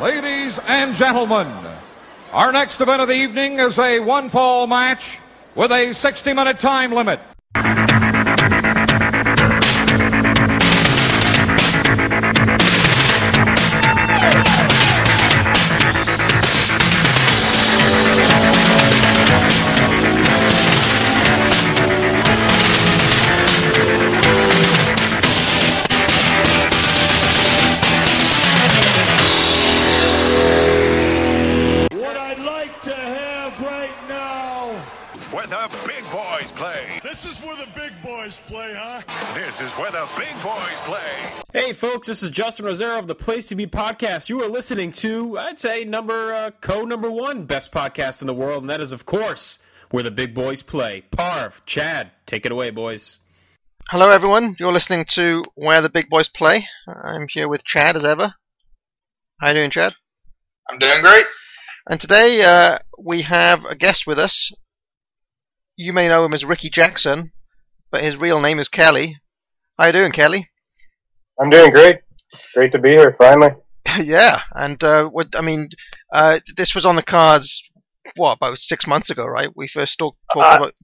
Ladies and gentlemen, our next event of the evening is a one fall match with a 60 minute time limit. The big boys play. Hey, folks, this is Justin Rosero of the Place to Be podcast. You are listening to, I'd say, number uh, co number one best podcast in the world, and that is, of course, where the big boys play. Parv, Chad, take it away, boys. Hello, everyone. You're listening to Where the Big Boys Play. I'm here with Chad as ever. How you doing, Chad? I'm doing great. And today uh, we have a guest with us. You may know him as Ricky Jackson, but his real name is Kelly. How you doing, Kelly? I'm doing great. It's great to be here finally. yeah, and uh, what I mean, uh, this was on the cards. What about six months ago, right? We first talked talked Uh, about.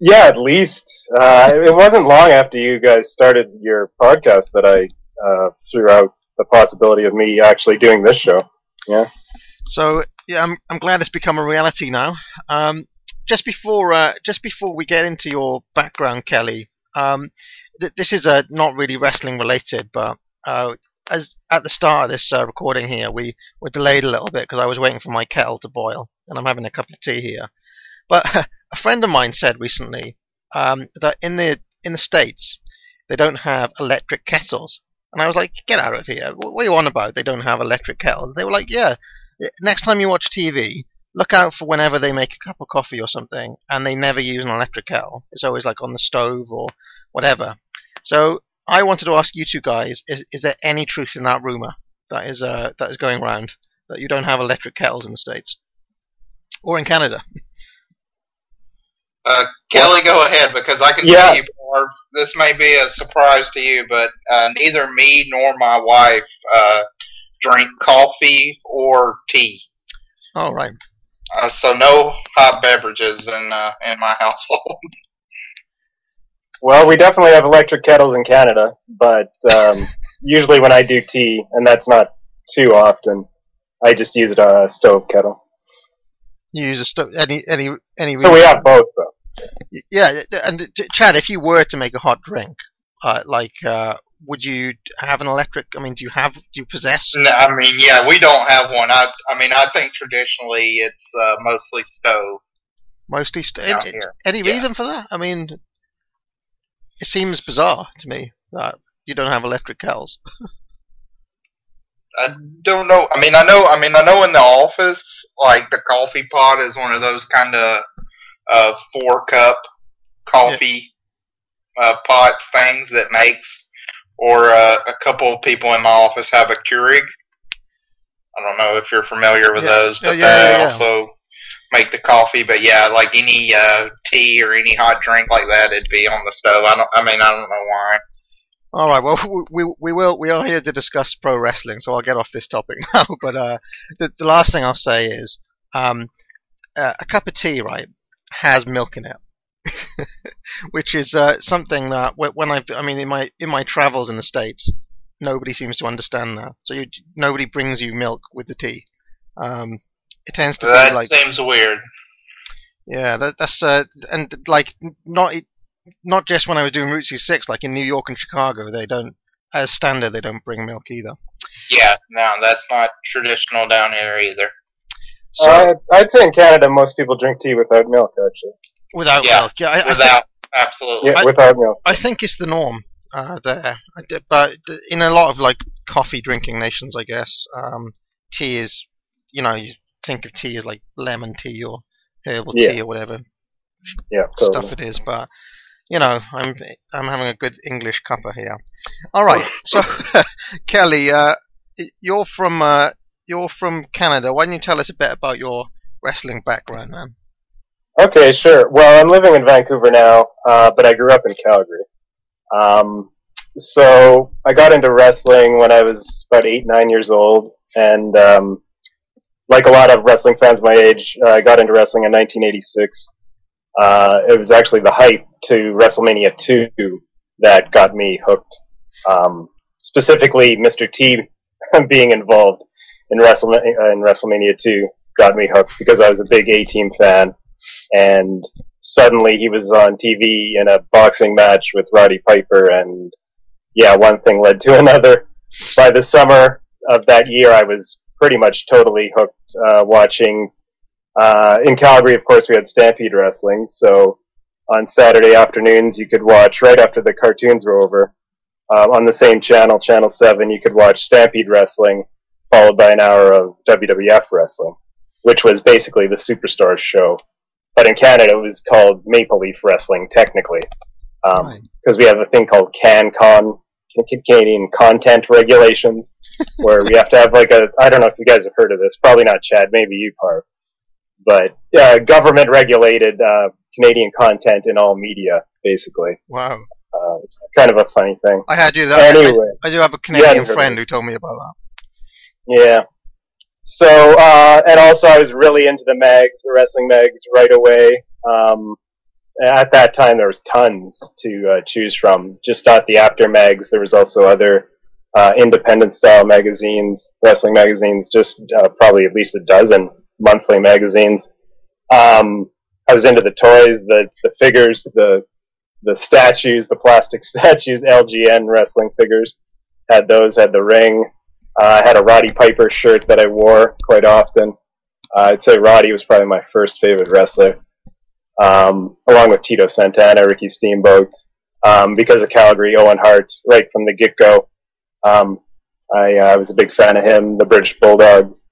Yeah, at least. Uh, it wasn't long after you guys started your podcast that I uh, threw out the possibility of me actually doing this show. Yeah. So yeah, I'm I'm glad it's become a reality now. Um, just before uh, just before we get into your background, Kelly, um, th- this is uh, not really wrestling related, but uh, as at the start of this uh, recording here, we were delayed a little bit because I was waiting for my kettle to boil, and I'm having a cup of tea here. But a friend of mine said recently um, that in the in the states they don't have electric kettles, and I was like, "Get out of here! What what are you on about? They don't have electric kettles?" They were like, "Yeah." next time you watch TV, look out for whenever they make a cup of coffee or something, and they never use an electric kettle. It's always like on the stove or whatever. So I wanted to ask you two guys: Is, is there any truth in that rumor that is uh, that is going around that you don't have electric kettles in the states or in Canada? Uh, Kelly, go ahead because I can Yeah. tell you, Parv, this may be a surprise to you, but uh, neither me nor my wife uh, drink coffee or tea. All right. Uh, so no hot beverages in uh, in my household. Well, we definitely have electric kettles in Canada, but um, usually when I do tea, and that's not too often, I just use a stove kettle. You use a sto- any any any. So we have both, though. Yeah, and Chad, if you were to make a hot drink, uh, like, uh, would you have an electric? I mean, do you have? Do you possess? No, I mean, yeah, we don't have one. I I mean, I think traditionally it's uh, mostly stove. Mostly, st- Down any, any Yeah. reason for that? I mean, it seems bizarre to me that you don't have electric kettles. I don't know. I mean, I know. I mean, I know in the office, like the coffee pot is one of those kind of uh, four cup coffee uh, pots things that makes. Or uh, a couple of people in my office have a Keurig. I don't know if you're familiar with Yeah. those, but yeah, they yeah, yeah. also make the coffee. But yeah, like any uh, tea or any hot drink like that, it'd be on the stove. I don't. I mean, I don't know why. All right. Well, we we will we are here to discuss pro wrestling, so I'll get off this topic now. But uh, the the last thing I'll say is, um, uh, a cup of tea, right, has milk in it, which is uh, something that when I I mean in my in my travels in the states, nobody seems to understand that. So you nobody brings you milk with the tea. Um, it tends to That be like seems weird. yeah, that, that's uh, and like not not just when I was doing Route 66, like in New York and Chicago, they don't as standard they don't bring milk either. Yeah, no, that's not traditional down here either. So uh, I'd say in Canada, most people drink tea without milk, actually. without yeah, milk, yeah, I, I, think, Without, absolutely. Yeah, I- without milk. I think it's the norm uh, there. I d- But in a lot of like coffee drinking nations, I guess um, tea is you know you think of tea as like lemon tea or herbal Yeah. tea or whatever Yeah, stuff it is, but you know, I'm I'm having a good English cuppa here. All right, so Kelly, uh, you're from uh, you're from Canada. Why don't you tell us a bit about your wrestling background, man? Okay, sure. Well, I'm living in Vancouver now, uh, but I grew up in Calgary. Um, so I got into wrestling when I was about eight, nine years old. and um, like a lot of wrestling fans my age, uh, I got into wrestling in 1986. Uh, it was actually the hype to WrestleMania 2 that got me hooked. Um, specifically, Mr. T being involved in, Wrestle- in WrestleMania 2 got me hooked because I was a big A Team fan, and suddenly he was on TV in a boxing match with Roddy Piper, and yeah, one thing led to another. By the summer of that year, I was pretty much totally hooked uh, watching. Uh, in Calgary, of course, we had Stampede Wrestling, so on Saturday afternoons you could watch right after the cartoons were over. Uh, on the same channel, Channel 7, you could watch Stampede Wrestling, followed by an hour of WWF Wrestling, which was basically the Superstars show. But in Canada, it was called Maple Leaf Wrestling, technically. Because Right. we have a thing called CanCon, Canadian Content Regulations, where we have to have like a, I don't know if you guys have heard of this, probably not Chad, maybe you, Parv. But uh, government regulated uh, Canadian content in all media, basically. Wow. Uh, it's kind of a funny thing. I had you that. I- Anyway. I, I do have a Canadian heard friend who told me about that. Yeah. So, uh, and also I was really into the mags, the wrestling mags right away. Um, at that time there was tons to uh, choose from. Just not the Apter mags. There was also other, uh, independent style magazines, wrestling magazines, just, uh, probably at least a dozen monthly magazines. Um, I was into the toys, the, the figures, the, the statues, the plastic statues, LJN wrestling figures. Had those, had the ring. Uh, I had a Roddy Piper shirt that I wore quite often. Uh, I'd say Roddy was probably my first favorite wrestler, um, along with Tito Santana, Ricky Steamboat. Um, because of Calgary, Owen Hart, right from the get-go. Um, I uh, was a big fan of him, the British Bulldogs.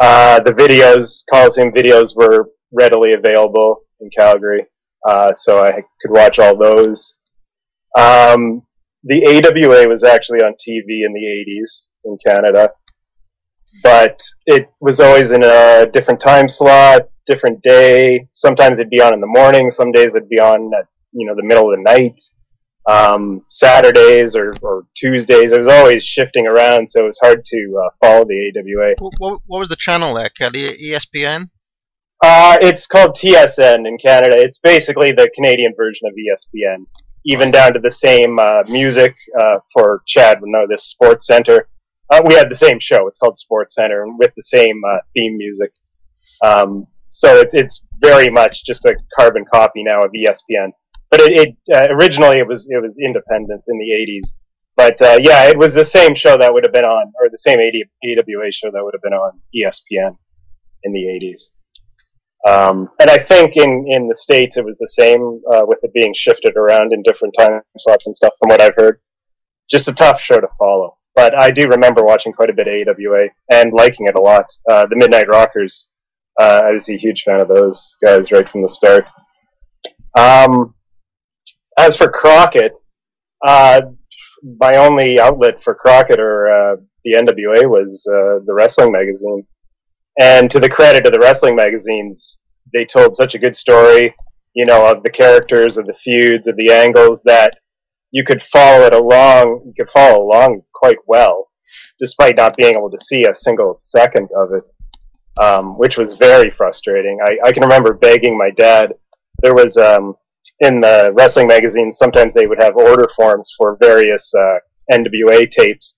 Uh, the videos, Coliseum videos were readily available in Calgary, uh, so I could watch all those. Um, the AWA was actually on TV in the 80s in Canada, but it was always in a different time slot, different day. Sometimes it'd be on in the morning, some days it'd be on at, you know, the middle of the night. Um, Saturdays or, or Tuesdays, it was always shifting around, so it was hard to uh, follow the AWA. What, what, was the channel there, Kelly? E ESPN? Uh, it's called TSN in Canada. It's basically the Canadian version of ESPN, even down to the same uh, music. Uh, for Chad would know this Sports Center. Uh, we had the same show. It's called Sports Center, and with the same uh, theme music. Um, so it's it's very much just a carbon copy now of ESPN. But it, it uh, originally it was it was independent in the '80s. But uh, yeah, it was the same show that would have been on, or the same AWA show that would have been on ESPN in the '80s. Um, and I think in, in the States it was the same, uh, with it being shifted around in different time slots and stuff from what I've heard. Just a tough show to follow. But I do remember watching quite a bit of AWA and liking it a lot. Uh, the Midnight Rockers, uh, I was a huge fan of those guys right from the start. Um, as for Crockett, uh, my only outlet for Crockett or, uh, the NWA was, uh, the wrestling magazine. And to the credit of the wrestling magazines, they told such a good story, you know, of the characters, of the feuds, of the angles that you could follow it along, you could follow along quite well, despite not being able to see a single second of it, um, which was very frustrating. I, I can remember begging my dad. There was, um, in the wrestling magazines, sometimes they would have order forms for various, uh, NWA tapes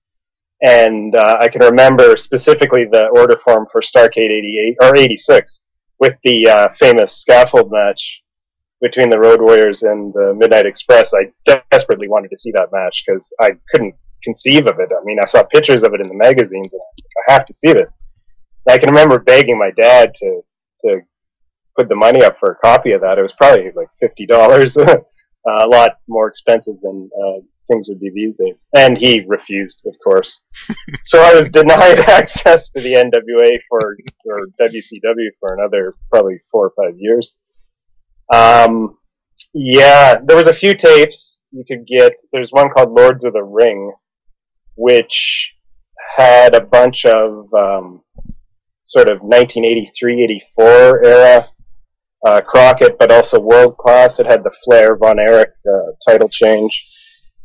and uh, I can remember specifically the order form for Starcade 88 or 86 with the uh, famous scaffold match between the Road Warriors and the Midnight Express. I desperately wanted to see that match because I couldn't conceive of it. I mean, I saw pictures of it in the magazines, and I, I have to see this. I can remember begging my dad to to put the money up for a copy of that. It was probably like fifty dollars, a lot more expensive than uh, things would be these days. And he refused, of course. so I was denied access to the NWA for or WCW for another probably four or five years. Um, yeah, there was a few tapes you could get. There's one called Lords of the Ring, which had a bunch of um, sort of 1983-84 era uh, Crockett, but also world class. It had the Flair Von Erich uh, title change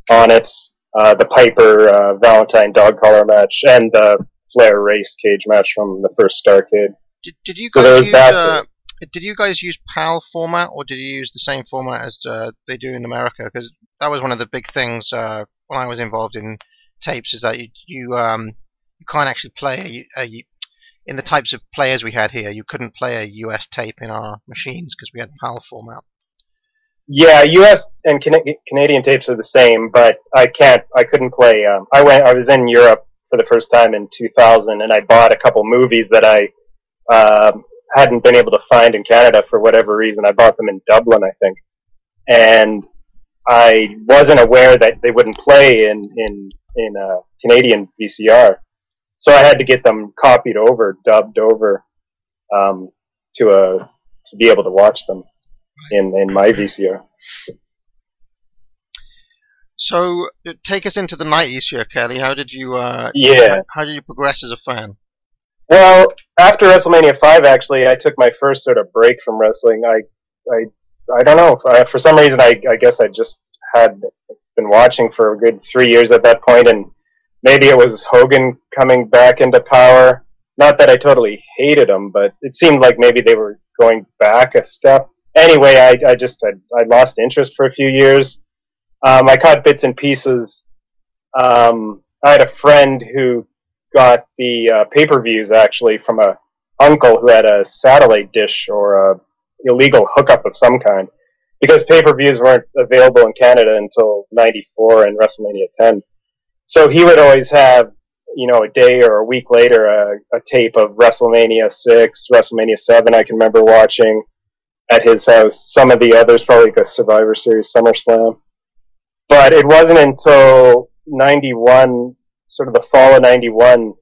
on it, uh, the Piper uh, Valentine dog collar match, and the Flair race cage match from the first Starcade. Did, did you guys was use that uh, did you guys use PAL format or did you use the same format as uh, they do in America? Because that was one of the big things uh, when I was involved in tapes is that you you um you can't actually play a, a in the types of players we had here. You couldn't play a US tape in our machines because we had PAL format. Yeah, U.S. and Cana- Canadian tapes are the same, but I can't. I couldn't play. Um, I went. I was in Europe for the first time in 2000, and I bought a couple movies that I um, hadn't been able to find in Canada for whatever reason. I bought them in Dublin, I think, and I wasn't aware that they wouldn't play in in in uh, Canadian VCR, so I had to get them copied over, dubbed over, um, to a to be able to watch them in in my VCR. So uh, take us into the nineties here, Kelly. How did you uh, Yeah. how did you progress as a fan? Well, after WrestleMania five, actually, I took my first sort of break from wrestling. I, I, I don't know. I, for some reason, I, I guess I just had been watching for a good three years at that point, and maybe it was Hogan coming back into power. Not that I totally hated him, but it seemed like maybe they were going back a step. Anyway, I, I just I, I lost interest for a few years. Um, I caught bits and pieces. Um, I had a friend who got the uh, pay-per-views actually from a uncle who had a satellite dish or a illegal hookup of some kind because pay-per-views weren't available in Canada until 94 and WrestleMania 10. So he would always have, you know, a day or a week later a, a tape of WrestleMania 6, WrestleMania 7 I can remember watching at his house. Some of the others probably like a Survivor Series SummerSlam. But it wasn't until 91 sort of the fall of '91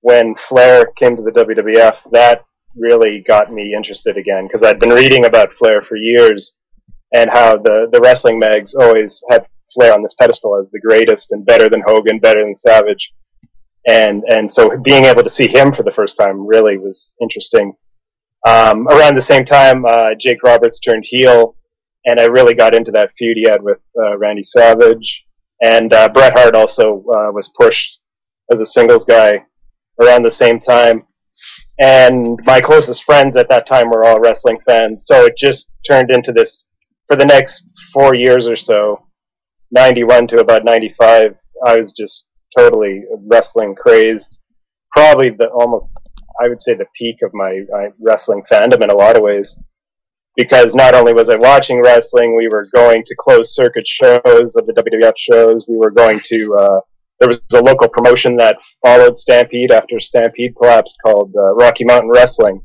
when Flair came to the WWF. That really got me interested again because I'd been reading about Flair for years and how the the wrestling mags always had Flair on this pedestal as the greatest and better than Hogan, better than Savage, and and so being able to see him for the first time really was interesting. Um, around the same time, uh, Jake Roberts turned heel, and I really got into that feud he had with uh, Randy Savage. And uh, Bret Hart also uh, was pushed as a singles guy around the same time. And my closest friends at that time were all wrestling fans, so it just turned into this for the next four years or so, 91 to about 95. I was just totally wrestling crazed. Probably the almost, I would say, the peak of my, my wrestling fandom in a lot of ways because not only was I watching wrestling, we were going to closed circuit shows of the WWF shows. We were going to, uh, there was a local promotion that followed Stampede after Stampede collapsed called uh, Rocky Mountain Wrestling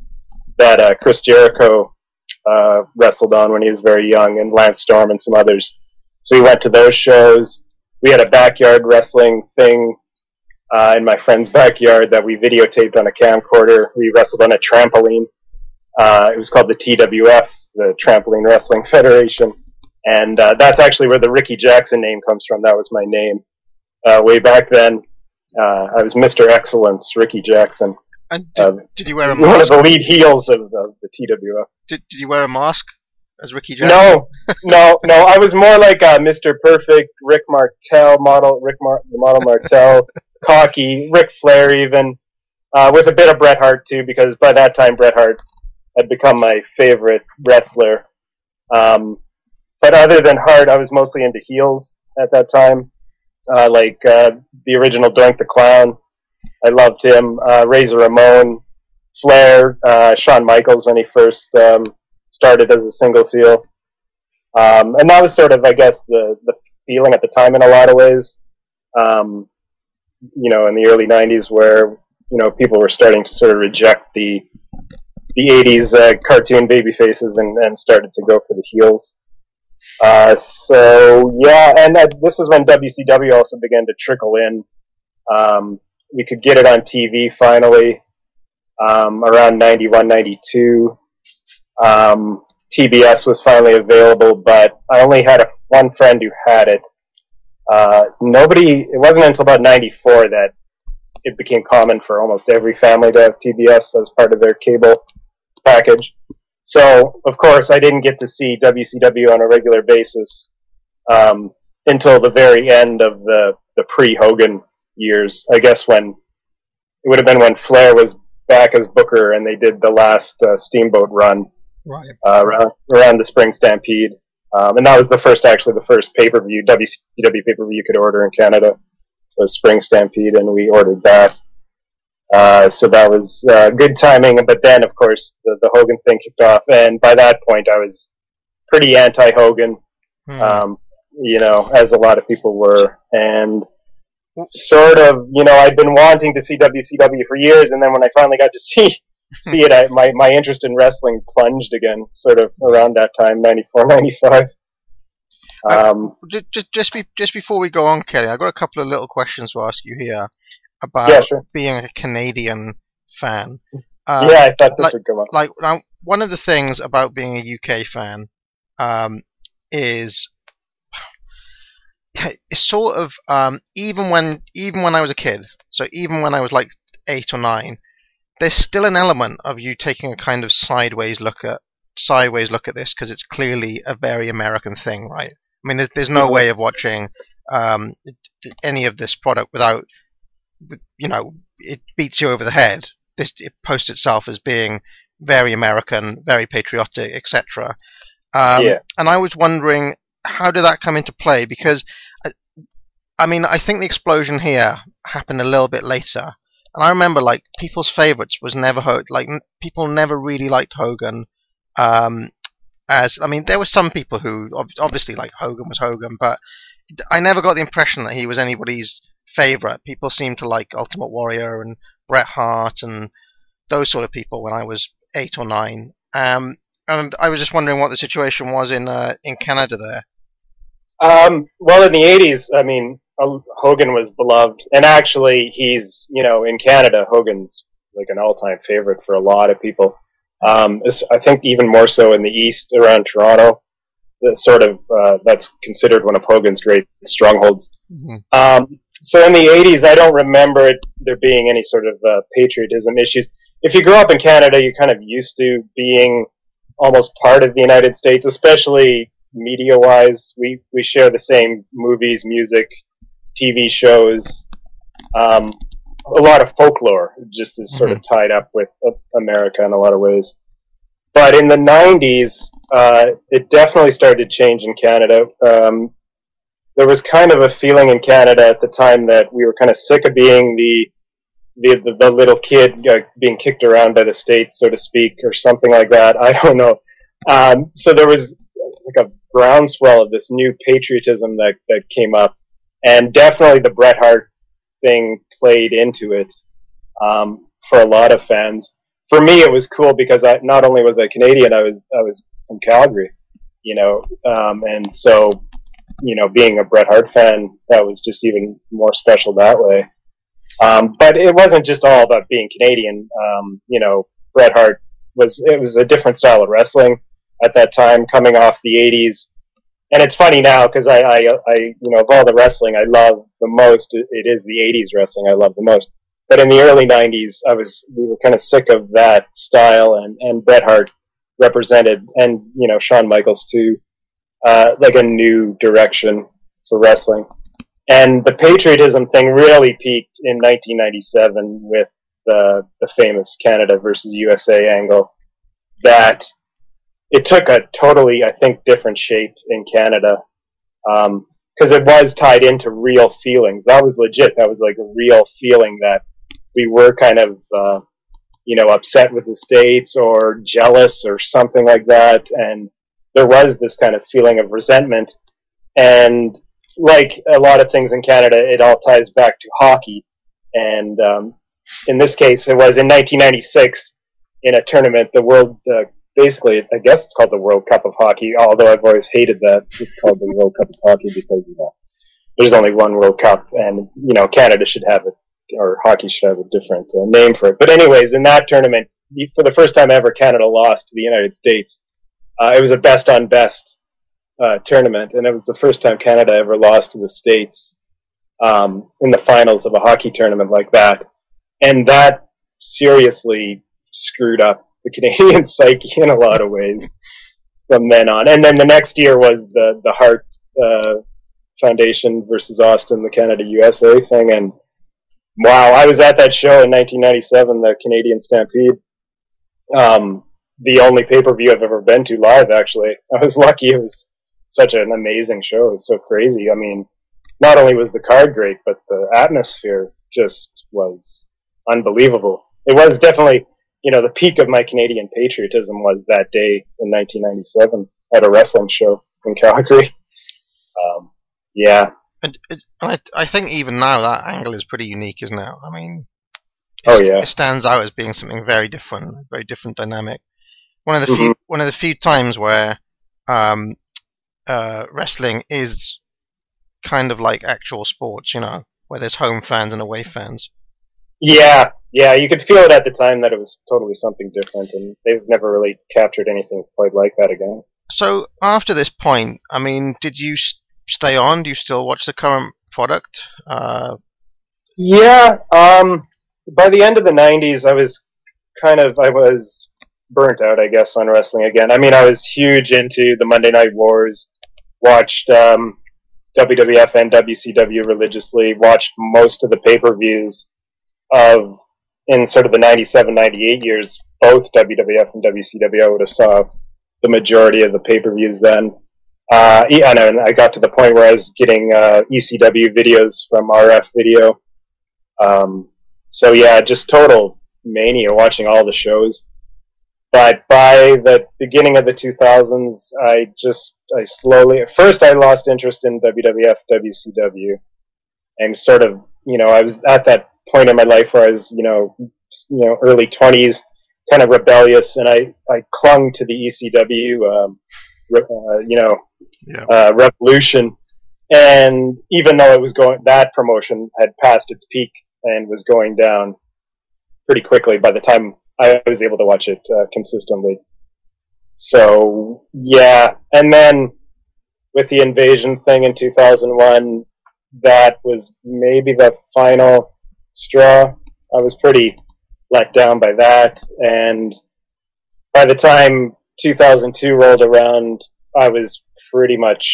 that uh, Chris Jericho uh, wrestled on when he was very young, and Lance Storm and some others. So we went to those shows. We had a backyard wrestling thing uh, in my friend's backyard that we videotaped on a camcorder. We wrestled on a trampoline. Uh, it was called the TWF, the Trampoline Wrestling Federation, and uh, that's actually where the Ricky Jackson name comes from. That was my name uh, way back then. Uh, I was Mr. Excellence, Ricky Jackson, And did, uh, did you wear a one of the lead heels of, of the TWF. Did, did you wear a mask as Ricky Jackson? No, no, no. I was more like a Mr. Perfect, Rick Martel model, Rick Mar- the model Martel, cocky, Ric Flair even, uh, with a bit of Bret Hart too, because by that time Bret Hart had become my favorite wrestler. Um, but other than Hart, I was mostly into heels at that time, uh, like uh, the original Doink the Clown. I loved him. Uh, Razor Ramon, Flair, uh, Shawn Michaels when he first um, started as a single seal. Um, and that was sort of, I guess, the, the feeling at the time in a lot of ways. Um, you know, in the early 90s where, you know, people were starting to sort of reject the, the 80s uh, cartoon baby faces and, and started to go for the heels. Uh, so, yeah, and this is when WCW also began to trickle in. Um, we could get it on TV finally um, around 91, 92. Um, TBS was finally available, but I only had a, one friend who had it. Uh, nobody, it wasn't until about 94 that it became common for almost every family to have TBS as part of their cable package. So, of course, I didn't get to see WCW on a regular basis um, until the very end of the, the pre-Hogan years. I guess when it would have been when Flair was back as Booker and they did the last uh, Steamboat run Right. uh, around, around the Spring Stampede. Um, and that was the first, actually, the first pay per view, WCW pay per view you could order in Canada was Spring Stampede, and we ordered that. Uh, so that was uh, good timing. But then, of course, the, the Hogan thing kicked off, and by that point, I was pretty anti Hogan, Hmm. um, you know, as a lot of people were. And sort of, you know, I'd been wanting to see WCW for years, and then when I finally got to see see it, I, my my interest in wrestling plunged again, sort of around that time, 94, 95. Um, just, just just be, just before we go on, Kelly, I've got a couple of little questions to ask you here about yeah, sure. being a Canadian fan. Um, yeah, I thought this like- would come up. like now, one of the things about being a UK fan um, is it's sort of um, even when even when I was a kid, so even when I was like eight or nine, there's still an element of you taking a kind of sideways look at sideways look at this because it's clearly a very American thing, right? I mean, there's, there's no Mhm. way of watching um, any of this product without, you know, it beats you over the head. This it posts itself as being very American, very patriotic, etc. Um, Yeah. And I was wondering, how did that come into play? Because, I, I mean, I think the explosion here happened a little bit later. And I remember, like, people's favourites was never Ho- like n- people never really liked Hogan. Um, as I mean, there were some people who ob- obviously like Hogan was Hogan, but I never got the impression that he was anybody's favourite. People seemed to like Ultimate Warrior and Bret Hart and those sort of people when I was eight or nine. Um, and I was just wondering what the situation was in uh, in Canada there. Um, well, in the '80s, I mean, Hogan was beloved, and actually, he's you know in Canada, Hogan's like an all-time favorite for a lot of people. Um, I think even more so in the East, around Toronto. That sort of uh, that's considered one of Hogan's great strongholds. Um, so in the 80s, I don't remember it, there being any sort of uh, patriotism issues. If you grow up in Canada, you're kind of used to being almost part of the United States, especially media-wise. We we share the same movies, music, TV shows, um, a lot of folklore. Just is sort of tied up with America in a lot of ways. But in the 90s, uh, it definitely started to change in Canada. Um, there was kind of a feeling in Canada at the time that we were kind of sick of being the the, the, the little kid uh, being kicked around by the states, so to speak, or something like that. I don't know. Um, so there was like a groundswell of this new patriotism that that came up, and definitely the Bret Hart thing played into it um, for a lot of fans. For me, it was cool because I not only was I Canadian, I was I was from Calgary, you know, um, and so you know, being a Bret Hart fan, that was just even more special that way. Um, but it wasn't just all about being Canadian. Um, you know, Bret Hart was it was a different style of wrestling at that time, coming off the '80s. And it's funny now because I, I, I, you know, of all the wrestling I love the most, it, is the '80s wrestling I love the most. But in the early '90s, I was we were kind of sick of that style, and and Bret Hart represented, and you know, Shawn Michaels too, uh, like a new direction for wrestling. And the patriotism thing really peaked in 1997 with the the famous Canada versus USA angle. That it took a totally, I think, different shape in Canada because it was tied into real feelings. That was legit. That was like a real feeling that we were kind of, uh, you know, upset with the states or jealous or something like that, and there was this kind of feeling of resentment. And like a lot of things in Canada, it all ties back to hockey. And um, in this case, it was in 1996 in a tournament, the World, uh, basically, I guess it's called the World Cup of Hockey, although I've always hated that it's called the World Cup of Hockey because you know, there's only one World Cup, and you know Canada should have it, or hockey should have a different uh, name for it. But anyways, in that tournament, for the first time ever, Canada lost to the United States. Uh, it was a best on best uh, tournament, and it was the first time Canada ever lost to the States um, in the finals of a hockey tournament like that. And that seriously screwed up the Canadian psyche in a lot of ways from then on. And then the next year was the the Hart uh, Foundation versus Austin, the Canada USA thing, and Wow, I was at that show in 1997, the Canadian Stampede. Um, the only pay per view I've ever been to live. Actually, I was lucky. It was such an amazing show. It was so crazy. I mean, not only was the card great, but the atmosphere just was unbelievable. It was definitely, you know, the peak of my Canadian patriotism was that day in 1997 at a wrestling show in Calgary. Um, yeah. And, and I, I think even now that angle is pretty unique, isn't it? I mean, Oh it- yeah. it stands out as being something very different, very different dynamic. One of the few Mhm. one of the few times where um, uh, wrestling is kind of like actual sports, you know, where there's home fans and away fans. Yeah, yeah, you could feel it at the time that it was totally something different, and they've never really captured anything quite like that again. So after this point, I mean, did you stay on? Do you still watch the current product? Uh, Yeah, um, by the end of the '90s, I was kind of I was burnt out, I guess, on wrestling again. I mean, I was huge into the Monday Night Wars, watched um, WWF and WCW religiously, watched most of the pay-per-views of in sort of the 97, 98 years, both WWF and WCW. Would have saw the majority of the pay-per-views then. Uh, yeah, and I got to the point where I was getting uh, ECW videos from RF Video. Um, so yeah, just total mania watching all the shows. But by the beginning of the 2000s, I just, I slowly, at first I lost interest in WWF, WCW, and sort of, you know, I was at that point in my life where I was, you know, you know, early 20s, kind of rebellious, and I, I clung to the ECW, um, re- uh, you know, Yeah. uh, revolution. And even though it was going, that promotion had passed its peak and was going down pretty quickly by the time I was able to watch it uh, consistently. So yeah, and then with the invasion thing in 2001, that was maybe the final straw. I was pretty let down by that, and by the time 2002 rolled around, I was pretty much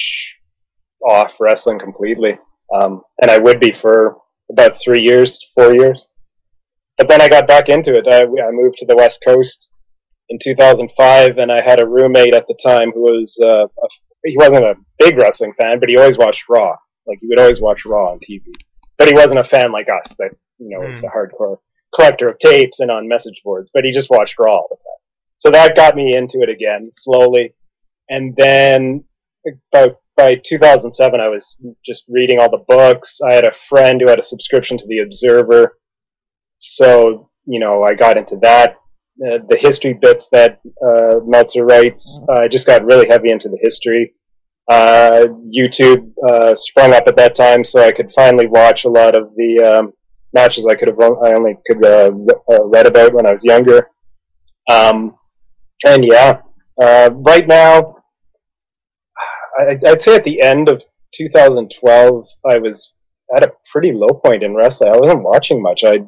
off wrestling completely. Um, and I would be for about three years, four years. But then I got back into it. I, I moved to the West Coast in 2005, and I had a roommate at the time who was uh, a, he wasn't a big wrestling fan, but he always watched Raw. Like he would always watch Raw on TV. But he wasn't a fan like us that you know was a hardcore collector of tapes and on message boards. But he just watched Raw all the time. So that got me into it again slowly, and then about by 2007, I was just reading all the books. I had a friend who had a subscription to the Observer, so you know I got into that. Uh, the history bits that uh, Meltzer writes, uh, I just got really heavy into the history. Uh, YouTube uh, sprung up at that time, so I could finally watch a lot of the um, matches I could have I only could uh, uh, read about when I was younger. Um, and yeah, uh, right now I, I'd say at the end of 2012, I was at a pretty low point in wrestling. I wasn't watching much. I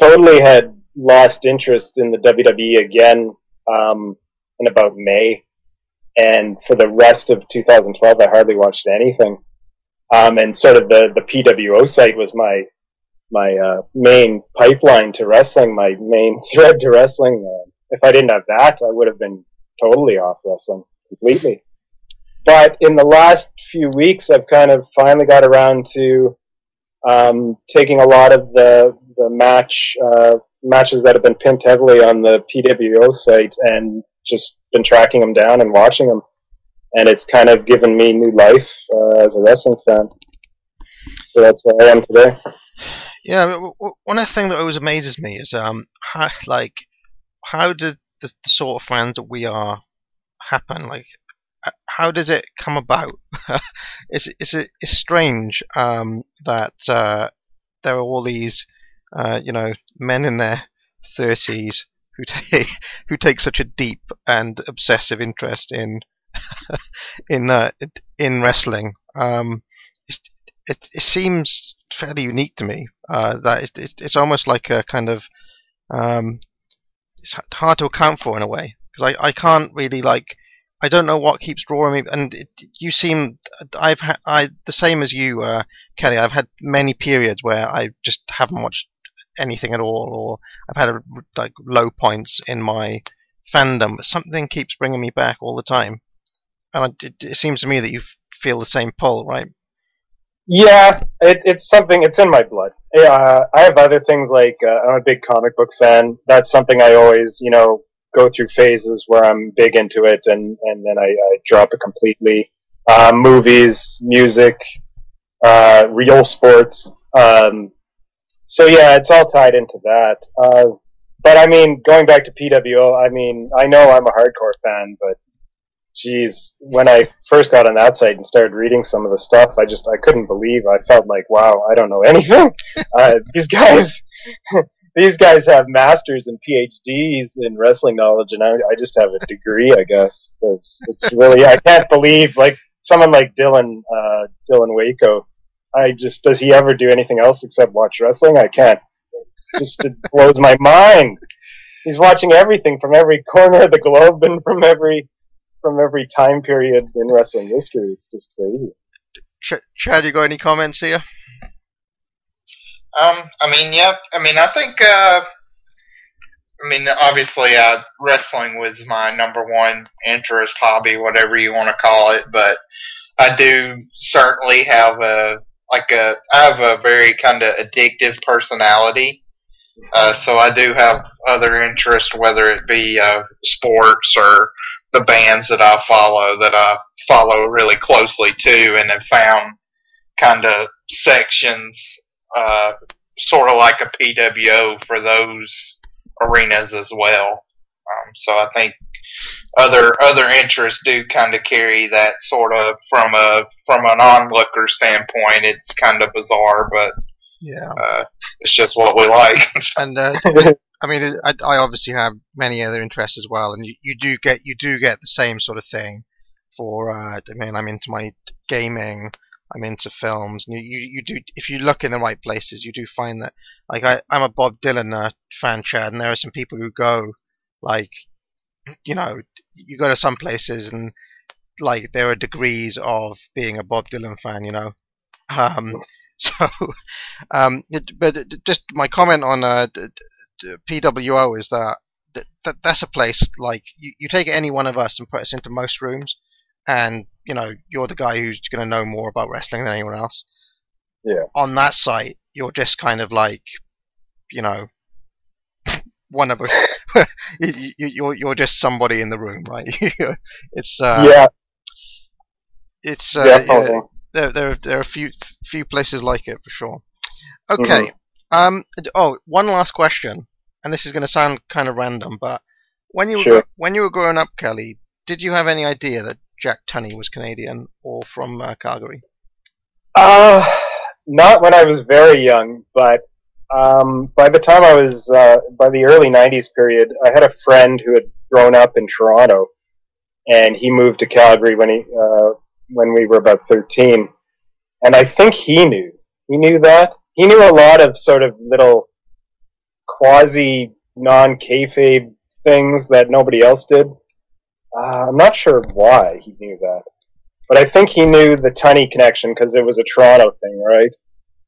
totally had lost interest in the WWE again um, in about May, and for the rest of 2012, I hardly watched anything. Um, and sort of the the PWO site was my my uh, main pipeline to wrestling, my main thread to wrestling. Uh, if I didn't have that, I would have been totally off wrestling completely but in the last few weeks, I've kind of finally got around to um, taking a lot of the the match uh, matches that have been pinned heavily on the PWO site and just been tracking them down and watching them, and it's kind of given me new life uh, as a wrestling fan. So that's where I am today. Yeah, one things that always amazes me is um, how, like, how did the, the sort of fans that we are happen? Like, how does it come about? it's it's it's strange um, that uh, there are all these, uh, you know, men in their thirties who take who take such a deep and obsessive interest in in uh, in wrestling. Um, it's, it it seems fairly unique to me. Uh, that it, it, it's almost like a kind of um, it's hard to account for in a way because I, I can't really like I don't know what keeps drawing me, and it, you seem I've had I the same as you, uh, Kelly. I've had many periods where I just haven't watched anything at all, or I've had a, like low points in my fandom, but something keeps bringing me back all the time, and it, it seems to me that you feel the same pull, right? Yeah, it, it's something. It's in my blood. Uh, I have other things like uh, I'm a big comic book fan. That's something I always, you know, go through phases where I'm big into it, and and then I, I drop it completely. Uh, movies, music, uh, real sports. Um, so yeah, it's all tied into that. Uh, but I mean, going back to PWO, I mean, I know I'm a hardcore fan, but geez, when I first got on that site and started reading some of the stuff, I just I couldn't believe. I felt like, wow, I don't know anything. uh, these guys, these guys have masters and PhDs in wrestling knowledge, and I, I just have a degree, I guess. It's, it's really I can't believe like someone like Dylan uh, Dylan Waco. I just does he ever do anything else except watch wrestling? I can't. It just it blows my mind. He's watching everything from every corner of the globe and from every from every time period in wrestling history. It's just crazy. Ch- Chad, you got any comments here? Um, I mean, yep. I mean, I think. Uh, I mean, obviously, uh, wrestling was my number one interest, hobby, whatever you want to call it. But I do certainly have a like a. I have a very kind of addictive personality. Uh, so I do have other interests, whether it be uh, sports or the bands that I follow that I follow really closely too, and have found kind of sections, uh, sort of like a PWO for those arenas as well. Um, so I think other other interests do kind of carry that sort of from a from an onlooker standpoint. It's kind of bizarre, but Yeah. uh, it's just what we like. And uh, I mean, I, I obviously have many other interests as well, and you, you do get you do get the same sort of thing. For uh, I mean, I'm into my gaming, I'm into films, and you, you, you do if you look in the right places, you do find that. Like I, I'm a Bob Dylan fan, Chad, and there are some people who go, like, you know, you go to some places and like there are degrees of being a Bob Dylan fan, you know. Um, so, um, it, but just my comment on uh, PWO is that, that, that that's a place like you, you take any one of us and put us into most rooms, and you know you're the guy who's going to know more about wrestling than anyone else. Yeah. On that site, you're just kind of like, you know, one of us. you, you, you're you're just somebody in the room, right? it's uh, yeah, it's uh, yeah, there there there are a few few places like it for sure. Okay. Um. Oh, one last question, and this is going to sound kind of random, but when you were Sure. gro- when you were growing up, Kelly, did you have any idea that Jack Tunney was Canadian or from uh, Calgary? Uh, not when I was very young, but um, by the time I was uh, by the early '90s period, I had a friend who had grown up in Toronto, and he moved to Calgary when he uh, when we were about 13, and I think he knew. He knew that he knew a lot of sort of little quasi non kayfabe things that nobody else did. Uh, I'm not sure why he knew that. But I think he knew the Tunney connection because it was a Toronto thing, right?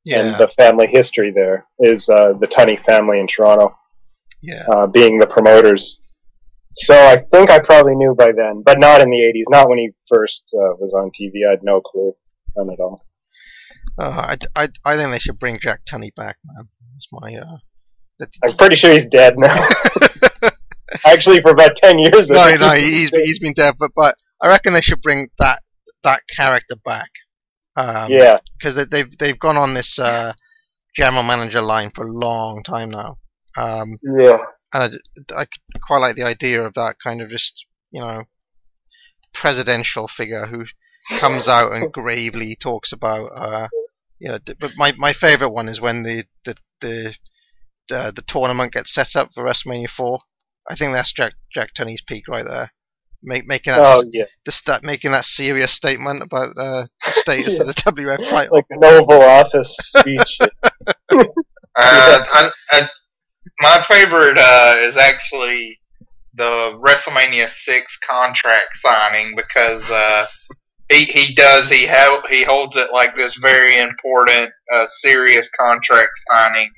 Yeah. And the family history there is uh, the Tunney family in Toronto yeah. uh, being the promoters. So I think I probably knew by then, but not in the 80s. Not when he first uh, was on TV. I had no clue. None at all. Uh, I, I, I think they should bring Jack Tunney back, man. That's my uh. I'm pretty sure he's dead now. Actually, for about 10 years. No, no, he's he's he's been dead, but but I reckon they should bring that that character back. Um, yeah. because they, they've they've gone on this uh, general manager line for a long time now, um, Yeah. and I, I quite like the idea of that kind of just you know presidential figure who comes out and gravely talks about uh, you know. But my my favorite one is when the the the uh, the tournament gets set up for WrestleMania four. I think that's Jack Jack Tunney's peak right there. Make, making that Oh, yeah. the sta- making that serious statement about uh, the status of the WF title. Like an Oval Office speech. Uh, I, I, my favorite uh, is actually the WrestleMania six contract signing because uh, he he does he held he holds it like this very important uh, serious contract signing.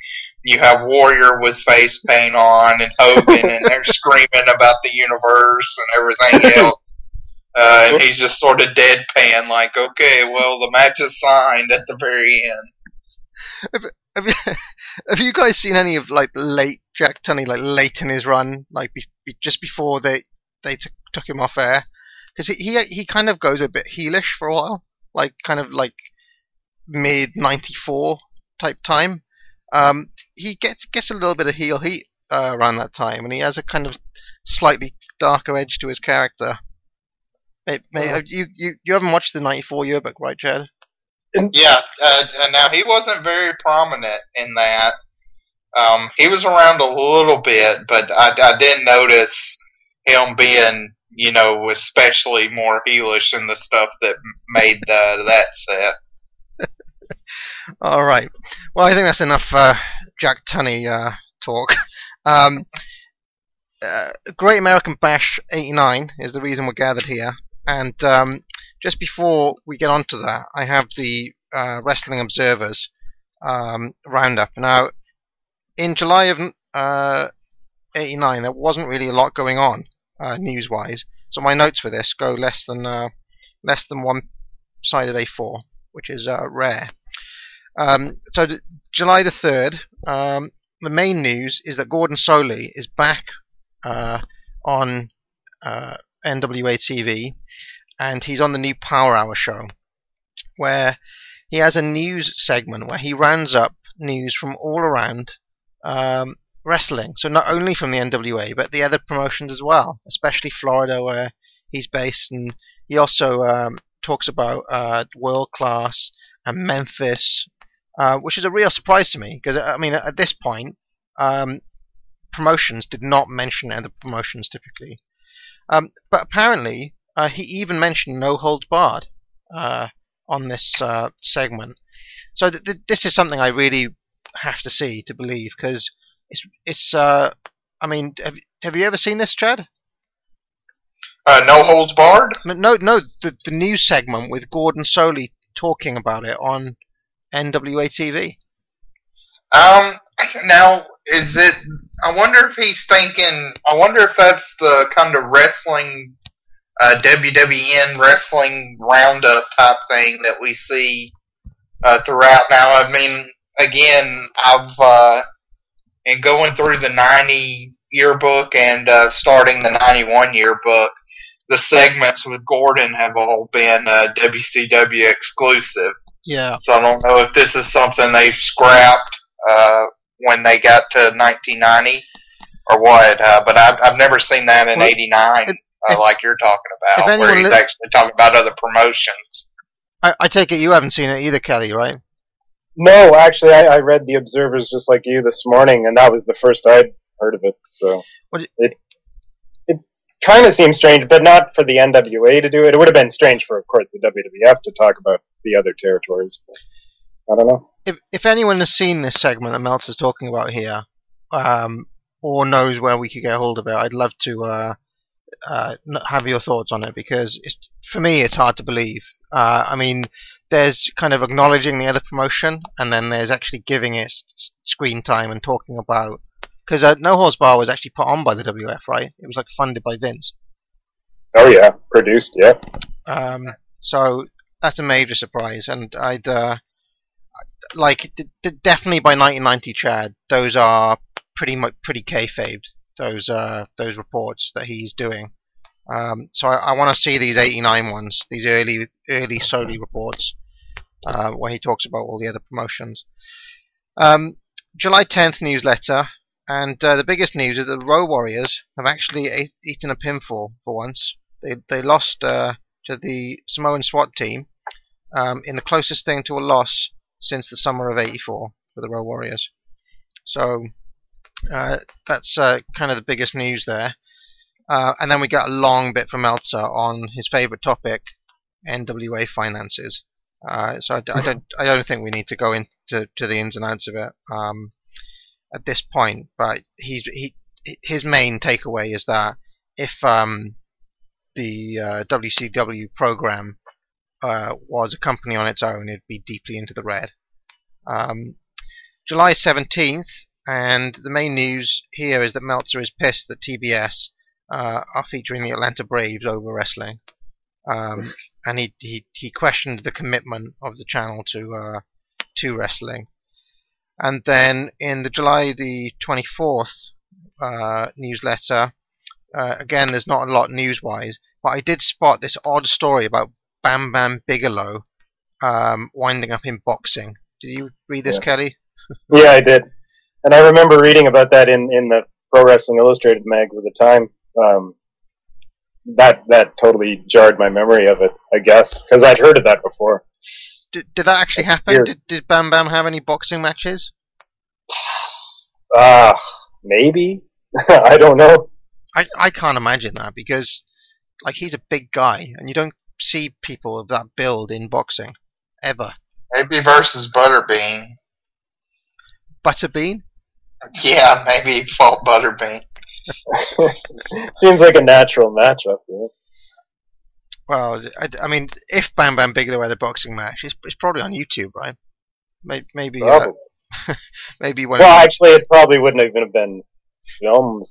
You have Warrior with face paint on and Hogan, and they're screaming about the universe and everything else. Uh, and he's just sort of deadpan, like, okay, well, the match is signed at the very end. Have you, have you guys seen any of like late Jack Tunney, like late in his run, like be, be, just before they they t- took him off air? Because he, he he kind of goes a bit heelish for a while, like kind of like mid '94 type time. Um, he gets gets a little bit of heel heat uh, around that time, and he has a kind of slightly darker edge to his character. May, may, Oh. you, you you haven't watched the '94 yearbook, right, Chad? Yeah, uh, uh, now he wasn't very prominent in that. Um, he was around a little bit, but I, I did notice him being, you know, especially more heelish in the stuff that made the, that set. All right. Well, I think that's enough uh, Jack Tunney uh, talk. Um, uh, Great American Bash 89 is the reason we're gathered here. And um, just before we get on to that, I have the uh, Wrestling Observers um, roundup. Now, in July of uh, 89, there wasn't really a lot going on uh, news-wise. So my notes for this go less than less than one side of A4, which is rare. Um, so th- July the third, um, the main news is that Gordon Solie is back uh, on uh, NWA TV, and he's on the new Power Hour show, where he has a news segment where he rounds up news from all around um, wrestling. So not only from the NWA, but the other promotions as well, especially Florida, where he's based, and he also um, talks about uh, World Class and Memphis, uh, which is a real surprise to me because I mean at this point, um, promotions did not mention other promotions typically, um, but apparently uh, he even mentioned No Holds Barred uh, on this uh, segment. So th- th- this is something I really have to see to believe because it's it's. Uh, I mean, have have you ever seen this, Chad? Uh, no holds barred? No, no, no the the news segment with Gordon Solie talking about it on NWA TV. Um, now is it? I wonder if he's thinking. I wonder if that's the kind of wrestling, uh, WWN wrestling roundup type thing that we see uh, throughout. Now, I mean, again, I've uh, in going through the '90 yearbook and uh, starting the '91 yearbook. The segments with Gordon have all been uh, WCW exclusive. Yeah. So I don't know if this is something they've scrapped uh, when they got to 1990 or what. Uh, but I've, I've never seen that in Well, '89, if- uh, like you're talking if about, where he's li- actually talking about other promotions. I, I take it you haven't seen it either, Kelly, right? No, actually, I, I read the Observers just like you this morning, and that was the first I'd heard of it. So What do it it kind of seems strange, but not for the NWA to do it. It would have been strange for, of course, the WWF to talk about the other territories. But I don't know. If if anyone has seen this segment that Meltzer's talking about here, um, or knows where we could get hold of it, I'd love to uh, uh, have your thoughts on it because for me it's hard to believe. Uh, I mean, there's kind of acknowledging the other promotion, and then there's actually giving it s- screen time and talking about because uh, No Holds Barred was actually put on by the WF, right? It was like funded by Vince. Oh yeah, produced. Yeah. Um, so that's a major surprise, and I'd uh, like d- d- definitely by 1990, Chad. Those are pretty much pretty kayfabed. Those uh, those reports that he's doing. Um, so I, I want to see these 89 ones, these early early Solie reports, uh, where he talks about all the other promotions. Um, July 10th newsletter, and uh, the biggest news is that the Road Warriors have actually ate, eaten a pinfall for once. They they lost uh, to the Samoan SWAT team um, in the closest thing to a loss since the summer of '84 for the Road Warriors. So uh, that's uh, kind of the biggest news there. Uh, and then we got a long bit from Meltzer on his favorite topic, NWA finances. Uh, so I, don't I don't think we need to go into to the ins and outs of it um, at this point. But he's he his main takeaway is that if um, the uh, WCW program uh, was a company on its own, it'd be deeply into the red. Um, July 17th, and the main news here is that Meltzer is pissed that TBS uh, are featuring the Atlanta Braves over wrestling, um, and he, he he questioned the commitment of the channel to uh, to wrestling. And then in the July the 24th uh, newsletter, uh, again there's not a lot news-wise, but I did spot this odd story about Bam Bam Bigelow um, winding up in boxing. Did you read this, Yeah. Kelly? Yeah, I did, and I remember reading about that in in the Pro Wrestling Illustrated mags at the time. Um, that that totally jarred my memory of it, I guess, because I'd heard of that before. Did, did that actually happen? Did, did Bam Bam have any boxing matches? Ah, maybe. I don't know. I, I can't imagine that because, like, he's a big guy, and you don't see people of that build in boxing ever. Maybe versus Butterbean. Butterbean? Yeah, maybe he fought Butterbean. Seems like a natural matchup. Yeah. Well, I, I mean, if Bam Bam Bigelow had a boxing match, it's, it's probably on YouTube, right? Maybe, maybe, uh, maybe when Well, actually, it probably wouldn't even have been filmed.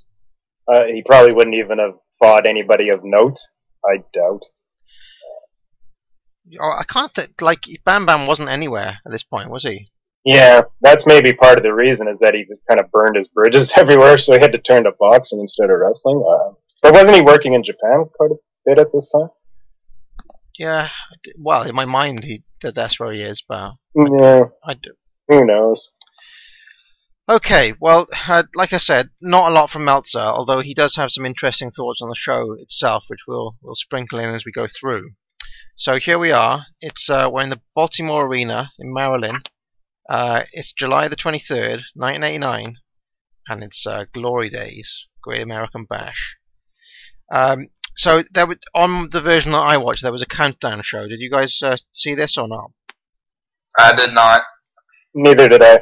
Uh, he probably wouldn't even have fought anybody of note. I doubt. Oh, I can't think. Like Bam Bam wasn't anywhere at this point, was he? Yeah, that's maybe part of the reason is that he kind of burned his bridges everywhere, so he had to turn to boxing instead of wrestling. Uh, but wasn't he working in Japan quite a bit at this time? Yeah. Well, in my mind, he that's where he is, but Yeah, I do. who knows? Okay, well, uh, like I said, not a lot from Meltzer, although he does have some interesting thoughts on the show itself, which we'll we'll sprinkle in as we go through. So here we are. It's uh, we're in the Baltimore Arena in Maryland. Uh, it's July the 23rd, 1989, and it's uh, Glory Days, Great American Bash. Um, so there was, on the version that I watched, there was a countdown show. Did you guys uh, see this or not? I did not. Neither did I.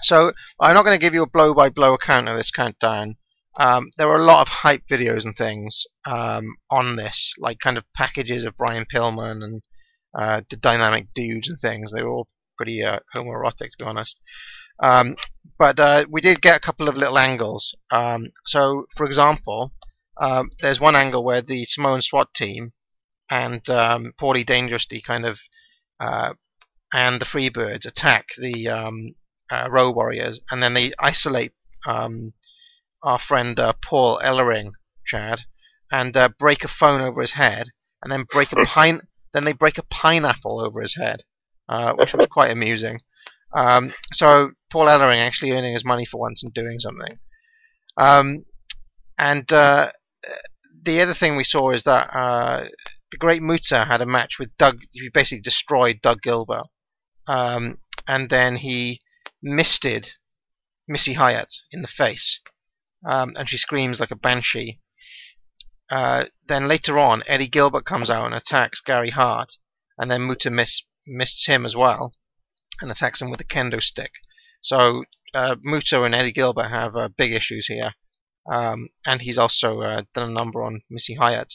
So I'm not going to give you a blow-by-blow account of this countdown. Um, there were a lot of hype videos and things um, on this, like kind of packages of Brian Pillman and uh, the Dynamic Dudes and things. They were all pretty uh, homoerotic, to be honest. Um, but uh, we did get a couple of little angles. Um, so, for example, um, there's one angle where the Samoan SWAT team and um, Paulie Dangerously kind of uh, and the Freebirds attack the um, uh, Road Warriors, and then they isolate um, our friend uh, Paul Ellering, Chad, and uh, break a phone over his head, and then break a pine. Then they break a pineapple over his head, uh, which was quite amusing. Um, so Paul Ellering actually earning his money for once and doing something. Um, and uh, the other thing we saw is that uh, the Great Muta had a match with Doug. He basically destroyed Doug Gilbert, um, and then he misted Missy Hyatt in the face, um, and she screams like a banshee. Uh, then later on, Eddie Gilbert comes out and attacks Gary Hart, and then Muta miss, missed him as well, and attacks him with a kendo stick. So uh, Muta and Eddie Gilbert have uh, big issues here, um, and he's also uh, done a number on Missy Hyatt.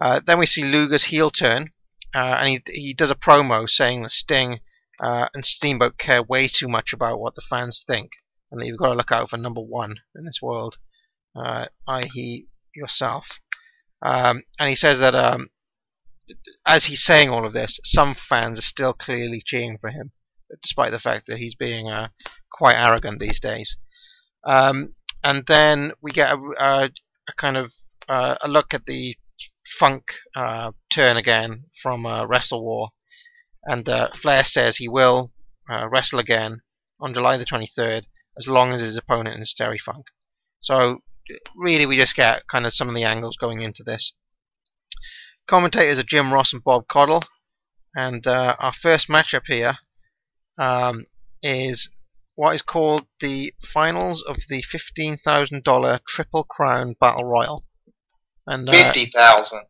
Uh, then we see Luger's heel turn, uh, and he he does a promo saying that Sting uh, and Steamboat care way too much about what the fans think, and that you've got to look out for number one in this world, uh, i.e., yourself. Um, and he says that um, as he's saying all of this, some fans are still clearly cheering for him, despite the fact that he's being uh, quite arrogant these days. Um, and then we get a, a, a kind of uh, a look at the Funk uh, turn again from uh, Wrestle War, and uh, Flair says he will uh, wrestle again on July the 23rd as long as his opponent is Terry Funk. So really, we just get kind of some of the angles going into this. Commentators are Jim Ross and Bob Caudle, and uh, our first matchup here um, is what is called the finals of the $15,000 Triple Crown Battle Royal. And uh, Fifty thousand.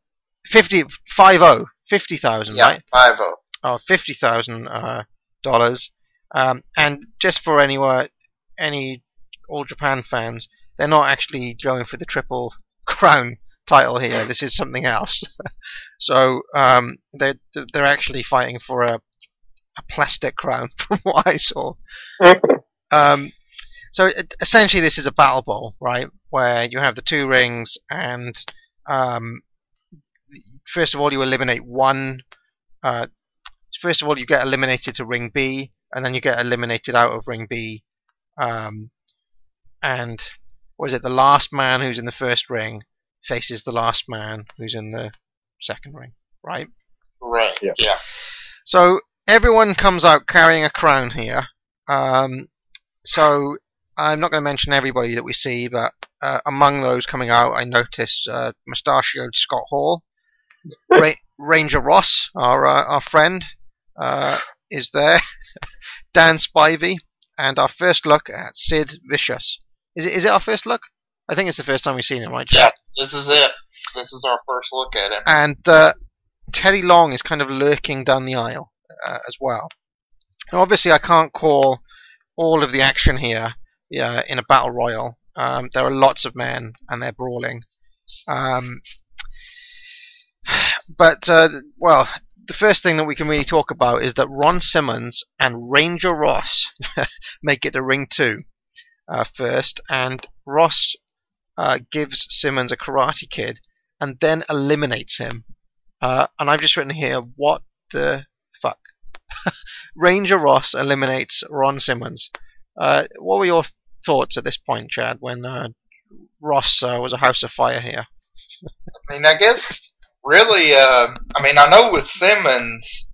50, 50, 50,000, Yeah, right? five oh. Oh, fifty thousand uh, dollars. Um, and just for anyone, any All Japan fans, they're not actually going for the triple crown title here. This is something else. so um, they're they're actually fighting for a a plastic crown, from what I saw. Um, so it, essentially, this is a battle ball, right? Where you have the two rings, and um, first of all, you eliminate one. Uh, first of all, you get eliminated to ring B, and then you get eliminated out of ring B. Um, and what is it? The last man who's in the first ring faces the last man who's in the second ring, right? Right. Yeah. yeah. So everyone comes out carrying a crown here. Um, so I'm not going to mention everybody that we see, but uh, among those coming out, I noticed uh, mustachioed Scott Hall, Ra- Ranger Ross, our uh, our friend, uh, is there, Dan Spivey, and our first look at Sid Vicious. Is it is it our first look? I think it's the first time we've seen him, right? Yeah. This is it. This is our first look at him. and uh, Teddy Long is kind of lurking down the aisle uh, as well. Now, obviously, I can't call all of the action here yeah, in a battle royal. Um, there are lots of men and they're brawling. Um, but uh, well, the first thing that we can really talk about is that Ron Simmons and Ranger Ross make it to ring two uh, first, and Ross uh, gives Simmons a Karate Kid and then eliminates him. Uh, and I've just written here, what the fuck? Ranger Ross eliminates Ron Simmons. Uh, what were your thoughts at this point, Chad, when uh, Ross uh, was a house of fire here? I mean, I guess really, uh, I mean, I know with Simmons,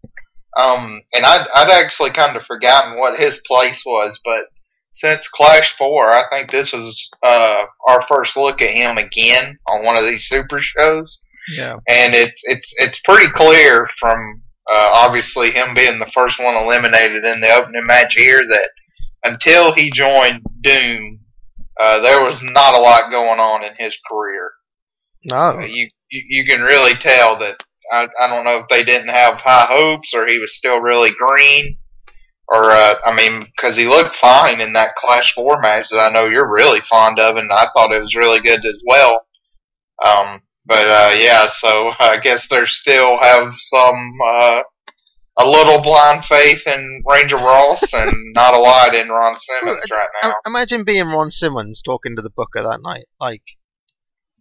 um, and I'd, I'd actually kind of forgotten what his place was, but since Clash 4, I think this was uh, our first look at him again on one of these super shows. Yeah. and it's it's it's pretty clear from uh, obviously him being the first one eliminated in the opening match here that until he joined Doom, uh, there was not a lot going on in his career. Uh, No. you, you you can really tell that I I don't know if they didn't have high hopes or he was still really green. Or, uh, I mean, because he looked fine in that Clash 4 match that I know you're really fond of, and I thought it was really good as well. Um, but uh, yeah, so I guess they still have some uh, a little blind faith in Ranger Ross and not a lot in Ron Simmons right now. Im- Imagine being Ron Simmons talking to the Booker that night. Like,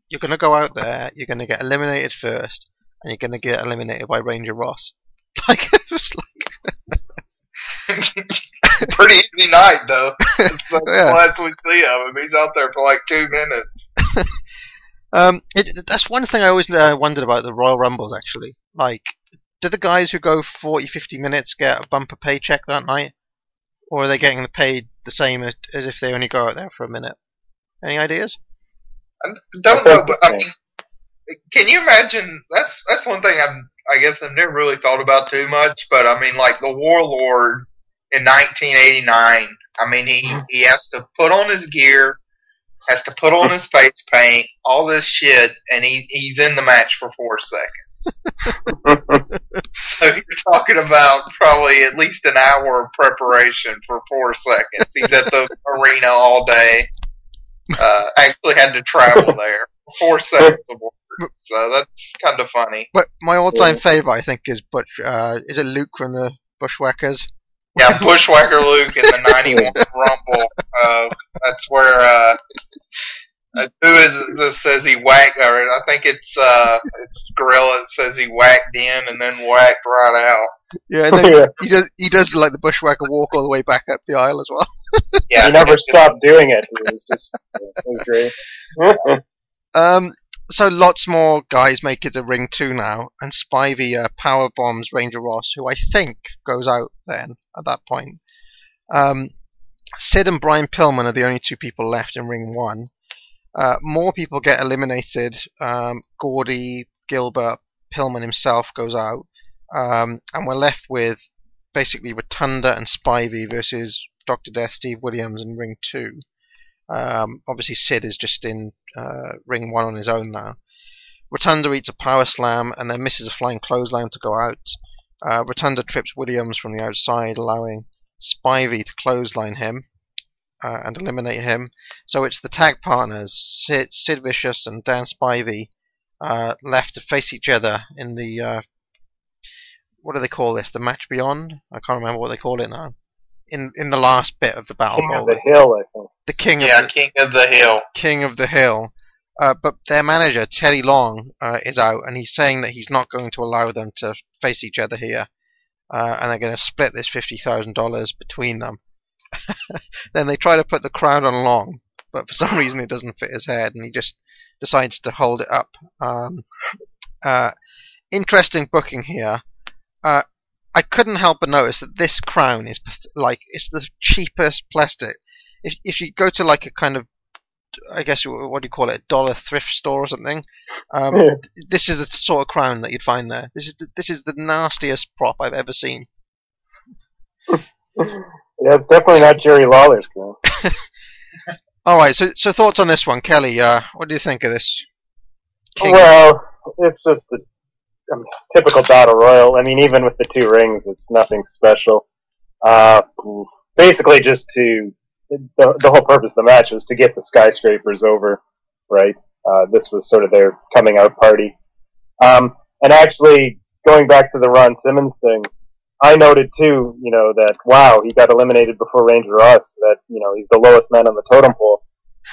you're going to go out there, you're going to get eliminated first, and you're going to get eliminated by Ranger Ross. Like, it was like, Pretty easy night though. That's the Yeah. last we see of him. He's out there for like two minutes. um, it, that's one thing I always uh, wondered about the Royal Rumbles, actually. Like, do the guys who go 40, 50 minutes get a bumper paycheck that night? Or are they getting paid the same as, as if they only go out there for a minute? Any ideas? I don't I know, but I mean, can you imagine? That's that's one thing I'm. I guess I've never really thought about too much, but I mean, like the Warlord in 1989. I mean, he he has to put on his gear, has to put on his face paint, all this shit, and he he's in the match for four seconds. So you're talking about probably at least an hour of preparation for four seconds. He's at the arena all day. Uh, actually had to travel there. Four seconds of work. So that's kind of funny. But my all-time favorite, I think, is Butch. Uh, is it Luke from the Bushwhackers? Yeah, Bushwhacker Luke in the 91 Rumble. Uh, that's where, uh, who is it that says he whacked, or I think it's, uh, it's Gorilla that says he whacked in and then whacked right out. Yeah, and then Yeah. he does. He does like the Bushwhacker walk all the way back up the aisle as well. Yeah. he never stopped doing it. It was just, it was great. Um, so lots more guys make it to ring two now, and Spivey uh, power bombs Ranger Ross, who I think goes out then at that point. Um, Sid and Brian Pillman are the only two people left in ring one. Uh, more people get eliminated. Um, Gordy, Gilbert, Pillman himself goes out, um, and we're left with basically Rotunda and Spivey versus Doctor Death, Steve Williams and ring two. Um, obviously, Sid is just in uh, ring one on his own now. Rotunda eats a power slam and then misses a flying clothesline to go out. Uh, Rotunda trips Williams from the outside, allowing Spivey to clothesline him. Uh, and eliminate him. So it's the tag partners, Sid, Sid Vicious and Dan Spivey, uh, left to face each other in the uh, what do they call this? The match beyond? I can't remember what they call it now. In in the last bit of the battle King of the Hill, I think. the king Yeah, of the, King of the Hill. king of the hill. Uh, but their manager Teddy Long uh, is out, and he's saying that he's not going to allow them to face each other here, uh, and they're going to split this fifty thousand dollars between them. then they try to put the crown on Long, but for some reason it doesn't fit his head, and he just decides to hold it up. Um, uh, interesting booking here. Uh, I couldn't help but notice that this crown is like it's the cheapest plastic. If if you go to like a kind of I guess what do you call it, a dollar thrift store or something. Um, Yeah. this is the sort of crown that you'd find there. This is the, this is the nastiest prop I've ever seen. Yeah, it's definitely not Jerry Lawler's crown. All right, so so thoughts on this one, Kelly? Uh, what do you think of this? King? Well, it's just a um, typical battle royal. I mean, even with the two rings, it's nothing special. Uh, basically, just to the, the whole purpose of the match was to get the skyscrapers over, right? Uh, this was sort of their coming out party. Um, and actually, going back to the Ron Simmons thing, I noted too, you know, that wow, he got eliminated before Ranger Ross. That you know he's the lowest man on the totem pole.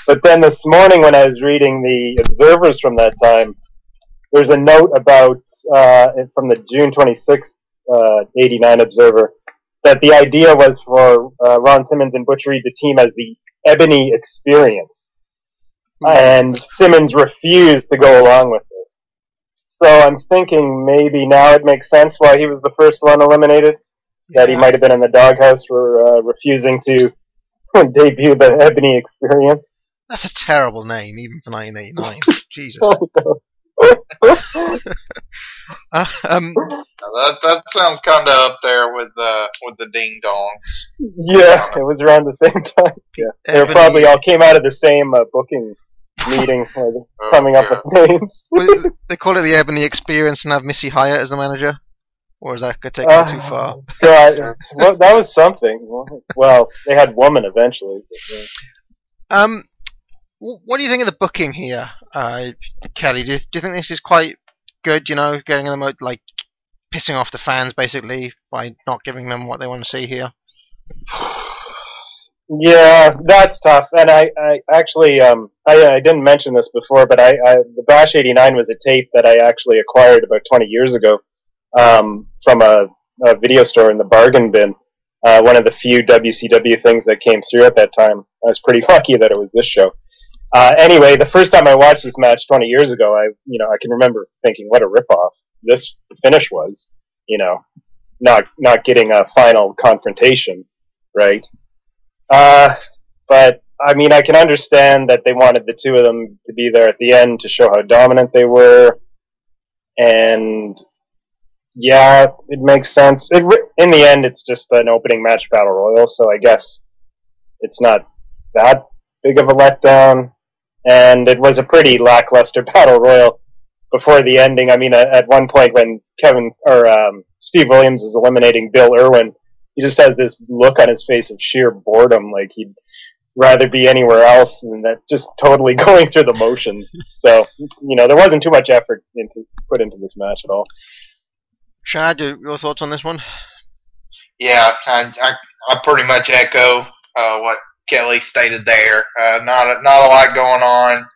But then this morning, when I was reading the observers from that time, there's a note about uh, from the June 26th uh, 89 Observer that the idea was for uh, Ron Simmons and Butch Reed to team as the Ebony Experience, and Simmons refused to go along with it. So I'm thinking maybe now it makes sense why he was the first one eliminated. That he might have been in the doghouse for uh, refusing to debut the Ebony Experience. That's a terrible name, even for 1989. Jesus. Uh, um, That that sounds kind of up there with the with the ding dongs. Yeah, it was around the same time. Yeah, they probably all came out of the same uh, booking meeting, where Oh, coming up with names. well, they call it the Ebony Experience and have Missy Hyatt as the manager, or is that going to take Uh, it too far? God, well, that was something. Well, they had woman eventually. but, uh, Um, what do you think of the booking here, uh, Kelly? Do you, do you think this is quite good? You know, getting them out, like pissing off the fans basically by not giving them what they want to see here. Yeah, that's tough. And I, I actually, um, I, I didn't mention this before, but I, I, the Bash '89 was a tape that I actually acquired about 20 years ago um, from a, a video store in the bargain bin. Uh, one of the few WCW things that came through at that time. I was pretty lucky that it was this show. Uh, anyway, the first time I watched this match 20 years ago, I, you know, I can remember thinking, what a ripoff this finish was. You know, not not getting a final confrontation, right? Uh, but I mean, I can understand that they wanted the two of them to be there at the end to show how dominant they were, and yeah, it makes sense. It, in the end, it's just an opening match battle royal, so I guess it's not that big of a letdown. And it was a pretty lackluster battle royal before the ending. I mean, at, one point when Kevin or um, Steve Williams is eliminating Bill Irwin, he just has this look on his face of sheer boredom, like he'd rather be anywhere else than that, just totally going through the motions. So, you know, there wasn't too much effort into put into this match at all. Chad, your your thoughts on this one? Yeah, I I, I pretty much echo uh, what Kelly stated there. Uh, not a, not a lot going on.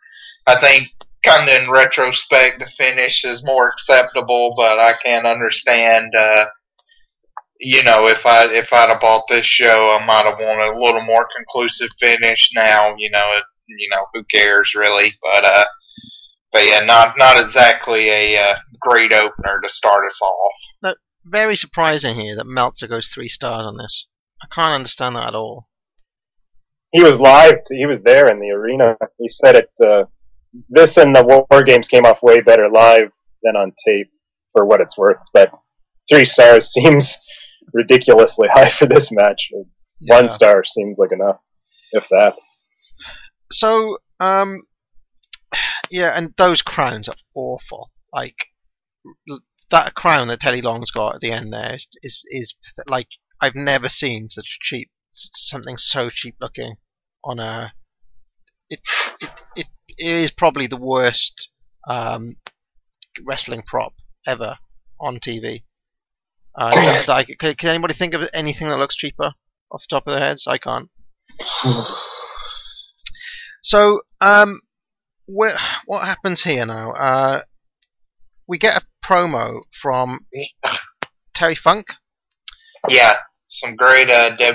I think kind of in retrospect, the finish is more acceptable, but I can't understand. Uh, you know, if I if I'd have bought this show, I might have wanted a little more conclusive finish. Now, you know, it, you know, who cares really? But uh, but yeah, not not exactly a uh, great opener to start us off. Very surprising here that Meltzer goes three stars on this. I can't understand that at all. He was live. He was there in the arena. He said it. Uh, this and the War Games came off way better live than on tape, for what it's worth. But three stars seems ridiculously high for this match. One star seems like enough, if that. So, um, yeah, and those crowns are awful. Like that crown that Teddy Long's got at the end there is is, is like I've never seen such a cheap something so cheap looking. on a. It it it, it is probably the worst um, wrestling prop ever on TV. Uh, that- that I c- can, can anybody think of anything that looks cheaper off the top of their heads? I can't. So, um, wh- what happens here now? Uh, we get a promo from Terry Funk. Yeah, some great uh, D-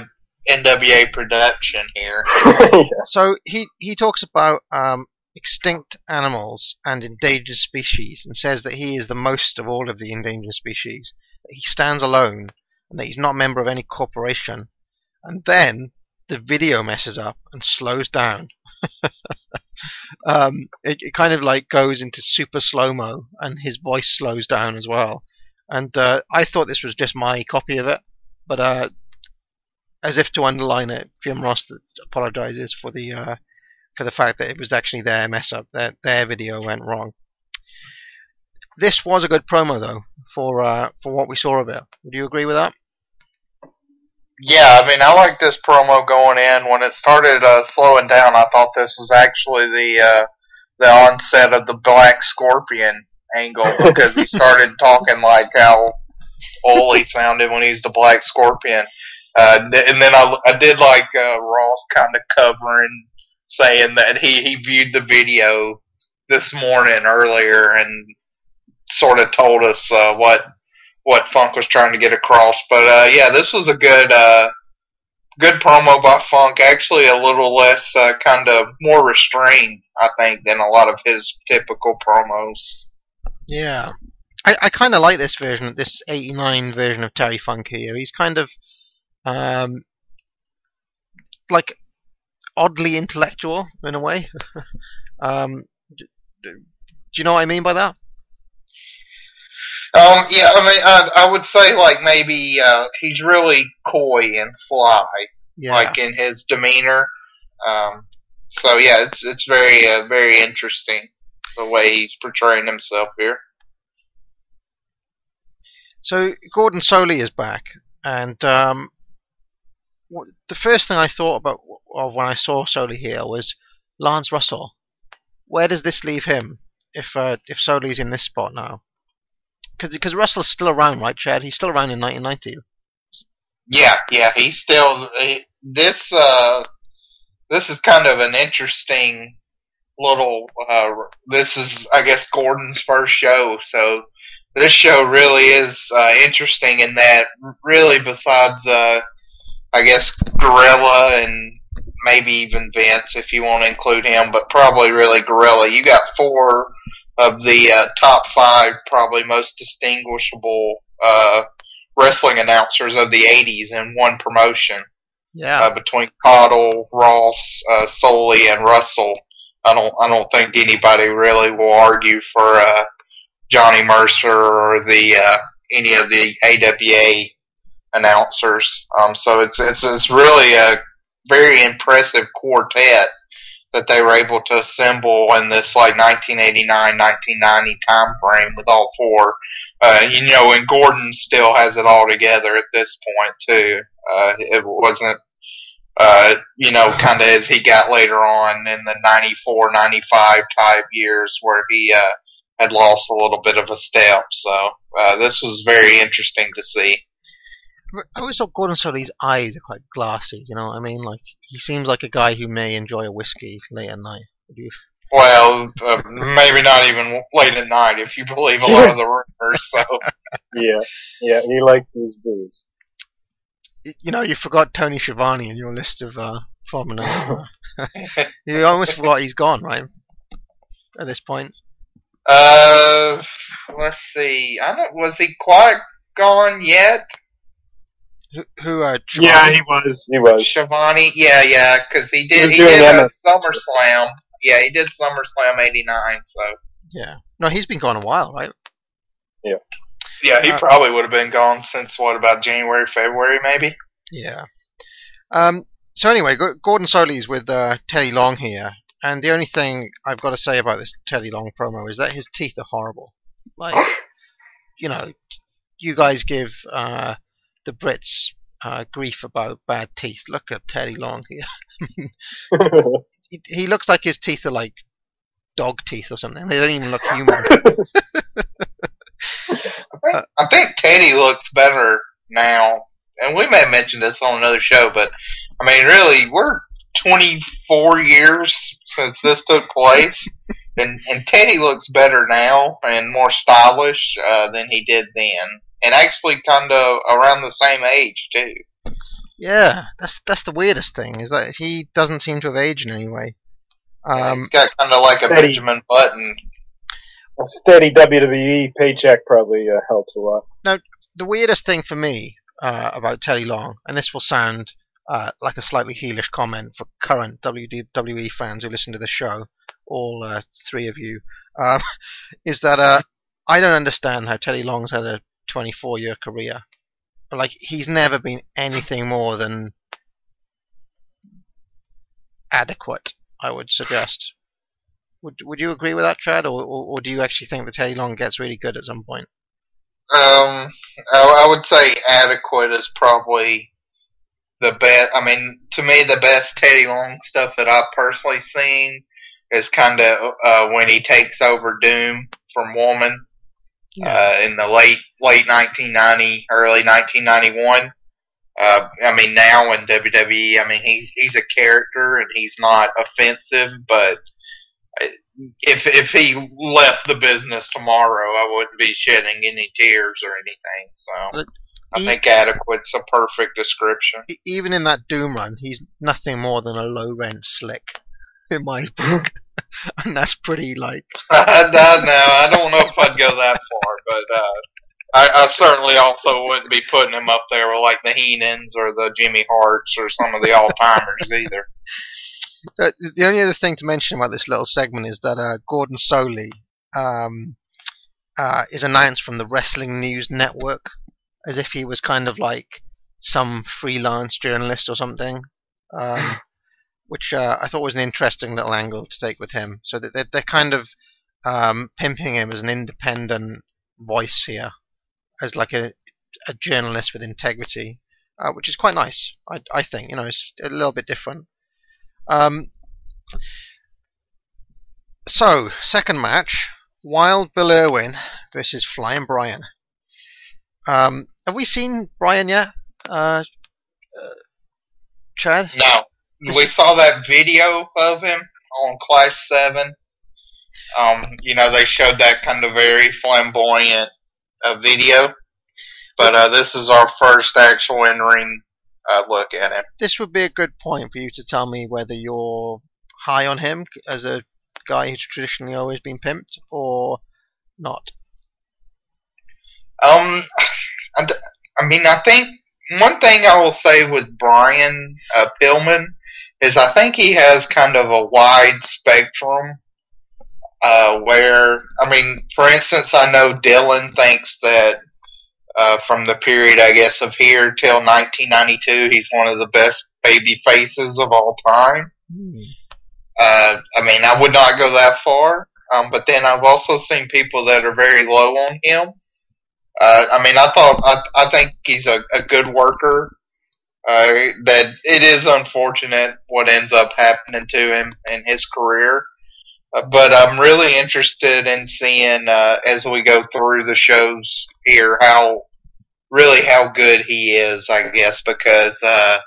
NWA production here. So he he talks about um, extinct animals and endangered species, and says that he is the most of all of the endangered species. That he stands alone, and that he's not a member of any corporation. And then the video messes up and slows down. um, it, it kind of like goes into super slow mo, and his voice slows down as well. And uh, I thought this was just my copy of it, but uh, as if to underline it, Jim Ross apologizes for the uh, for the fact that it was actually their mess up, their their video went wrong. This was a good promo though for uh, for what we saw of it. Would you agree with that? Yeah, I mean, I like this promo going in. When it started uh, slowing down, I thought this was actually the uh, the onset of the Black Scorpion angle because he started talking like how old he sounded when he's the Black Scorpion. Uh, and then I, I did like uh, Ross kind of covering, saying that he, he viewed the video this morning earlier and sort of told us uh, what what Funk was trying to get across. But uh, yeah, this was a good uh, good promo by Funk. Actually, a little less uh, kind of more restrained, I think, than a lot of his typical promos. Yeah, I, I kind of like this version, this '89 version of Terry Funk here. He's kind of um, like oddly intellectual in a way. um, d- d- do you know what I mean by that? Um, yeah, I mean, I, I would say like maybe uh, he's really coy and sly, Yeah. like in his demeanor. Um, so yeah, it's it's very uh, very interesting the way he's portraying himself here. So Gordon Solie is back, and um, the first thing I thought about of when I saw Solie here was Lance Russell. Where does this leave him if uh, if Solie's in this spot now? Because Russell's still around, right, Chad? He's still around in 1990. Yeah, yeah, he's still he, this. Uh, this is kind of an interesting little. Uh, this is, I guess, Gordon's first show, so this show really is uh, interesting in that, really, besides, uh, I guess, Gorilla and maybe even Vince, if you want to include him, but probably really Gorilla. You got four of the uh, top five, probably most distinguishable uh, wrestling announcers of the '80s in one promotion Yeah. uh, between Caudle, Ross, uh, Solie, and Russell. I don't I don't think anybody really will argue for uh, Johnny Mercer or the uh, any of the AWA announcers. Um, so it's it's it's really a very impressive quartet that they were able to assemble in this like 1989 1990 time frame with all four. Uh, you know, and Gordon still has it all together at this point too. Uh, it wasn't uh, you know, kind of as he got later on in the 94, 95 type years where he, uh, had lost a little bit of a step. So, uh, this was very interesting to see. I always thought Gordon Solie's eyes are quite glassy. You know what I mean? Like he seems like a guy who may enjoy a whiskey late at night. You? Well, uh, maybe not even late at night if you believe a lot of the rumors. So, Yeah, yeah, he likes his booze. You know, you forgot Tony Schiavone in your list of uh, former. you almost forgot he's gone, right? At this point. uh, let's see. I don't, was he quite gone yet? Who? who uh, Yeah, he was. He was. Schiavone, yeah, yeah, because he did. was He, doing did a SummerSlam. Yeah, he did SummerSlam '89. So yeah. No, he's been gone a while, right? yeah, yeah he Uh, probably would have been gone since what about January, February, maybe. Yeah. Um. So anyway, G- Gordon Solie's with uh, Teddy Long here, and the only thing I've got to say about this Teddy Long promo is that his teeth are horrible. Like, you know, you guys give uh, the Brits uh, grief about bad teeth. Look at Teddy Long here. he, he looks like his teeth are like dog teeth or something. They don't even look human. I think Teddy looks better now, and we may have mentioned this on another show, but I mean, really, we're 24 years since this took place, and and Teddy looks better now and more stylish uh, than he did then, and actually kind of around the same age too. yeah, that's that's the weirdest thing is that he doesn't seem to have aged in any way. Um, He's got kind of like a. Benjamin Button. a steady WWE paycheck probably uh, helps a lot. Now, the weirdest thing for me uh, about Teddy Long, and this will sound uh, like a slightly heelish comment for current WWE fans who listen to the show, all uh, three of you, um, is that uh, I don't understand how Teddy Long's had a 24 year career. Like, he's never been anything more than adequate, I would suggest. Would, would you agree with that, Chad, or, or, or do you actually think that Teddy Long gets really good at some point? Um, I, I would say adequate is probably the best. I mean, to me, the best Teddy Long stuff that I've personally seen is kind of uh, when he takes over Doom from Woman uh, in the late late 1990, early 1991. Uh, I mean, now in WWE, I mean, he's he's a character and he's not offensive, but uh, if if he left the business tomorrow, I wouldn't be shedding any tears or anything. So But I think adequate's a perfect description. even in that Doom run, he's nothing more than a low rent slick, in my book, and that's pretty like I, I, no, I don't know if I'd go that far, but uh, I, I certainly also wouldn't be putting him up there with like the Heenans or the Jimmy Harts or some of the all timers either. Uh, the only other thing to mention about this little segment is that uh, Gordon Solie um, uh, is announced from the Wrestling News Network as if he was kind of like some freelance journalist or something, um, which uh, I thought was an interesting little angle to take with him. So that they're, they're kind of um, pimping him as an independent voice here, as like a, a journalist with integrity, uh, which is quite nice. I, I think you know it's a little bit different. Um, so, second match Wild Bill Irwin versus Flying Brian. Um, have we seen Brian yet? Uh, uh, Chad? No, we saw that video of him on Clash Seven. Um, you know, they showed that kind of very flamboyant uh, video, but uh, this is our first actual in-ring uh, look at him. This would be a good point for you to tell me whether you're high on him as a guy who's traditionally always been pimped or not. Um, I, d- I mean, I think one thing I will say with Brian uh, Pillman is I think he has kind of a wide spectrum. Uh, where I mean, for instance, I know Dylan thinks that uh, from the period, I guess, of here till 1992, he's one of the best baby faces of all time. Uh, I mean, I would not go that far, um, but then I've also seen people that are very low on him. Uh, I mean, I thought I, I think he's a, a good worker. Uh, that it is unfortunate what ends up happening to him in his career, uh, but I'm really interested in seeing uh, as we go through the shows here how really how good he is. I guess because uh,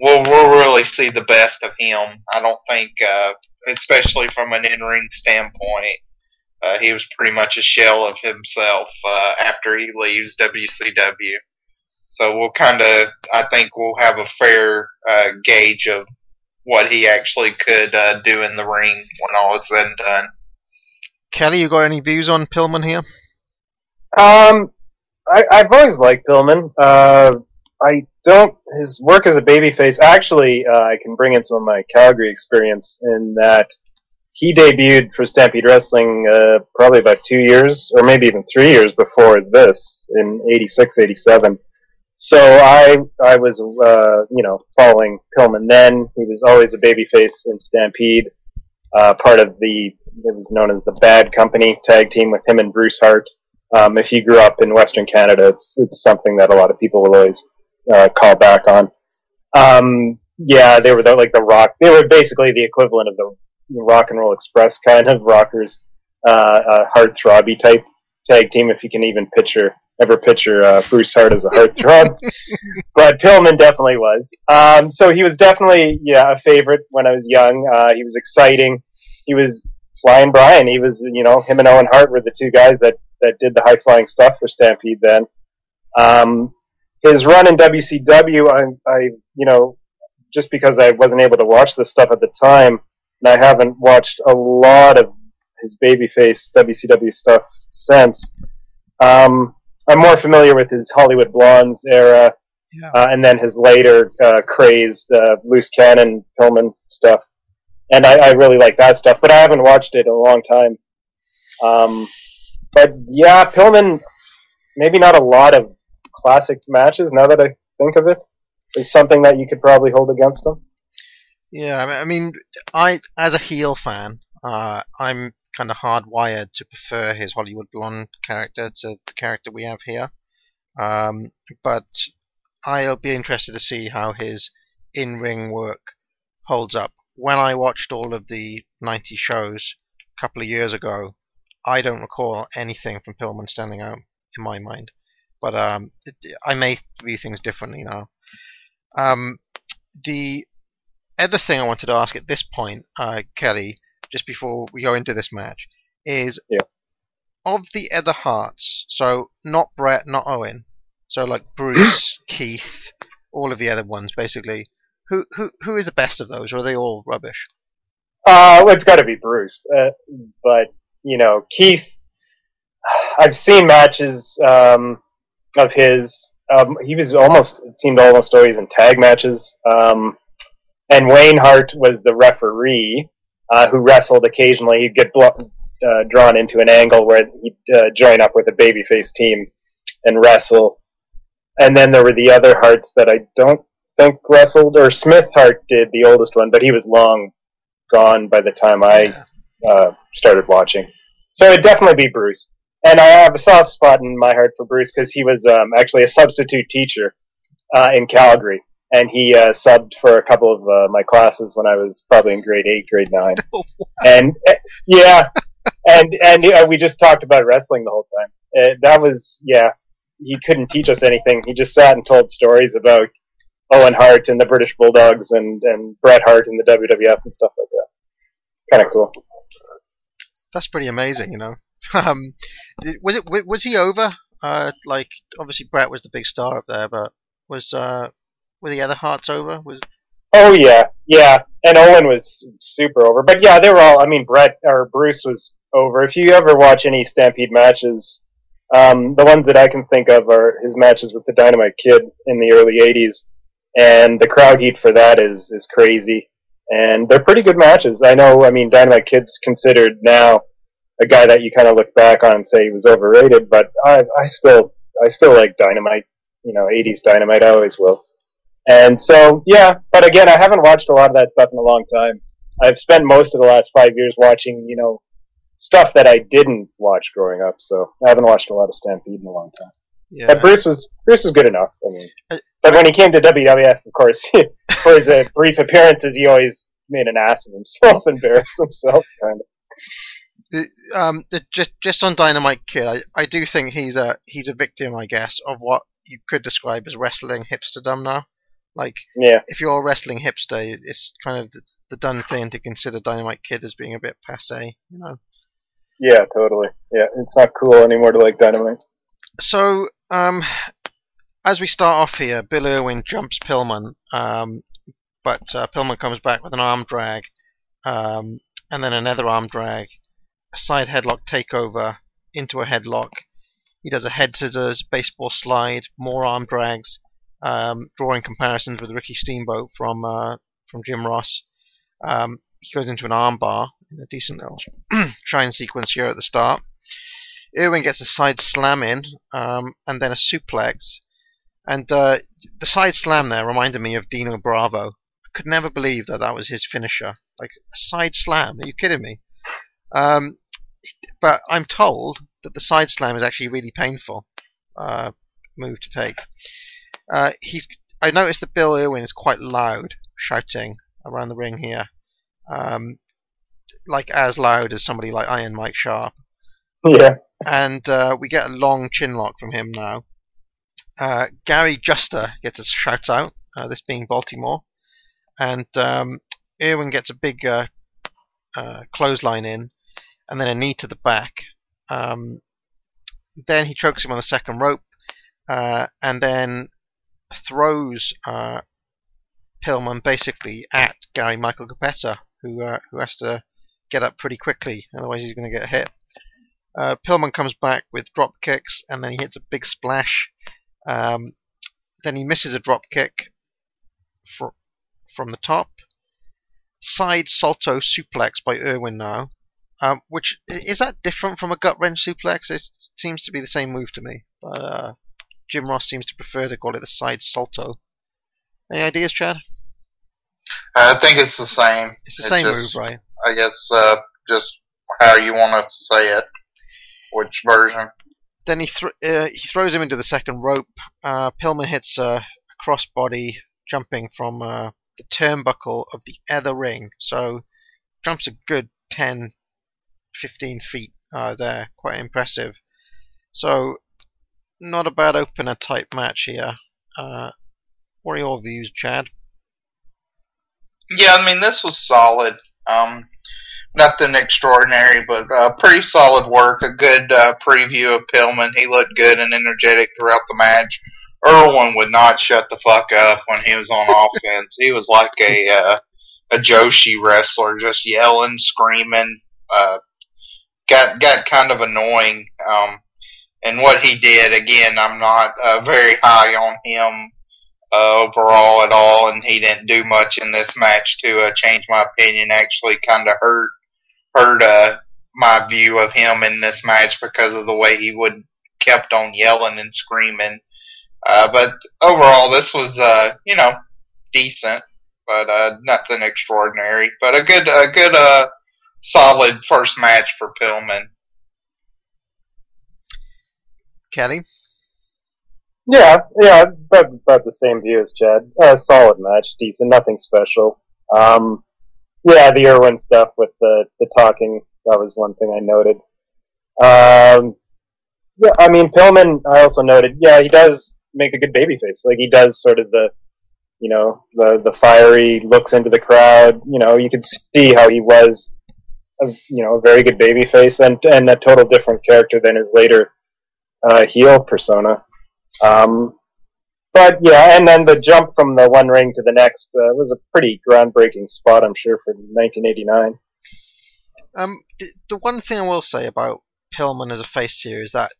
we'll we'll really see the best of him. I don't think, uh, especially from an in-ring standpoint, uh, he was pretty much a shell of himself uh, after he leaves WCW. So we'll kind of, I think we'll have a fair uh, gauge of what he actually could uh, do in the ring when all is said and done. Kelly, you got any views on Pillman here? Um, I, I've always liked Pillman. Uh, I don't. His work as a babyface. Actually, uh, I can bring in some of my Calgary experience in that he debuted for Stampede Wrestling uh, probably about two years, or maybe even three years before this, in '86, '87. So I I was uh, you know following Pillman then. He was always a babyface in Stampede, uh, part of the it was known as the Bad Company tag team with him and Bruce Hart. Um, if you grew up in Western Canada, it's it's something that a lot of people will always uh, call back on. Um, yeah, they were the, like the rock. They were basically the equivalent of the Rock and Roll Express kind of rockers, uh, uh, heartthrobby type tag team. If you can even picture ever picture uh, Bruce Hart as a heartthrob, but Pillman definitely was. Um, so he was definitely yeah a favorite when I was young. Uh, he was exciting. He was flying Brian. He was you know him and Owen Hart were the two guys that that did the high flying stuff for Stampede then. Um, his run in WCW, I, I you know just because I wasn't able to watch this stuff at the time, and I haven't watched a lot of his babyface WCW stuff since. Um, I'm more familiar with his Hollywood Blondes era, Yeah. uh, and then his later uh, crazed uh, loose cannon Pillman stuff. And I, I really like that stuff, but I haven't watched it in a long time. Um, but yeah, Pillman, maybe not a lot of classic matches. Now that I think of it, is something that you could probably hold against him. Yeah, I mean- I mean, I as a heel fan, uh, I'm kind of hardwired to prefer his Hollywood blonde character to the character we have here. Um, but I'll be interested to see how his in-ring work holds up. When I watched all of the 90 shows a couple of years ago, I don't recall anything from Pillman standing out in my mind. But um, it, I may view things differently now. Um, the other thing I wanted to ask at this point, uh, Kelly, just before we go into this match, is Yeah. of the other Harts, so not Bret, not Owen, so like Bruce, Keith, all of the other ones basically. Who who who is the best of those, or are they all rubbish? Uh, well, it's got to be Bruce. Uh, but you know, Keith. I've seen matches um, of his. Um, he was almost. It seemed almost always in tag matches. Um, and Wayne Hart was the referee uh, who wrestled occasionally. He'd get blo- uh, drawn into an angle where he'd uh, join up with a babyface team and wrestle. And then there were the other Harts that I don't think wrestled, or Smith Hart did, the oldest one, but he was long gone by the time I uh, started watching. So it'd definitely be Bruce. And I have a soft spot in my heart for Bruce because he was um, actually a substitute teacher uh, in Calgary. And he uh, subbed for a couple of uh, my classes when I was probably in grade eight, grade nine. and uh, yeah, and and we just talked about wrestling the whole time. Uh, that was yeah. He couldn't teach us anything. He just sat and told stories about Owen Hart and the British Bulldogs and and Bret Hart and the WWF and stuff like that. Kind of cool. That's pretty amazing, you know. Um, was it was he over? Uh, like obviously Bret was the big star up there, but was uh were the other Harts over? Was Oh yeah, yeah. And Owen was super over, but yeah, they were all. I mean, Bret or Bruce was over. If you ever watch any Stampede matches, um, the ones that I can think of are his matches with the Dynamite Kid in the early '80s, and the crowd heat for that is is crazy. And they're pretty good matches. I know. I mean, Dynamite Kid's considered now a guy that you kind of look back on and say he was overrated, but I I still I still like Dynamite. You know, '80s Dynamite. I always will. And so, yeah, but again, I haven't watched a lot of that stuff in a long time. I've spent most of the last five years watching, you know, stuff that I didn't watch growing up. So I haven't watched a lot of Stampede in a long time. yeah. But Bruce was Bruce was good enough. I mean, but when he came to WWF, of course, for his uh, brief appearances, he always made an ass of himself, embarrassed himself, kind of. the, um, the, just just on Dynamite Kid, I, I do think he's a he's a victim, I guess, of what you could describe as wrestling hipsterdom now. Like Yeah, if you're a wrestling hipster, it's kind of the, the done thing to consider Dynamite Kid as being a bit passe, you know. yeah, totally. Yeah, it's not cool anymore to like Dynamite. So, um, as we start off here, Bill Irwin jumps Pillman, um, but uh, Pillman comes back with an arm drag, um, and then another arm drag, a side headlock takeover into a headlock. He does a head scissors, baseball slide, more arm drags, um, drawing comparisons with Ricky Steamboat from uh, from Jim Ross. Um, he goes into an armbar in a decent little shine sequence here at the start. Irwin gets a side slam in, um, and then a suplex. And uh, the side slam there reminded me of Dino Bravo. I could never believe that that was his finisher. Like a side slam? Are you kidding me? Um, but I'm told that the side slam is actually really painful uh, move to take. Uh, he's. I noticed that Bill Irwin is quite loud, shouting around the ring here, um, like as loud as somebody like Iron Mike Sharpe. Yeah. And uh, we get a long chin lock from him now. Uh, Gary Juster gets a shout out, uh, this being Baltimore, and um, Irwin gets a big uh, uh, clothesline in, and then a knee to the back. Um, then he chokes him on the second rope, uh, and then throws uh, Pillman basically at Gary Michael Cappetta, who uh, who has to get up pretty quickly, otherwise he's going to get hit. Uh, Pillman comes back with drop kicks, and then he hits a big splash. Um, then he misses a drop kick fr- from the top. Side salto suplex by Irwin now. Um, which is that different from a gut wrench suplex? It seems to be the same move to me, but uh, Jim Ross seems to prefer to call it the side salto. Any ideas, Chad? I think it's the same. It's the It same just- move, right? I guess uh, just how you want to say it, which version. Then he thr uh, he throws him into the second rope. Uh, Pillman hits a crossbody jumping from uh, the turnbuckle of the other ring. So jumps a good 10, 15 feet uh, there. Quite impressive. So not a bad opener type match here. Uh, what are your views, Chad? Yeah, I mean this was solid. Um, nothing extraordinary, but uh, pretty solid work. A good uh, preview of Pillman. He looked good and energetic throughout the match. Irwin would not shut the fuck up when he was on offense. He was like a uh, a Joshi wrestler, just yelling, screaming. Uh, got got kind of annoying. Um, and what he did again, I'm not uh, very high on him uh, overall at all, and he didn't do much in this match to uh, change my opinion. Actually, kind of hurt hurt uh, my view of him in this match because of the way he would kept on yelling and screaming. Uh, but overall, this was uh, you know decent, but uh, nothing extraordinary. But a good a good uh, solid first match for Pillman. Kelly? Yeah, yeah, about, about the same view as Chad. Uh, solid match, decent, nothing special. Um, yeah, the Irwin stuff with the, the talking, that was one thing I noted. Um, yeah, I mean, Pillman, I also noted, yeah, he does make a good baby face. Like, he does sort of the, you know, the, the fiery looks into the crowd. You know, you could see how he was, a, you know, a very good baby face and, and a total different character than his later, uh, heel persona. Um, but yeah, and then the jump from the one ring to the next uh, was a pretty groundbreaking spot, I'm sure, for 1989. Um, the one thing I will say about Pillman as a face here is that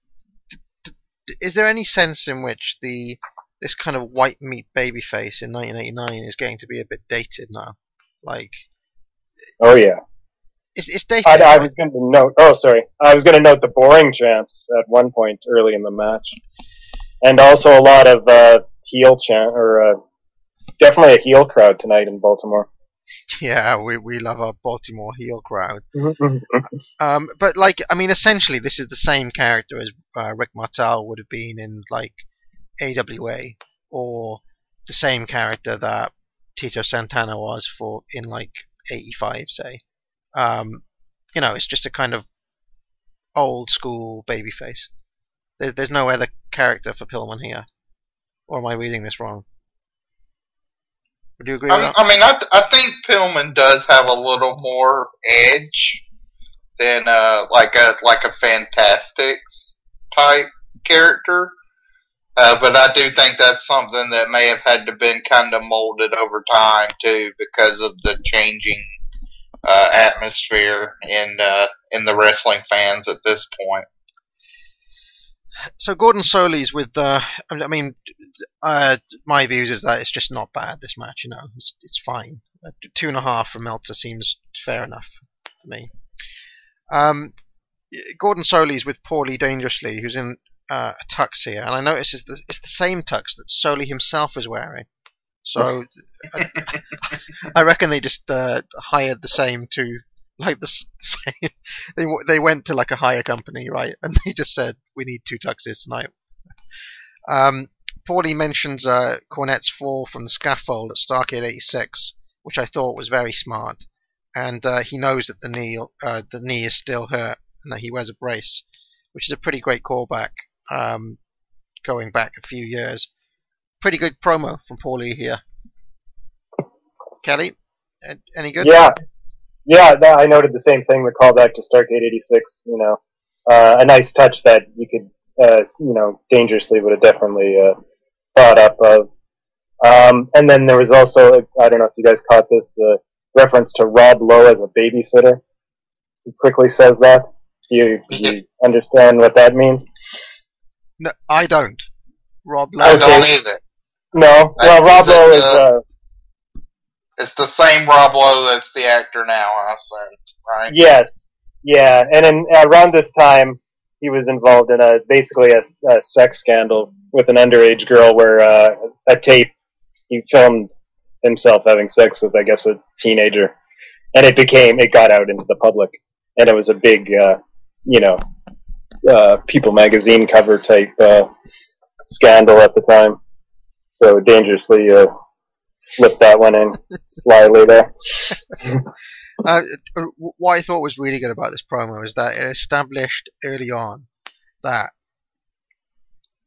is there any sense in which the this kind of white meat baby face in 1989 is getting to be a bit dated now? Like, Oh yeah, it's, it's. I, I was going to note. Oh, sorry, I was going to note the boring chants at one point early in the match, and also a lot of uh, heel chant or uh, definitely a heel crowd tonight in Baltimore. Yeah, we we love our Baltimore heel crowd. Um, but like, I mean, essentially, this is the same character as uh, Rick Martel would have been in like AWA, or the same character that Tito Santana was for in like '85, say. Um, you know, it's just a kind of old school babyface. There, there's no other character for Pillman here, or am I reading this wrong? Would you agree with I, that? I mean, I, I think Pillman does have a little more edge than uh, like a like a Fantastics type character. Uh, but I do think that's something that may have had to been kind of molded over time too, because of the changing uh, atmosphere in uh, in the wrestling fans at this point. so Gordon Solie's with uh, I mean, uh, my views is that it's just not bad. This match, you know, it's it's fine. Uh, two and a half from Meltzer seems fair enough for me. Um, Gordon Solie's with Paulie Dangerously, who's in uh, a tux here, and I notice it's the, it's the same tux that Solie himself is wearing. So I, I reckon they just uh, hired the same two, like the same. They they went to like a hire company, right? And they just said we need two tuxes tonight. Um, Paulie mentions uh, Cornette's fall from the scaffold at Starcade '86, which I thought was very smart, and uh, he knows that the knee uh, the knee is still hurt and that he wears a brace, which is a pretty great callback. Um, going back a few years, pretty good promo from Paulie here. Kelly, any good? Yeah, yeah. That, I noted the same thing. The callback to Starcade '86. You know, uh, a nice touch that you could, uh, you know, dangerously would have definitely uh, thought up of. Um, and then there was also, I don't know if you guys caught this, the reference to Rob Lowe as a babysitter. He quickly says that. Do you, do you understand what that means? No, I don't. Rob Lowe. I Lowe. don't either. No. Well, Rob Is is. uh, It's the same Rob Lowe that's the actor now, I assume, right? Yes, yeah, and in, around this time, he was involved in a basically a, a sex scandal with an underage girl, where uh, a tape he filmed himself having sex with, I guess, a teenager, and it became it got out into the public, and it was a big, uh, you know, uh, People magazine cover type uh, scandal at the time. So dangerously uh, slipped that one in slyly there. Uh, uh, what I thought was really good about this promo is that it established early on that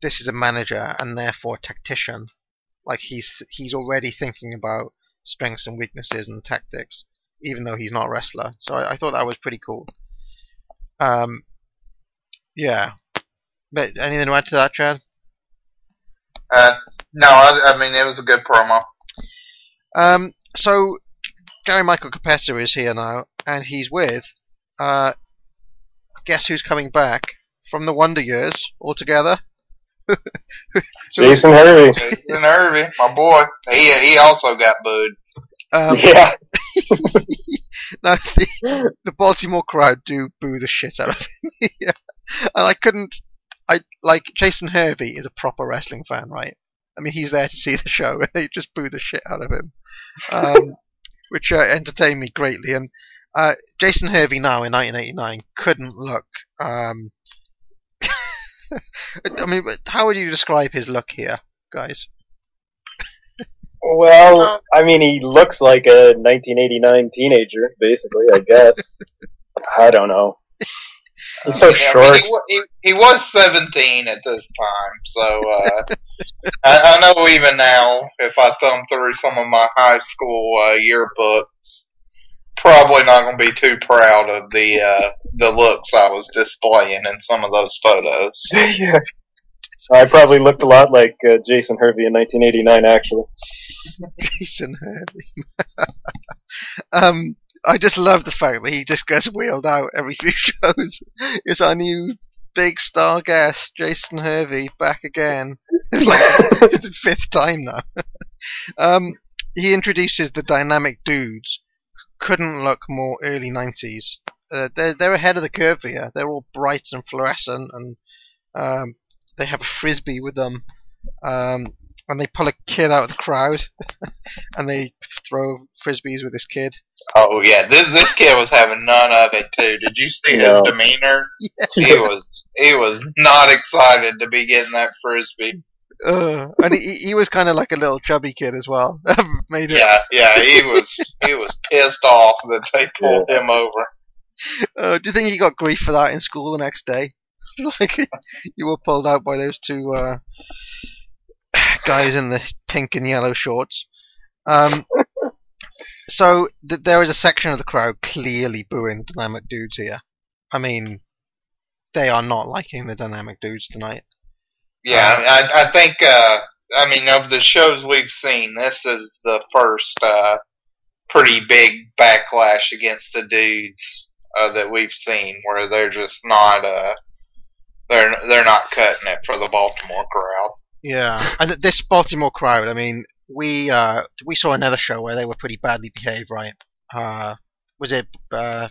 this is a manager and therefore a tactician. Like he's he's already thinking about strengths and weaknesses and tactics, even though he's not a wrestler. So I, I thought that was pretty cool. Um, yeah. But anything to add to that, Chad? Uh, no, I, I mean it was a good promo. Um, so Gary Michael Cappetta is here now, and he's with. Uh, guess who's coming back from the Wonder Years altogether? So, Jason Hervey. Jason Hervey, my boy, he he also got booed. Um, Yeah. no, the, the Baltimore crowd do boo the shit out of him. yeah. And I couldn't. I like Jason Hervey is a proper wrestling fan, right? I mean, he's there to see the show, and they just boo the shit out of him, um, which uh, entertained me greatly. And uh, Jason Hervey now in 1989 couldn't look. Um, I mean, how would you describe his look here, guys? Well, I mean, he looks like a 1989 teenager, basically. I guess. I don't know. He's so Yeah, I mean, short. he, he, he was 17 at this time, so uh, I, I know even now, if I thumb through some of my high school uh, yearbooks, probably not going to be too proud of the uh, the looks I was displaying in some of those photos. yeah. I probably looked a lot like uh, Jason Hervey in 1989, actually. Jason Hervey. um, I just love the fact that he just gets wheeled out every few shows. It's our new big star guest, Jason Hervey, back again. It's like it's the fifth time now. um, he introduces the dynamic dudes. Couldn't look more early 90s. Uh, they're they're ahead of the curve here. They're all bright and fluorescent, and um, they have a frisbee with them. Um, and they pull a kid out of the crowd, and they throw frisbees with this kid. Oh yeah, this this kid was having none of it too. Did you see No. his demeanor? Yeah. He was he was not excited to be getting that frisbee. Uh, and he, he was kind of like a little chubby kid as well. Made it. Yeah, yeah, he was he was pissed off that they pulled him over. Uh, do you think he got grief for that in school the next day? like you were pulled out by those two uh, guys in the pink and yellow shorts. Um, so th- there is a section of the crowd clearly booing dynamic dudes here. I mean, they are not liking the dynamic dudes tonight. Yeah, I, I think. Uh, I mean, of the shows we've seen, this is the first uh, pretty big backlash against the dudes uh, that we've seen, where they're just not. Uh, they're they're not cutting it for the Baltimore crowd. Yeah, and this Baltimore crowd. I mean, we uh, we saw another show where they were pretty badly behaved, right? Uh, was it uh,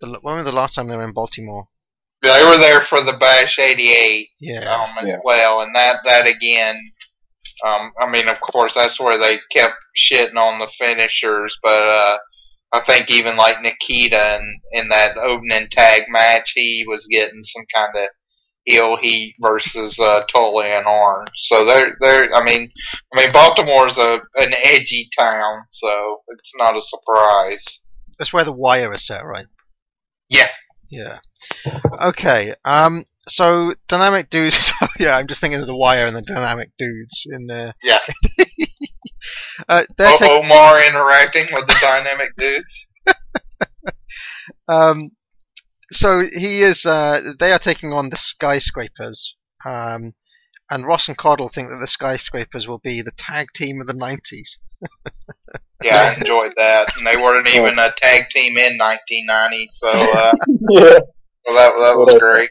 the when was the last time they were in Baltimore? They were there for the Bash '88 Yeah, um, as Yeah. well, and that that again. Um, I mean, of course, that's where they kept shitting on the finishers, but uh, I think even like Nikita in, in that opening tag match, he was getting some kind of heel heat versus uh, Tully and Orange. So they're they're. I mean, I mean Baltimore's a an edgy town, so it's not a surprise. That's where the wire is set, right? Yeah. Yeah. Okay. Um. So dynamic dudes. yeah, I'm just thinking of the wire and the dynamic dudes in there. Yeah. Uh, they're O- taking. Omar interacting with the dynamic dudes. Um. So he is. Uh. They are taking on the skyscrapers. Um. And Ross and Caudle think that the skyscrapers will be the tag team of the '90s. Yeah, I enjoyed that, and they weren't even a tag team in 1990, so uh, Yeah. so that that was great.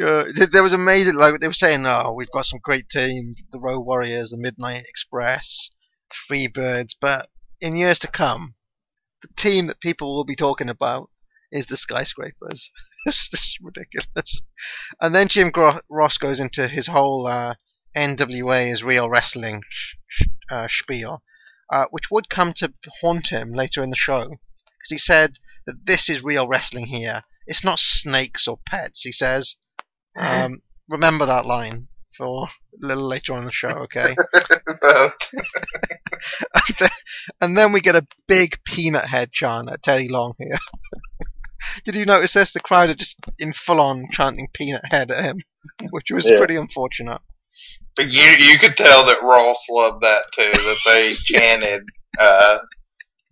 Uh, there was amazing, like they were saying, oh, we've got some great teams, the Road Warriors, the Midnight Express, Freebirds, but in years to come, the team that people will be talking about is the Skyscrapers. it's just ridiculous. And then Jim Gro- Ross goes into his whole uh, NWA is real wrestling sh- sh- uh, spiel, uh, which would come to haunt him later in the show, because he said that this is real wrestling here. It's not snakes or pets, he says. Um, remember that line for a little later on in the show, okay? And, then, and then we get a big peanut head chant at Teddy Long here. Did you notice this? The crowd are just in full on chanting peanut head at him, which was Yeah. pretty unfortunate. But you you could tell that Ross loved that too. That they chanted uh,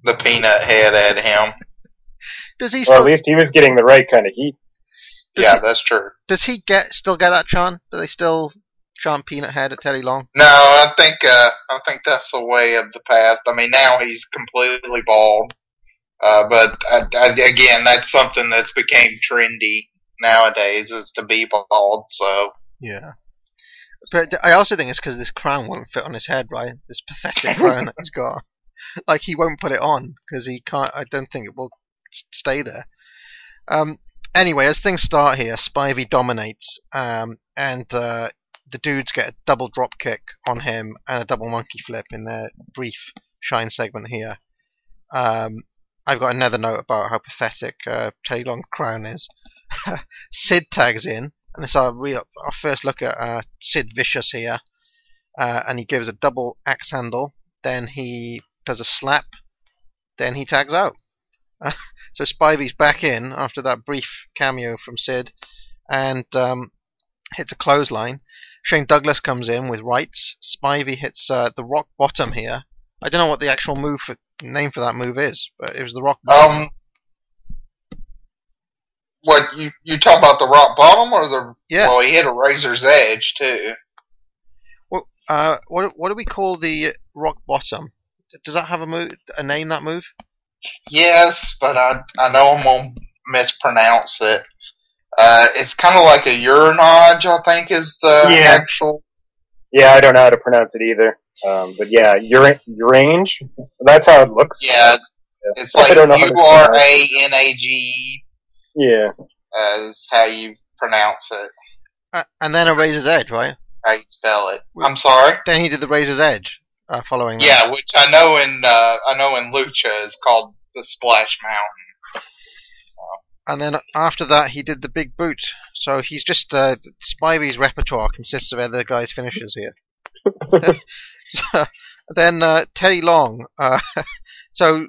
the peanut head at him. Does he Or still? at least he was getting the right kind of heat. Yeah, he, that's true. does he get still get that chant? Do they still chant peanut head at Teddy Long? No, I think uh, I think that's the way of the past. I mean, now he's completely bald. Uh, but uh, uh, again, that's something that's became trendy nowadays is to be bald. So Yeah. But I also think it's because this crown won't fit on his head, right? This pathetic crown that he's got. Like he won't put it on because he can't. I don't think it will stay there. Um. Anyway, as things start here, Spivey dominates, um, and uh, the dudes get a double drop kick on him and a double monkey flip in their brief shine segment here. Um, I've got another note about how pathetic uh, Crown is. Sid tags in, and this our real our first look at uh, Sid Vicious here, uh, and he gives a double axe handle. Then he does a slap. Then he tags out. so Spivey's back in after that brief cameo from Sid, and um, hits a clothesline. Shane Douglas comes in with rights. Spivey hits uh, the rock bottom here. I don't know what the actual move for, name for that move is, but it was the rock bottom. um, what you you talk about the rock bottom or the? Yeah. Well, he hit a razor's edge too. What, uh, what what do we call the rock bottom? Does that have a move, a name? That move? Yes, but I I know I'm gonna mispronounce it. Uh, it's kind of like a uranage, I think, is the Yeah. actual. Yeah, I don't know how to pronounce it either. Um, but yeah, ura- Urange. That's how it looks. Yeah, it's like don't know how to U R A N A G Yeah. Is how you pronounce it, Uh, and then a razor's edge, right? how you spell it. I'm sorry. Then he did the razor's edge uh, following. that. Yeah, which I know in uh, I know in Lucha is called the Splash Mountain. And then after that, he did the big boot. So he's just uh, Spivey's repertoire consists of other guys' finishes here. so, then uh, Teddy Long. Uh, so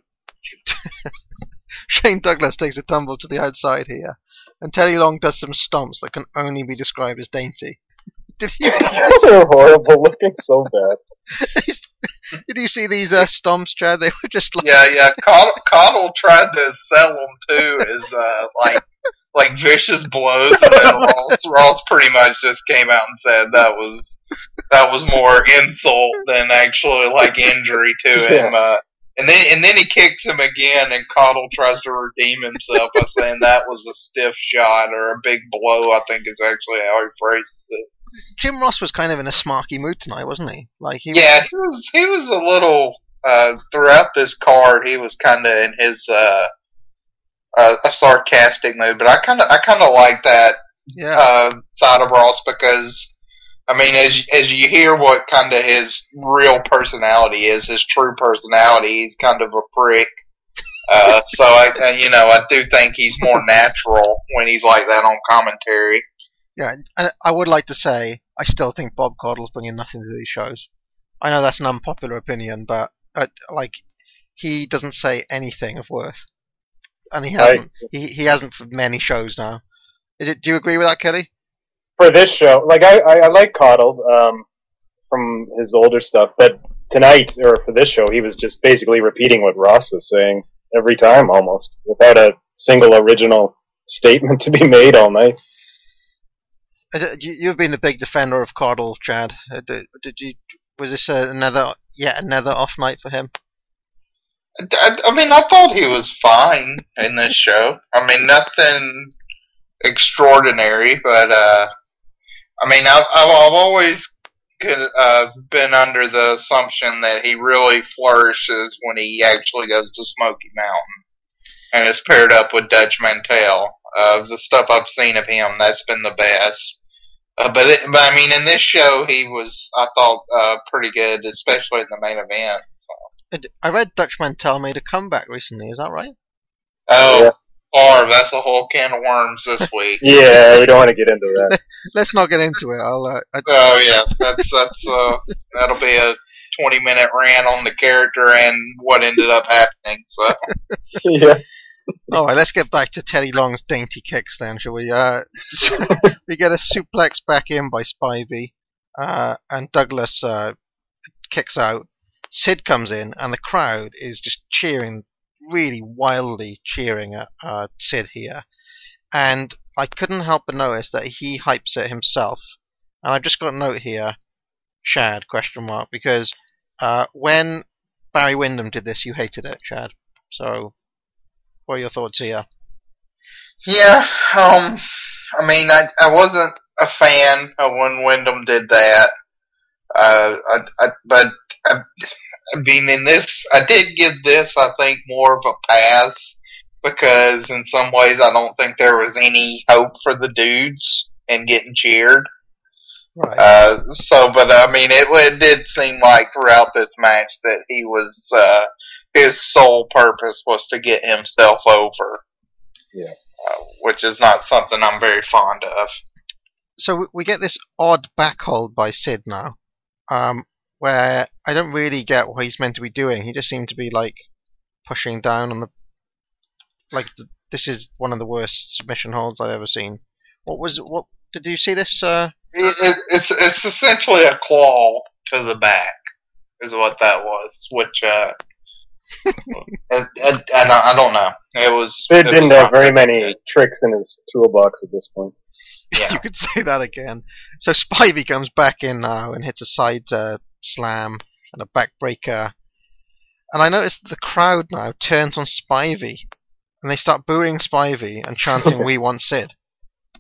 Shane Douglas takes a tumble to the outside here, and Teddy Long does some stomps that can only be described as dainty. Did you They're horrible looking so bad. did you see these uh, stomps, Chad? They were just like Yeah, yeah. Caudle, Caudle tried to sell them too as uh, like like vicious blows, and then Ross, Ross pretty much just came out and said that was that was more insult than actually like injury to him. Uh, and then and then he kicks him again, and Caudle tries to redeem himself by saying that was a stiff shot or a big blow. I think is actually how he phrases it. Jim Ross was kind of in a smarky mood tonight, wasn't he? Like he Yeah, he was he was a little uh, throughout this card. He was kind of in his uh, uh, a sarcastic mood, but I kind of I kind of like that yeah. uh, side of Ross because I mean, as as you hear what kind of his real personality is, his true personality, he's kind of a prick. Uh, so I, uh, you know, I do think he's more natural when he's like that on commentary. Yeah, and I would like to say I still think Bob Caudle's bringing nothing to these shows. I know that's an unpopular opinion, but uh, like he doesn't say anything of worth, and he hasn't. He he hasn't for many shows now. Is it- Do you agree with that, Kelly? For this show, like I, I, I like Coddled um, from his older stuff, but tonight or for this show, he was just basically repeating what Ross was saying every time, almost without a single original statement to be made all night. Uh, you- You've been the big defender of Caudle, Chad. Uh, Did, did you? Was this uh, another yet another off night for him? I, I mean, I thought he was fine in this show. I mean, nothing extraordinary, but uh, I mean, I've I've, always uh, been under the assumption that he really flourishes when he actually goes to Smoky Mountain and is paired up with Dutch Mantell. Of the stuff I've seen of him, that's been the best. Uh, but, it, but I mean, in this show, he was I thought uh, pretty good, especially in the main event. So. D- I read Dutch Mantell made a comeback recently. Is that right? Oh, Parv, that's a whole can of worms this week. Yeah, we don't want to get into that. Let's not get into it. I'll. Uh, I, Oh yeah, that's that's uh that'll be a twenty minute rant on the character and what ended up happening. So yeah. All right, let's get back to Teddy Long's dainty kicks then, shall we? Uh, we get a suplex back in by Spivey, uh, and Douglas uh, kicks out. Sid comes in, and the crowd is just cheering, really wildly cheering at uh, Sid here. And I couldn't help but notice that he hypes it himself. And I've just got a note here, Chad, question mark, because uh, when Barry Windham did this, you hated it, Chad. So what are your thoughts here? yeah, um, I mean, I I wasn't a fan of when Windham did that. Uh, I, I, but I, I mean, in this, I did give this, I think, more of a pass because in some ways, I don't think there was any hope for the dudes in getting cheered. Right. Uh, so, but I mean, it, it did seem like throughout this match that he was, uh, his sole purpose was to get himself over. Yeah. Uh, which is not something I'm very fond of. so we- we get this odd backhold by Sid now, um, where I don't really get what he's meant to be doing. He just seemed to be like pushing down on the, like the, this is one of the worst submission holds I've ever seen. What was what? Did you see this? Uh, It, it, it's it's essentially a claw to the back, is what that was. Which, uh, and, and, and I, I don't know. It was. Sid it didn't was have not very very many good. tricks in his toolbox at this point. Yeah. you could say that again. So Spivey comes back in now and hits a side uh, slam and a backbreaker. And I noticed the crowd now turns on Spivey and they start booing Spivey and chanting "We want Sid."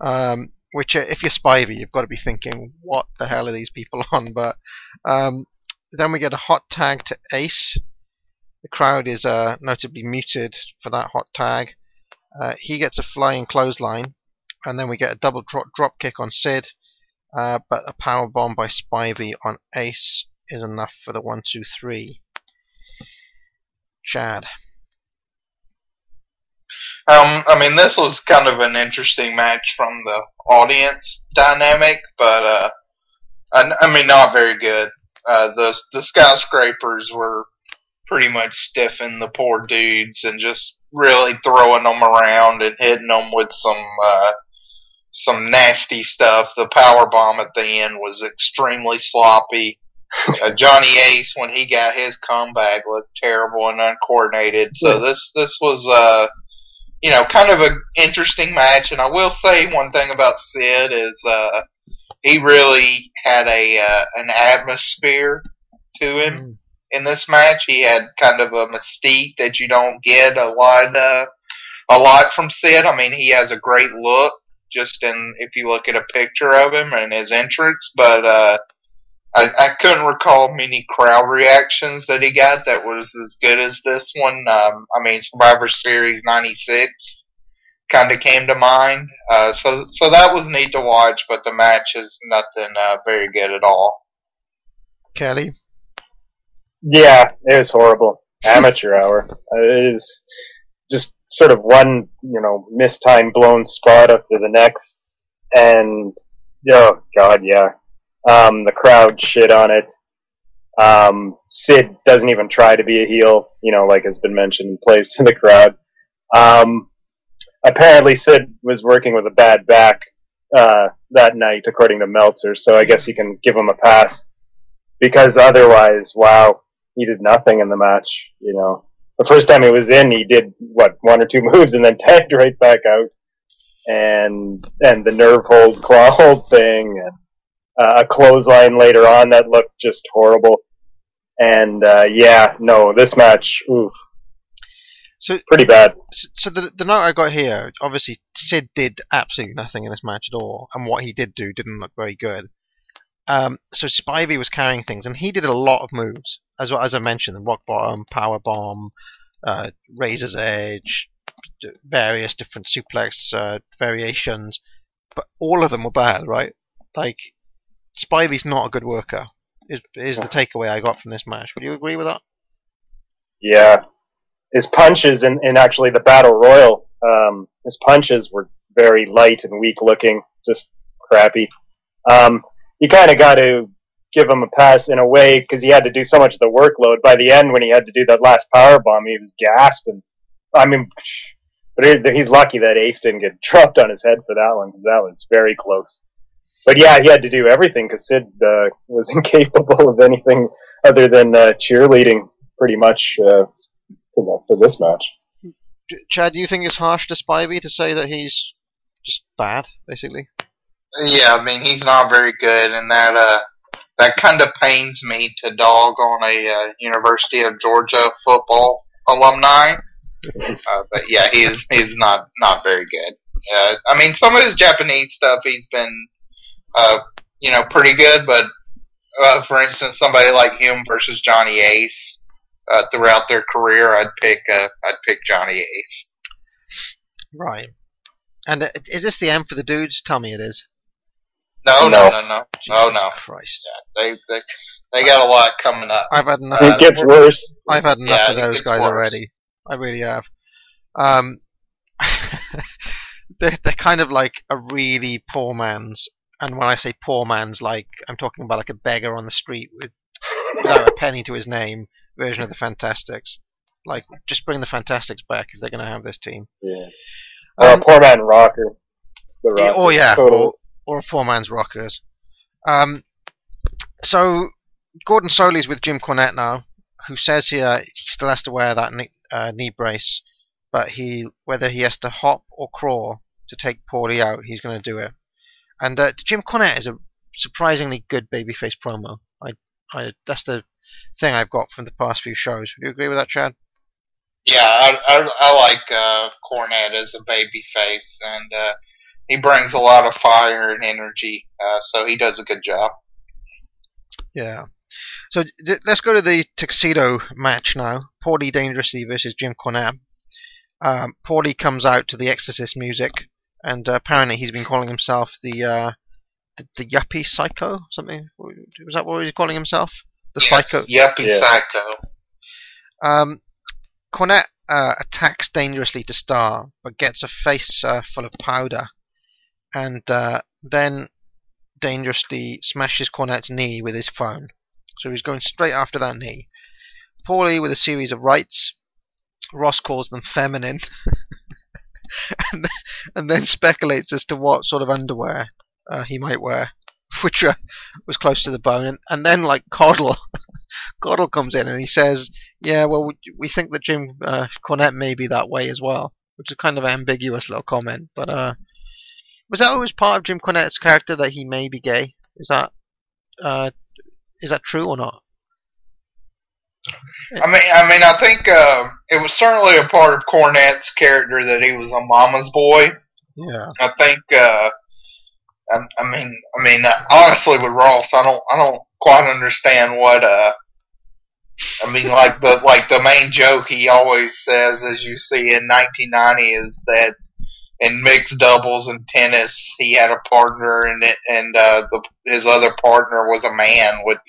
Um, which, uh, if you're Spivey, you've got to be thinking, "What the hell are these people on?" But um, then we get a hot tag to Ace. The crowd is uh, notably muted for that hot tag. Uh, he gets a flying clothesline and then we get a double drop, drop kick on Sid, uh, but a power bomb by Spivey on Ace is enough for the one, two, three. Chad. Um, I mean, this was kind of an interesting match from the audience dynamic, but uh, I, I mean, not very good. Uh, the the skyscrapers were pretty much stiffing the poor dudes and just really throwing them around and hitting them with some uh, some nasty stuff. The power bomb at the end was extremely sloppy. Uh, Johnny Ace, when he got his comeback, looked terrible and uncoordinated. So this this was uh you know, kind of an interesting match. And I will say one thing about Sid is uh, he really had a uh, an atmosphere to him Mm. in this match. He had kind of a mystique that you don't get a lot uh, a lot from Sid. I mean, he has a great look just in if you look at a picture of him and his entrance, but uh, I, I couldn't recall many crowd reactions that he got that was as good as this one. Um, I mean, Survivor Series '96 kind of came to mind. Uh, so, so that was neat to watch, but the match is nothing uh, very good at all. Kelly. Yeah, it was horrible. Amateur hour. Uh, It was just sort of one, you know, mistimed blown spot after the next. and oh god, yeah, um, the crowd shit on it. Um, Sid doesn't even try to be a heel, you know, like has been mentioned, plays to the crowd. Um, apparently, Sid was working with a bad back uh, that night, according to Meltzer. So I guess you can give him a pass because otherwise, wow, he did nothing in the match. You know, the first time he was in, he did what one or two moves and then tagged right back out, and and the nerve hold, claw hold thing, and uh, a clothesline later on that looked just horrible. And uh, yeah, no, this match, oof, So, pretty bad. so the the note I got here, obviously Sid did absolutely nothing in this match at all, and what he did do didn't look very good. Um, so Spivey was carrying things, and he did a lot of moves, as as I mentioned, the rock bottom, power bomb, uh, razor's edge, d- various different suplex uh, variations, but all of them were bad, right? Like Spivey's not a good worker. Is is the takeaway I got from this match? Would you agree with that? Yeah. His punches in, in actually the Battle Royal, um, his punches were very light and weak looking, just crappy. Um, you kind of got to give him a pass in a way because he had to do so much of the workload. By the end, when he had to do that last power bomb, he was gassed. And I mean, but he's lucky that Ace didn't get dropped on his head for that one because that was very close. But yeah, he had to do everything because Sid uh, was incapable of anything other than uh, cheerleading, pretty much. Uh, for, for this match. Chad, do you think it's harsh to Spivey to say that he's just bad, basically? Yeah, I mean he's not very good, and that uh that kind of pains me to dog on a uh, University of Georgia football alumni. Uh, but yeah, he is he's not not very good. Uh, I mean, some of his Japanese stuff he's been uh you know pretty good, but uh, for instance, somebody like him versus Johnny Ace uh, throughout their career, I'd pick uh, I'd pick Johnny Ace. Right. And uh, is this the end for the dudes? Tell me it is. No, No. no, no, no, oh no. Christ. They they they got a lot coming up. I've had enough. it gets worse. I've had enough Yeah, of those guys worse. already. I really have. Um, they're they're kind of like a really poor man's, and when I say poor man's, like I'm talking about like a beggar on the street with without a penny to his name version of the Fantastics. Like, just bring the Fantastics back if they're going to have this team. Yeah. Or Um, a poor man rocker. Yeah, rocker. oh yeah, Total. or, or a poor man's rockers. Um, so Gordon Solie's with Jim Cornette now, who says here he still has to wear that knee, uh, knee brace, but he whether he has to hop or crawl to take Paulie out, he's going to do it. And uh, Jim Cornette is a surprisingly good babyface promo. I, I that's the thing I've got from the past few shows. Would you agree with that, Chad? Yeah, I I, I like uh, Cornette as a baby face, and uh, he brings a lot of fire and energy, uh, so he does a good job. Yeah. So d- let's go to the tuxedo match now. Paulie Dangerously versus Jim Cornette. Um, Paulie comes out to the Exorcist music, and uh, apparently he's been calling himself the uh, the, the yuppie psycho. Something was that what he was calling himself? The Yes, psycho. yuppie Yeah. psycho. Um, Cornette uh, attacks dangerously to Star, but gets a face uh, full of powder, and uh, then dangerously smashes Cornette's knee with his phone. So he's going straight after that knee. Paulie with a series of rights. Ross calls them feminine, and, and then speculates as to what sort of underwear uh, he might wear, which uh, was close to the bone. And, and then, like Caudle, Caudle comes in and he says, "Yeah, well, we, we think that Jim uh, Cornette may be that way as well," which is kind of an ambiguous little comment. But uh, was that always part of Jim Cornette's character that he may be gay? Is that uh, is that true or not? I mean, I mean, I think uh, it was certainly a part of Cornette's character that he was a mama's boy. Yeah. I think. Uh, I, I mean, I mean, honestly, with Ross, I don't, I don't quite understand what. Uh, I mean, like the like the main joke he always says, as you see in 1990, is that in mixed doubles and tennis, he had a partner, and it, and uh, the his other partner was a man, which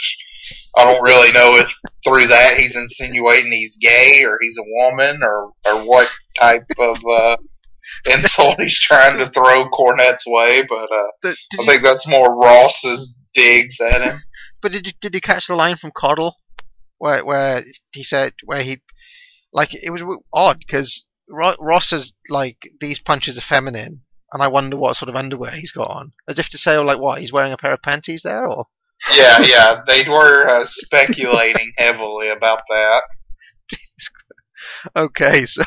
I don't really know if through that he's insinuating he's gay or he's a woman or or what type of uh, insult he's trying to throw Cornette's way, but uh, The- I you- think that's more Ross's digs at him. But did you did you catch the line from Caudle, where where he said where he like it was w- odd because Ross is like these punches are feminine, and I wonder what sort of underwear he's got on, as if to say, oh, like what he's wearing a pair of panties there, or Yeah, yeah, they were uh, speculating heavily about that. okay, so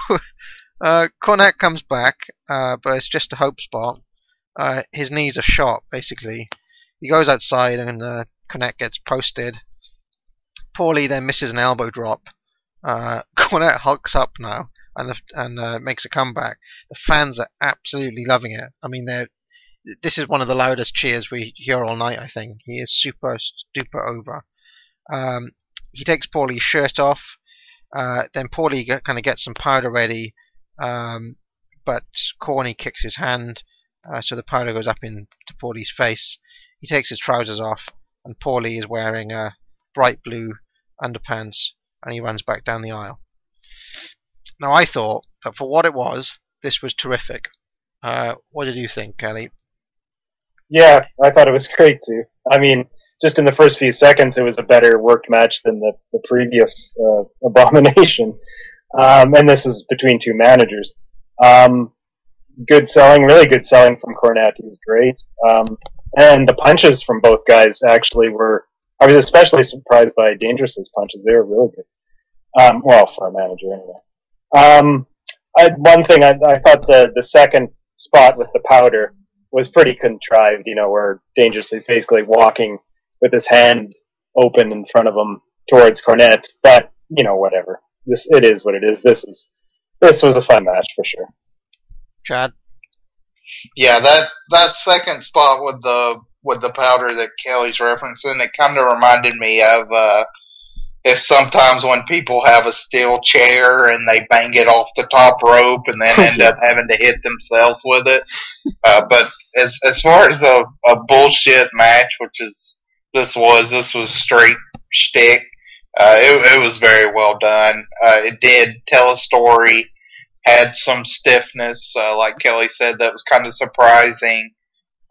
uh, Cornette comes back, uh, but it's just a hope spot. Uh, his knees are shot, basically. He goes outside and uh, Cornette gets posted. Paulie then misses an elbow drop. Uh, Cornette hulks up now and the, and uh, makes a comeback. The fans are absolutely loving it. I mean, they're this is one of the loudest cheers we hear all night. I think he is super duper over. Um, he takes Paulie's shirt off. Uh, then Paulie kind of gets some powder ready, um, but Corny kicks his hand, uh, so the powder goes up into Paulie's face. He takes his trousers off, and Paulie is wearing uh, bright blue underpants, and he runs back down the aisle. Now, I thought that for what it was, this was terrific. Uh, what did you think, Kelly? Yeah, I thought it was great too. I mean, just in the first few seconds, it was a better worked match than the, the previous uh, abomination. Um, and this is between two managers. Um, good selling, really good selling from Cornette. Was great. Um, and the punches from both guys actually were. I was especially surprised by Dangerous's punches. They were really good. Um, well, for a manager anyway. Um, I, one thing I, I thought the the second spot with the powder was pretty contrived, you know, where Dangerous is basically walking with his hand open in front of him towards Cornette. But you know, whatever. This it is what it is. This is this was a fun match for sure. Chad? Yeah, that that second spot with the with the powder that Kelly's referencing, it kind of reminded me of uh, if sometimes when people have a steel chair and they bang it off the top rope and then end up having to hit themselves with it. Uh, but as as far as a, a bullshit match, which is this was, this was straight shtick. Uh, it, it was very well done. Uh, it did tell a story, had some stiffness, uh, like Kelly said, that was kind of surprising,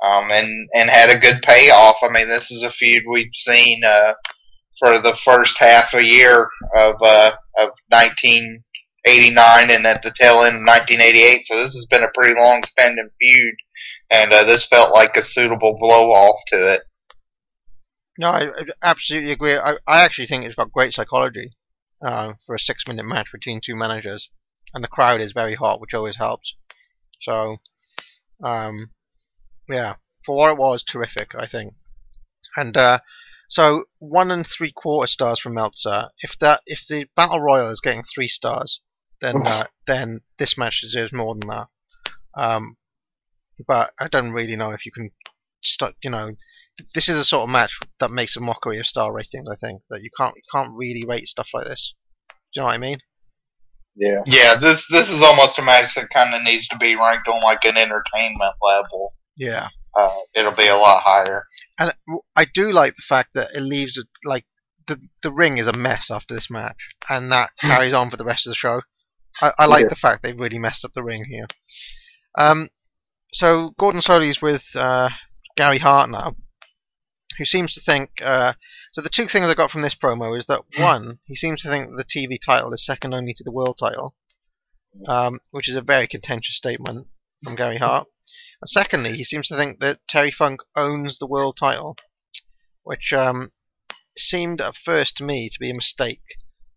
um, and and had a good payoff. I mean, this is a feud we've seen uh, for the first half a year of uh, of 1989 and at the tail end of 1988. So this has been a pretty long standing feud, and uh, this felt like a suitable blow off to it. No, I, I absolutely agree. I, I actually think it's got great psychology uh, for a six minute match between two managers. And the crowd is very hot, which always helps. So, um, yeah, for what it was, terrific, I think. And uh, so, one and three quarter stars from Meltzer. If that, if the Battle Royal is getting three stars, then uh, then this match deserves more than that. Um, but I don't really know if you can, st- you know, this is a sort of match that makes a mockery of star ratings. I think that you can't you can't really rate stuff like this. Do you know what I mean? Yeah. Yeah, this this is almost a match that kind of needs to be ranked on like an entertainment level. Yeah. Uh, it'll be a lot higher. And I do like the fact that it leaves it like the the ring is a mess after this match, and that carries on for the rest of the show. I, I like Yeah. the fact they've really messed up the ring here. Um, so Gordon Solie's with uh, Gary Hart now, who seems to think. Uh, so the two things I got from this promo is that one, he seems to think that the TV title is second only to the world title, um, which is a very contentious statement from Gary Hart. Secondly, he seems to think that Terry Funk owns the world title, which um, seemed at first to me to be a mistake,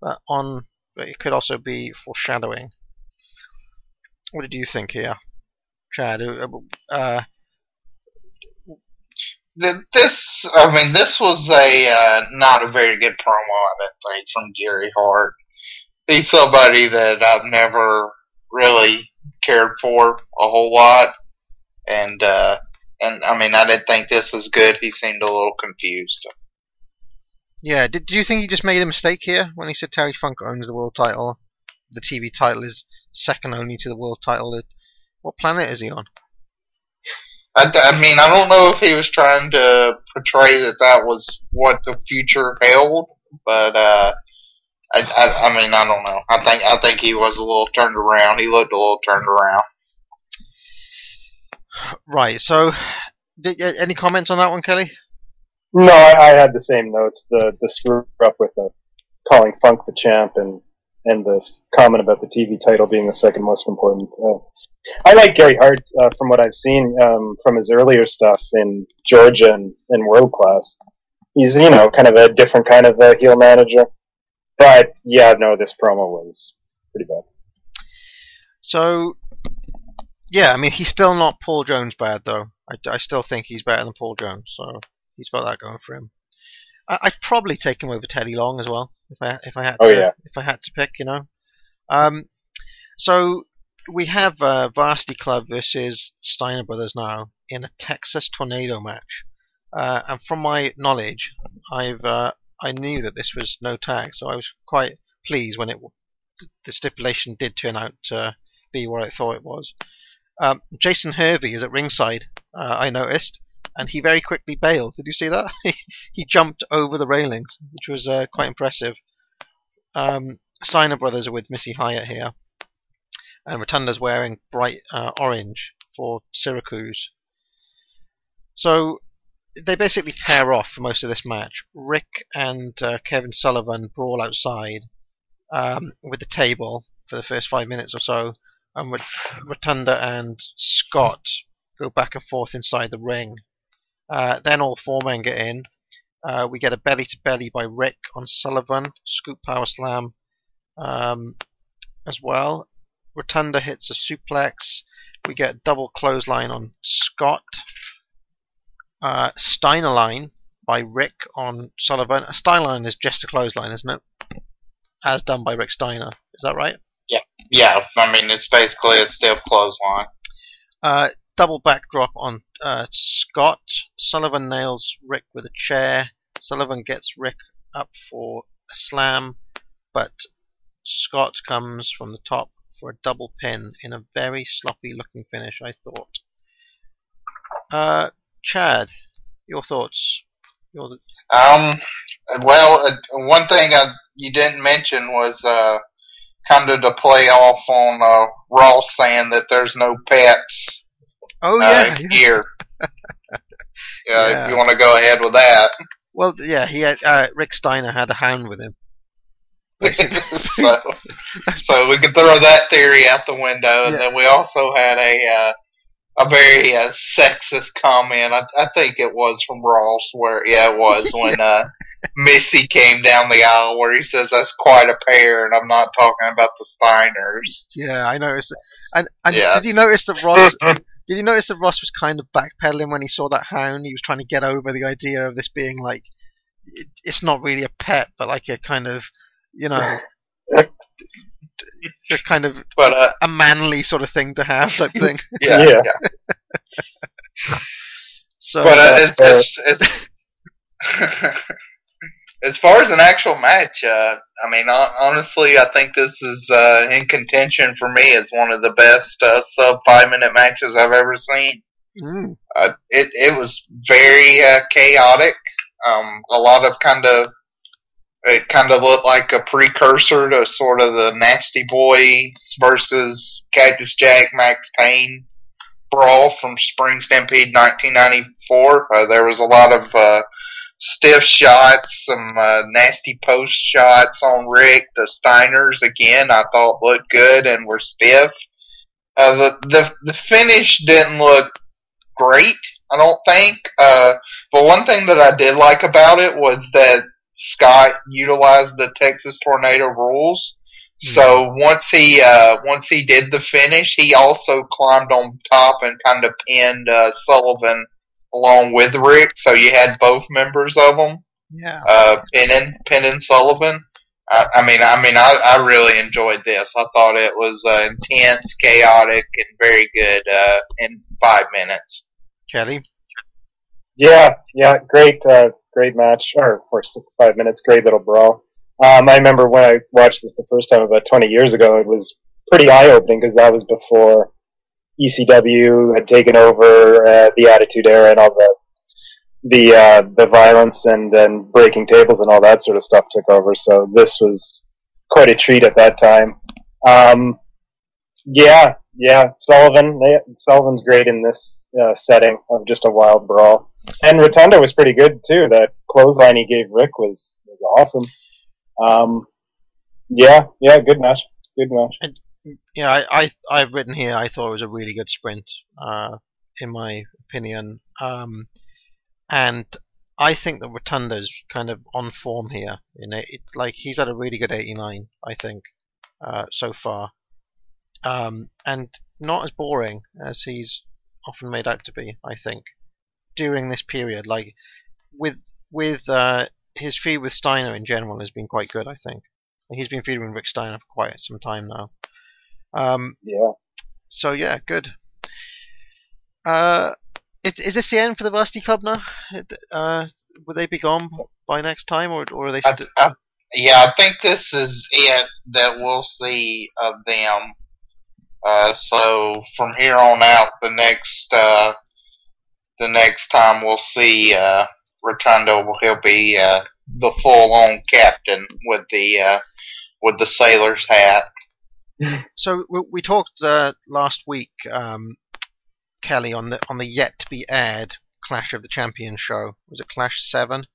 but on but it could also be foreshadowing. What did you think here, Chad? Uh, Uh, This, I mean, this was a uh, not a very good promo. I think from Gary Hart. He's somebody that I've never really cared for a whole lot, and uh, and I mean, I didn't think this was good. He seemed a little confused. yeah, did, did you think he just made a mistake here when he said Terry Funk owns the world title? The TV title is second only to the world title. What planet is he on? I, d- I mean, I don't know if he was trying to portray that that was what the future held, but uh, I, I, I mean, I don't know. I think I think he was a little turned around. He looked a little turned around. Right. So, did, any comments on that one, Kelly? No, I, I had the same notes. The the screw up with the calling Funk the champ and and the comment about the TV title being the second most important. Uh, I like Gary Hart uh, from what I've seen um, from his earlier stuff in Georgia and, and World Class. He's you know kind of a different kind of a heel manager. But yeah, no, this promo was pretty bad. So, yeah, I mean, he's still not Paul Jones bad though. I, I still think he's better than Paul Jones, so he's got that going for him. I, I'd probably take him over Teddy Long as well if I if I had to Oh, yeah. if I had to pick, you know. Um, so we have uh, Varsity Club versus Steiner Brothers now in a Texas Tornado match, uh, and from my knowledge, I've uh, I knew that this was no tag, so I was quite pleased when it the stipulation did turn out to be what I thought it was. Um, Jason Hervey is at ringside, uh, I noticed, and he very quickly bailed. Did you see that? he jumped over the railings, which was uh, quite impressive. Um, brothers are with Missy Hyatt here, and Rotunda's wearing bright uh, orange for Syracuse. So they basically pair off for most of this match. Rick and uh, Kevin Sullivan brawl outside um, with the table for the first five minutes or so, and Rotunda and Scott go back and forth inside the ring. Uh, then all four men get in. Uh, we get a belly to belly by Rick on Sullivan, scoop power slam um, as well. Rotunda hits a suplex. We get double clothesline on Scott. Uh, Steiner line by Rick on Sullivan. A Steiner line is just a clothesline, isn't it? As done by Rick Steiner. Is that right? Yeah, yeah. I mean it's basically a stiff clothesline. Uh, double backdrop on uh, Scott. Sullivan nails Rick with a chair. Sullivan gets Rick up for a slam, but Scott comes from the top for a double pin in a very sloppy looking finish, I thought. Uh, Chad, your thoughts? Your Um, well, uh, one thing I, you didn't mention was uh, kind of to play off on uh, Ross saying that there's no pets oh uh, yeah, yeah. here. yeah, Yeah. if you want to go ahead with that. Well, yeah, he had, uh, Rick Steiner had a hound with him. So, so we can throw that theory out the window, and Yeah. then we also had a uh, a very uh, sexist comment. I, I think it was from Ross, where yeah, it was when uh, Missy came down the aisle, where he says that's quite a pair, and I'm not talking about the Steiners. Yeah, I noticed. And, and Yeah. did you notice that Ross? did you notice that Ross was kind of backpedaling when he saw that hound? He was trying to get over the idea of this being like, it, it's not really a pet, but like a kind of, you know, a kind of But uh, a manly sort of thing to have type thing. yeah, Yeah. yeah. So, But uh, uh, it's, it's, it's as far as an actual match, uh, I mean, honestly, I think this is uh, in contention for me as one of the best uh, sub five minute matches I've ever seen. mm, Uh, it it was very uh, chaotic. Um, a lot of kind of it kind of looked like a precursor to sort of the Nasty Boys versus Cactus Jack Max Payne brawl from Spring Stampede 1994. Uh, there was a lot of uh, stiff shots, some uh, nasty post shots on Rick. The Steiners again, I thought looked good and were stiff. Uh, the the the finish didn't look great. I don't think. Uh, but one thing that I did like about it was that Scott utilized the Texas Tornado rules. So once he uh, once he did the finish, he also climbed on top and kind of pinned uh, Sullivan along with Rick. So you had both members of them yeah. uh, pinning pinning Sullivan. I, I mean, I mean, I, I really enjoyed this. I thought it was uh, intense, chaotic, and very good uh, in five minutes. Kelly. Yeah, yeah, great, uh, great match, or five minutes, great little brawl. Um, I remember when I watched this the first time about 20 years ago, it was pretty eye-opening because that was before ECW had taken over uh, the Attitude Era and all the the uh, the violence and and breaking tables and all that sort of stuff took over. So this was quite a treat at that time. Um, yeah, yeah, Sullivan. Sullivan's great in this uh, setting of just a wild brawl, and Rotunda was pretty good too. That clothesline he gave Rick was was awesome. Um, yeah, yeah, good match, good match. Yeah, I, I I've written here. I thought it was a really good sprint, uh, in my opinion. Um, and I think that Rotunda's kind of on form here. You know, it, like he's had a really good 89, I think, uh, so far, um, and not as boring as he's often made out to be. I think during this period, like with with uh, his feud with Steiner in general has been quite good. I think he's been feuding with Rick Steiner for quite some time now. Um, Yeah, so yeah, good. Uh, is, is this the end for the Varsity Club now? It- Uh, will they be gone by next time, or or are they? I, I, yeah, I think this is it that we'll see of them. Uh, so from here on out, the next uh, the next time we'll see uh, Rotundo, he'll be uh, the full-on captain with the uh, with the sailor's hat. so we, we talked uh, last week, um, Kelly, on the on the yet to be aired Clash of the Champions show. Was it Clash Seven?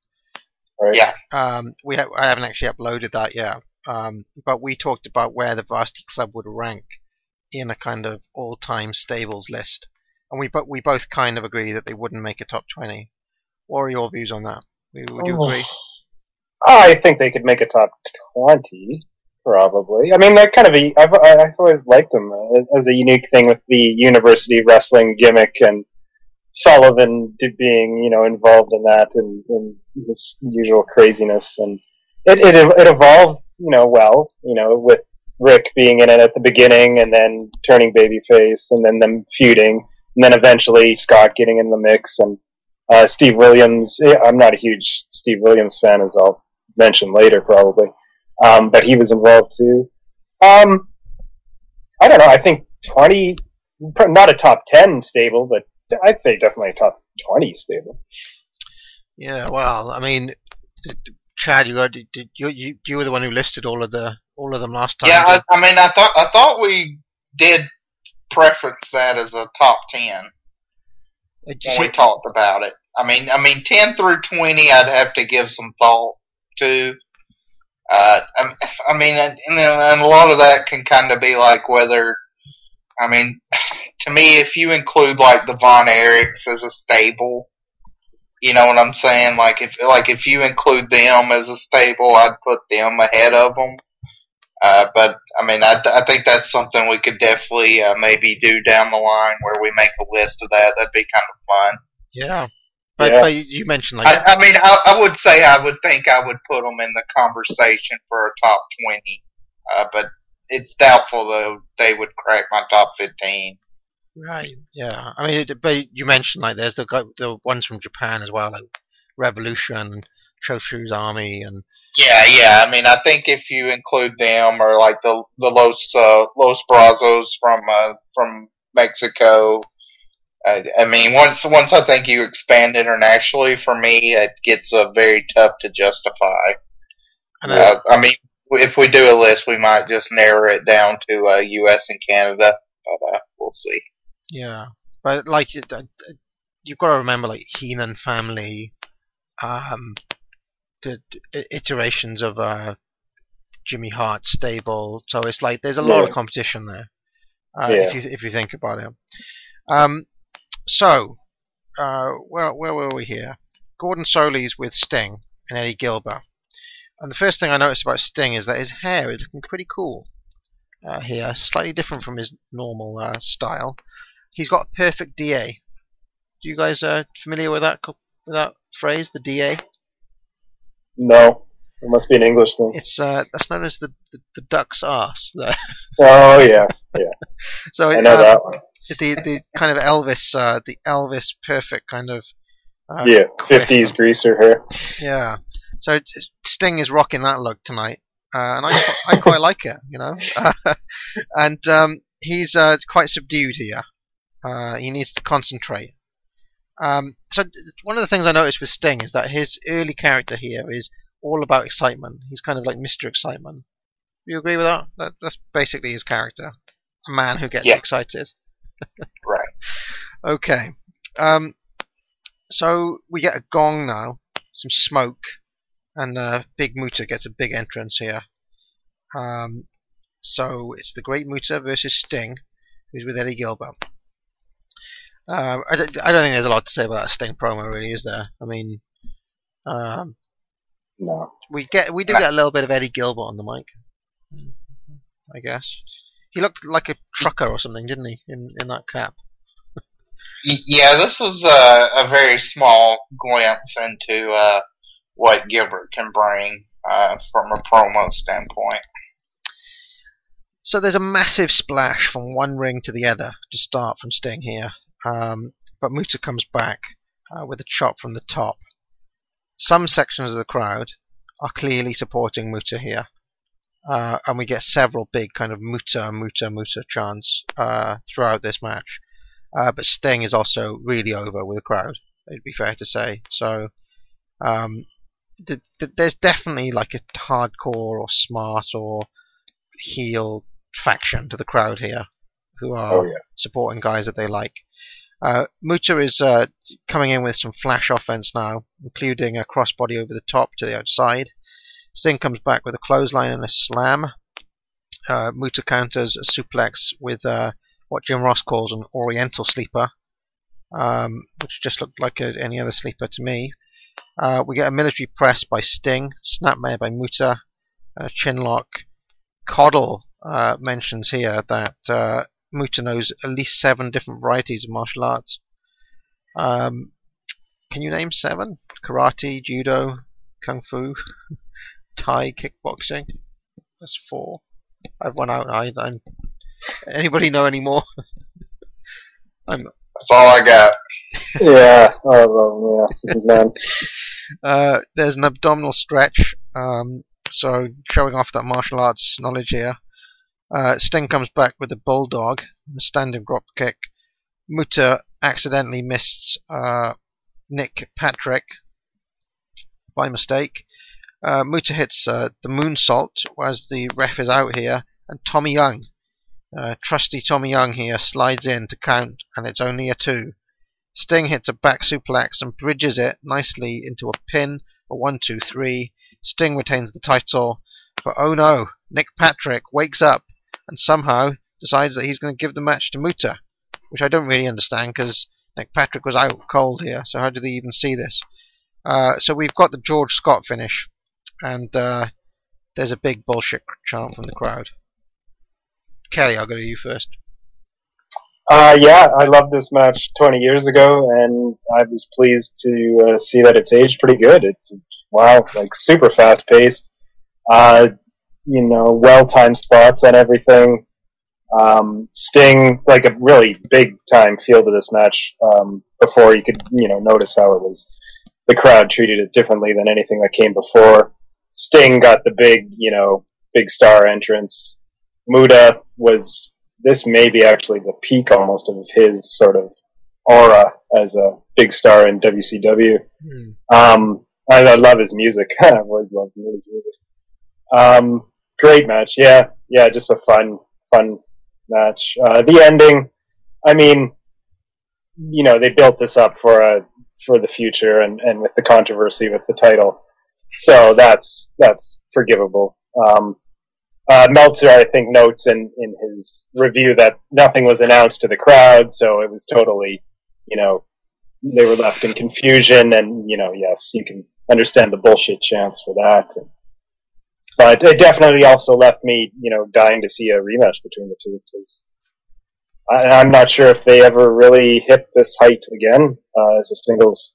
right. Yeah. Um, we ha- I haven't actually uploaded that yet, um, but we talked about where the Varsity Club would rank in a kind of all-time stables list, and we but we both kind of agree that they wouldn't make a top twenty. What are your views on that? Would you Oh. agree? I think they could make a top twenty, probably. I mean, they're kind of a. I've I- I've always liked them as a unique thing with the university wrestling gimmick and Sullivan being you know involved in that and, and his usual craziness and it it it evolved you know well you know with Rick being in it at the beginning and then turning babyface and then them feuding and then eventually Scott getting in the mix and uh, Steve Williams. eh, I'm not a huge Steve Williams fan, as I'll mention later probably, um, but he was involved too. Um, I don't know. I think 20, not a top 10 stable, but I'd say definitely a top 20 stable. Yeah, well, I mean, d- d- Chad, you, got, did, did- you you you were the one who listed all of the all of them last time. Yeah, I, I mean, I thought I thought we did preference that as a top ten when see- we talked about it. I mean, I mean, ten through twenty, I'd have to give some thought to. Uh, I, I mean, and, then, and a lot of that can kind of be like whether, I mean, to me, if you include like the Von Erichs as a stable, you know what I'm saying? Like if like if you include them as a stable, I'd put them ahead of them. Uh, but I mean, I, th- I think that's something we could definitely uh, maybe do down the line where we make a list of that. That'd be kind of fun. yeah, but, Yeah. but you, you mentioned like I, I mean, I, I would say I would think I would put them in the conversation for a top twenty, uh, but it's doubtful though they would crack my top fifteen. right, yeah. I mean, it, but you mentioned like there's the the ones from Japan as well, like Revolution, Choshu's Army, and Yeah, yeah. I mean, I think if you include them or like the the Los uh, Los Brazos from uh, from Mexico. Uh, I mean, once once I think you expand internationally, for me, it gets uh, very tough to justify. and then, Uh, I mean, if we do a list, we might just narrow it down to uh, U.S. and Canada, but uh, we'll see. yeah, but like uh, you've got to remember like Heenan family, um, the iterations of uh, Jimmy Hart stable. So it's like there's a lot of competition there. Uh, Yeah. If you if you think about it. Um, so uh, where where were we here? Gordon Solie's with Sting and Eddie Gilbert. And the first thing I noticed about Sting is that his hair is looking pretty cool uh, here, slightly different from his normal uh, style. He's got a perfect DA. Do you guys uh, familiar with that with that phrase, the DA? No, it must be an English thing. It's uh, that's known as the the, the duck's ass. Oh yeah, yeah. so I know um, that one. the the kind of Elvis, uh, the Elvis perfect kind of. Uh, Yeah, fifties greaser hair. Yeah. So Sting is rocking that look tonight, uh, and I I quite like it, you know. and um, he's uh, quite subdued here. Uh, he needs to concentrate. Um, so one of the things I noticed with Sting is that his early character here is all about excitement. He's kind of like Mr. Excitement. Do you agree with that? that that's basically his character. a man who gets Yeah. excited. Right. Okay. Um, so we get a gong now, some smoke, and uh, Big Muta gets a big entrance here. Um, so it's the Great Muta versus Sting, who's with Eddie Gilbert. Uh, I, don't, I don't think there's a lot to say about that Sting promo, really, is there? I mean, um, No. we get we do No. get a little bit of Eddie Gilbert on the mic, I guess. He looked like a trucker or something, didn't he? In in that cap. Yeah, this was a, a very small glimpse into uh, what Gilbert can bring uh, from a promo standpoint. So there's a massive splash from one ring to the other to start from Sting here, um, but Muta comes back uh, with a chop from the top. Some sections of the crowd are clearly supporting Muta here, uh, and we get several big kind of Muta, Muta, Muta chants uh, throughout this match. Uh, but Sting is also really over with the crowd. It'd be fair to say. So um, th- th- there's definitely like a hardcore or smart or heel faction to the crowd here, who are Oh yeah. supporting guys that they like. Uh, Muta is uh, coming in with some flash offense now, including a crossbody over the top to the outside. Sting comes back with a clothesline and a slam. Uh, Muta counters a suplex with uh, what Jim Ross calls an Oriental sleeper, um, which just looked like a, any other sleeper to me. Uh, we get a military press by Sting, snapmare by Muta, a chin lock. Caudle uh, mentions here that uh, Muta knows at least seven different varieties of martial arts. Um, can you name seven? Karate, judo, kung fu, Thai, kickboxing. That's four. I've run out. I, I'm. Anybody know any more? I'm. That's all I got. Yeah. Oh well, yeah. Man. Uh, there's an abdominal stretch. Um, so showing off that martial arts knowledge here. Uh, Sting comes back with a bulldog, a standing drop kick. Muta accidentally missed uh, Nick Patrick by mistake. Uh, Muta hits uh, the moonsault as the ref is out here, and Tommy Young, uh, trusty Tommy Young here, slides in to count, and it's only a two. Sting hits a back suplex and bridges it nicely into a pin, a one, two, three. Sting retains the title, but oh no, Nick Patrick wakes up and somehow decides that he's going to give the match to Muta, which I don't really understand because Patrick was out cold here, so how did he even see this? Uh, so we've got the George Scott finish, and uh, there's a big bullshit chant from the crowd. Kelly, I'll go to you first. Uh, yeah, I loved this match 20 years ago, and I was pleased to uh, see that it's aged pretty good. It's wow, like super fast paced. Uh, you know, well timed spots and everything. Um, Sting, like a really big time feel to this match. Um, before you could, you know, notice how it was. The crowd treated it differently than anything that came before. Sting got the big, you know, big star entrance. Muta was this may be actually the peak almost of his sort of aura as a big star in WCW. Hmm. Um, I, I love his music. I've always loved his music. Um, great match. Yeah, yeah, just a fun, fun match. Uh, the ending, I mean, you know, they built this up for a for the future, and and with the controversy with the title, so that's that's forgivable. Um, uh, Meltzer, I think, notes in, in his review that nothing was announced to the crowd, so it was totally, you know, they were left in confusion, and, you know, yes, you can understand the bullshit chance for that. But it definitely also left me, you know, dying to see a rematch between the two, because I'm not sure if they ever really hit this height again uh, as a singles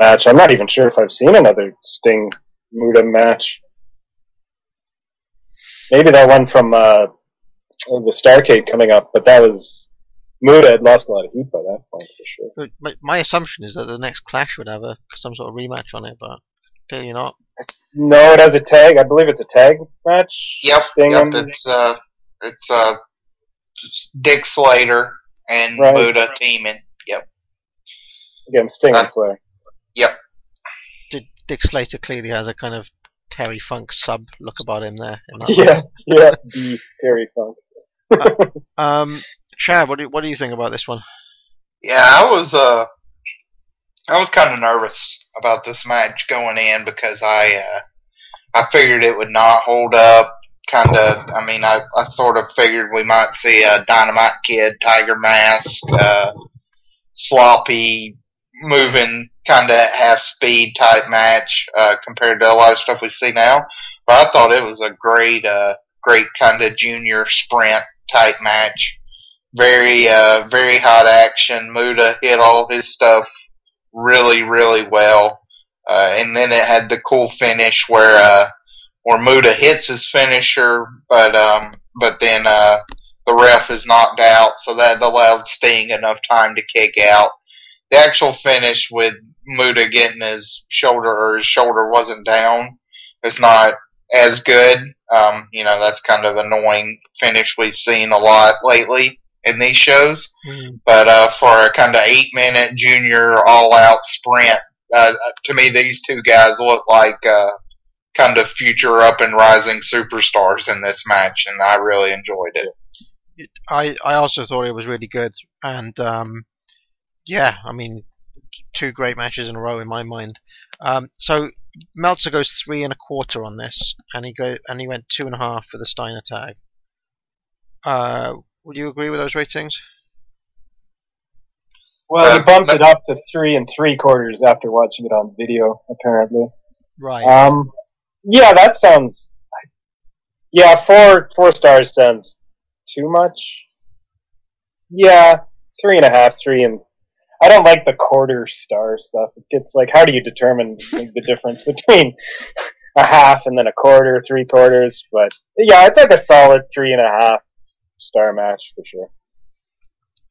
match. I'm not even sure if I've seen another Sting Muta match. Maybe that one from uh, the Starcade coming up, but that was Muta had lost a lot of heat by that point for sure. My, my assumption is that the next Clash would have a some sort of rematch on it, but clearly not. No, it has a tag. I believe it's a tag match. Yep, Sting yep. and- It's uh, it's uh, Dick Slater and Right. Muta teaming. Yep, against Sting in That's- play. yep. Dick, Dick Slater clearly has a kind of Terry Funk sub look about him there. In that Yeah, yeah, the Terry Funk. Um, Chad, what do what do you think about this one? Yeah, I was uh, I was kind of nervous about this match going in because I uh, I figured it would not hold up. Kind of, I mean, I I sort of figured we might see a Dynamite Kid, Tiger Mask, uh, sloppy, moving, kind of half speed type match uh, compared to a lot of stuff we see now. But I thought it was a great, uh, great kind of junior sprint type match very uh very hot action. Muta hit all his stuff really really well, uh, and then it had the cool finish where uh where Muta hits his finisher, but um but then uh the ref is knocked out, so that allowed Sting enough time to kick out. The actual finish with Muta getting his shoulder or his shoulder wasn't down is not as good. Um, you know, that's kind of annoying finish we've seen a lot lately in these shows. But uh, for a kind of eight minute junior all out sprint, uh, to me, these two guys look like uh, kind of future up and rising superstars in this match, and I really enjoyed it. It, I I also thought it was really good, and um, yeah, I mean, two great matches in a row in my mind. Um, so Meltzer goes three and a quarter on this, and he go and he went two and a half for the Steiner tag. Uh, would you agree with those ratings? Well, he bumped it up to three and three quarters after watching it on video, apparently. Right. Um, yeah, that sounds. Yeah, four four stars sounds too much. Yeah, three and a half, three and. I don't like the quarter star stuff. It gets like, how do you determine like, the difference between a half and then a quarter, three quarters? But yeah, it's like a solid three and a half star match for sure.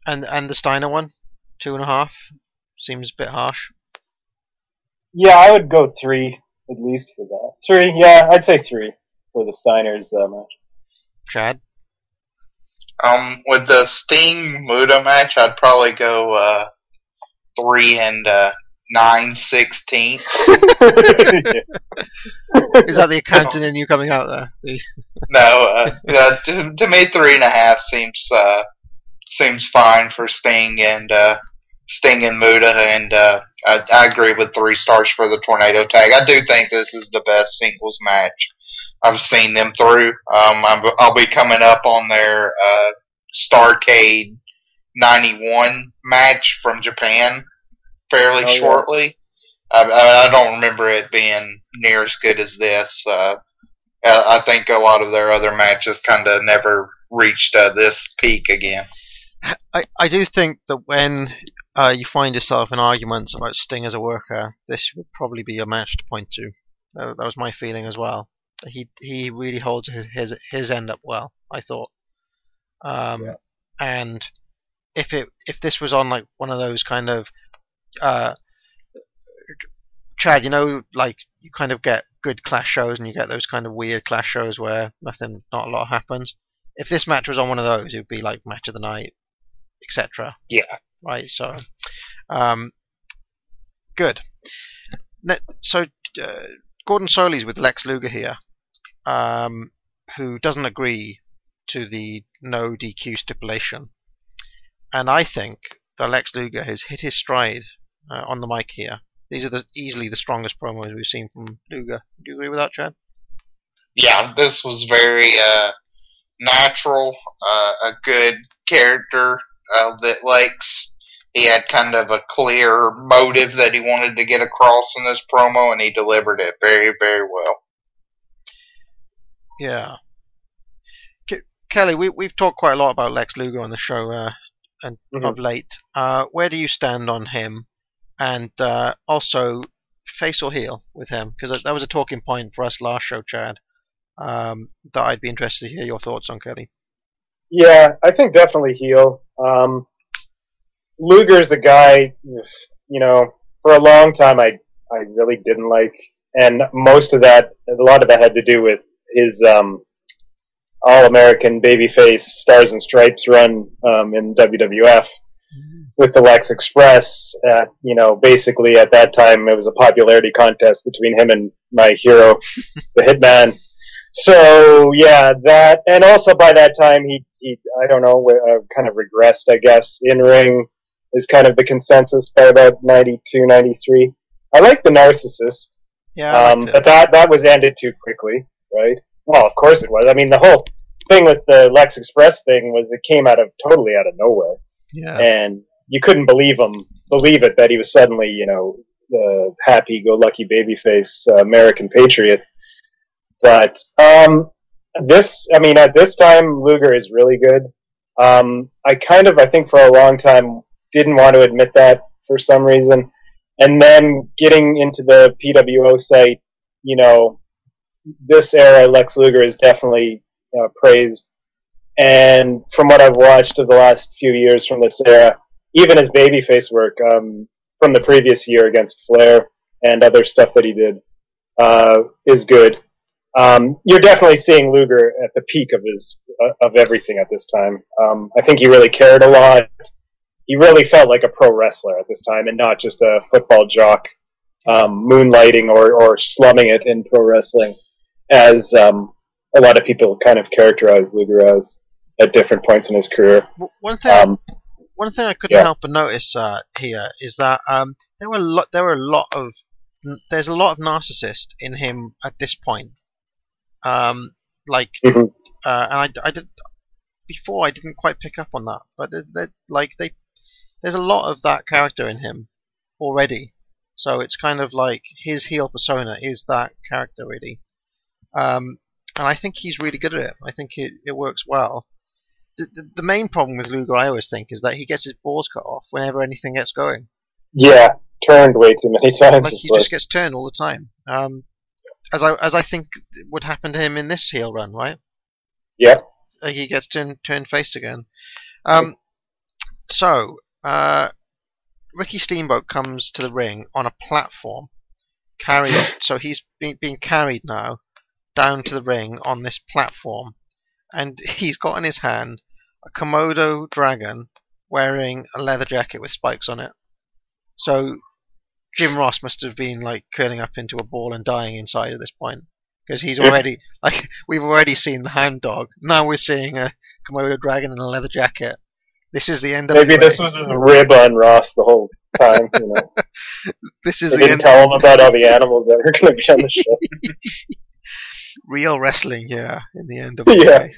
and and the Steiner one, two and a half, seems a bit harsh. Yeah, I would go three at least for that. Three, yeah, I'd say three for the Steiners uh, match. Chad. Um, with the Sting Muta match, I'd probably go uh, three and uh, nine sixteenths. Is that the accountant in you coming out there? The, No, uh, uh, to, to me, three and a half seems uh, seems fine for Sting and uh, Sting and Muta, and uh, I, I agree with three stars for the Tornado Tag. I do think this is the best singles match I've seen them through. Um, I'm, I'll be coming up on their uh, Starcade '91 match from Japan fairly Oh, shortly. I, I, I don't remember it being near as good as this. Uh, I I think a lot of their other matches kind of never reached uh, this peak again. I I do think that when uh, you find yourself in arguments about Sting as a worker, this would probably be a match to point to. Uh, that was my feeling as well. He he really holds his his, his end up well. I thought. Um, Yeah. and if it if this was on like one of those kind of uh, Chad, you know, like you kind of get good clash shows and you get those kind of weird clash shows where nothing, not a lot happens. If this match was on one of those, it would be like match of the night, etc. Yeah. Right. So, um, good. Ne- So, uh, Gordon Solie's with Lex Luger here, um, who doesn't agree to the no DQ stipulation, and I think that Lex Luger has hit his stride uh, on the mic here. These are the, easily the strongest promos we've seen from Luger. Do you agree with that, Chad? Yeah, this was very uh, natural, uh, a good character uh, that Lex. He had kind of a clear motive that he wanted to get across in this promo, and he delivered it very, very well. Yeah. Kelly, we, we've talked quite a lot about Lex Luger on the show uh, and Mhm. of late. Uh, where do you stand on him? And uh, also, face or heel with him? Because that was a talking point for us last show, Chad. Um, that I'd be interested to hear your thoughts on, Kelly. Yeah, I think definitely heel. Um, Luger's a guy, you know, for a long time I I really didn't like, and most of that, a lot of that had to do with his um, All American babyface Stars and Stripes run um, in WWF with the Lex Express. Uh, you know, basically at that time it was a popularity contest between him and my hero, the Hitman. So yeah, that, and also by that time he, he I don't know, uh, kind of regressed, I guess. In ring is kind of the consensus by about 92, 93. I like the narcissist, Yeah, um, but that that was ended too quickly, right? Well, of course it was. I mean, the whole thing with the Lex Express thing was it came out of totally out of nowhere, yeah. and you couldn't believe him, believe it that he was suddenly, you know, the happy-go-lucky babyface uh, American patriot. But um, this, I mean, at this time, Luger is really good. Um, I kind of, I think, for a long time, didn't want to admit that for some reason, and then getting into the PWO site, you know, this era, Lex Luger is definitely uh, praised. And from what I've watched of the last few years from this era, even his babyface work um, from the previous year against Flair and other stuff that he did uh, is good. Um, you're definitely seeing Luger at the peak of his uh, of everything at this time. Um, I think he really cared a lot. He really felt like a pro wrestler at this time, and not just a football jock um, moonlighting or, or slumming it in pro wrestling, as um, a lot of people kind of characterize Luger as at different points in his career. One thing, Um, one thing I couldn't yeah. help but notice uh, here is that um, there were a lot, there were a lot of, there's a lot of narcissist in him at this point. Um, like, Mhm. uh, and I, I did before I didn't quite pick up on that, but they they like they, there's a lot of that character in him already. So it's kind of like his heel persona is that character really, um, and I think he's really good at it. I think it, it works well the, the, the main problem with Luger, I always think, is that he gets his balls cut off whenever anything gets going. yeah, turned way too many times. Like he just gets turned all the time. Um, as I as I think would happen to him in this heel run, right? yeah, Like he gets turned turned face again. Um, so uh, Ricky Steamboat comes to the ring on a platform, carried. so he's being being carried now down to the ring on this platform, and he's got in his hand a Komodo dragon wearing a leather jacket with spikes on it. So Jim Ross must have been like curling up into a ball and dying inside at this point. Because he's already like we've already seen the hound dog. Now we're seeing a Komodo dragon in a leather jacket. This is the end of maybe this was a rib on Ross the whole time. You know, this is they the didn't end tell him about all the animals that were going to be on the show. Real wrestling here in the end of Yeah. the day.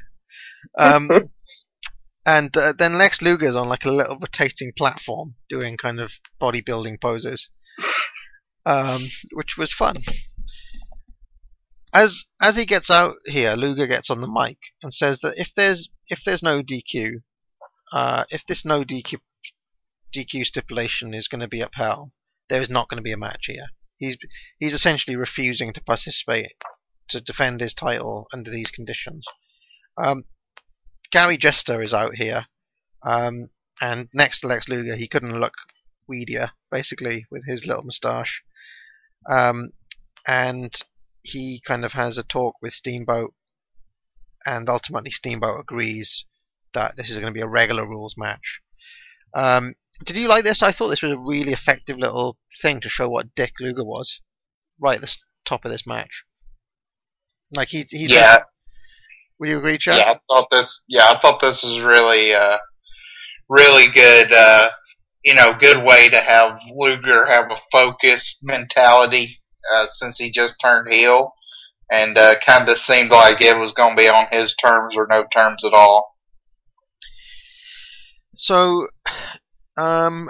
Um, and uh, then Lex Luger's on like a little rotating platform doing kind of bodybuilding poses, um, which was fun. As as he gets out here, Luger gets on the mic and says that if there's if there's no DQ, uh, if this no DQ DQ stipulation is going to be upheld, there is not going to be a match here. He's he's essentially refusing to participate to defend his title under these conditions. Um, Gary Juster is out here, um, and next to Lex Luger, he couldn't look weedier, basically, with his little moustache. Um, and he kind of has a talk with Steamboat, and ultimately Steamboat agrees that this is going to be a regular rules match. Um, did you like this? I thought this was a really effective little thing to show what Dick Luger was, right at the top of this match. Like he, he Yeah, Will you agree, Chad? yeah. I thought this. Yeah, I thought this was really, uh, really good. Uh, you know, good way to have Luger have a focused mentality uh, since he just turned heel, and uh, kind of seemed like it was going to be on his terms or no terms at all. So, um,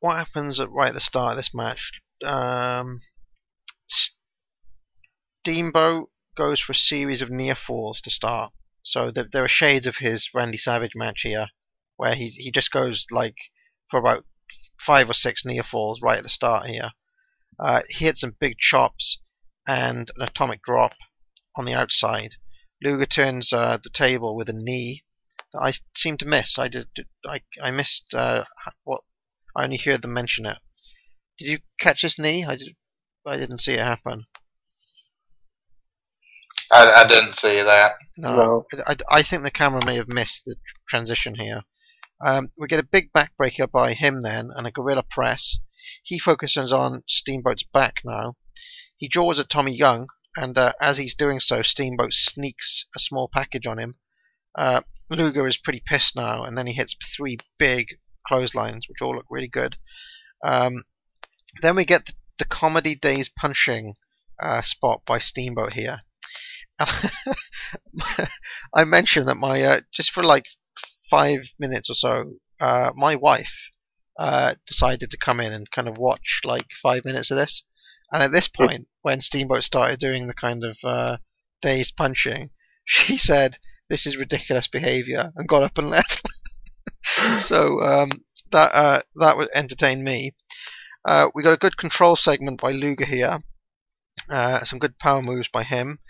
what happens at right at the start of this match? Um, Steamboat goes for a series of near falls to start. So there, there are shades of his Randy Savage match here, where he he just goes like for about five or six near falls right at the start here. Uh, he hits some big chops and an atomic drop on the outside. Luger turns uh, the table with a knee that I seem to miss. I did. I I missed uh, what. I only heard them mention it. Did you catch his knee? I did. I didn't see it happen. I, I didn't see that. No, I, I, I think the camera may have missed the transition here. Um, we get a big backbreaker by him then, and a gorilla press. He focuses on Steamboat's back now. He jaws at Tommy Young and uh, as he's doing so, Steamboat sneaks a small package on him. Uh, Luger is pretty pissed now, and then he hits three big clotheslines, which all look really good. Um, then we get the, the comedy days punching uh, spot by Steamboat here. I mentioned that my uh, just for like five minutes or so, uh, my wife uh, decided to come in and kind of watch like five minutes of this. And at this point, when Steamboat started doing the kind of uh, dazed punching, she said, "This is ridiculous behavior," and got up and left. so um, that uh, that would entertain me. Uh, we got a good control segment by Luger here. Some good power moves by him.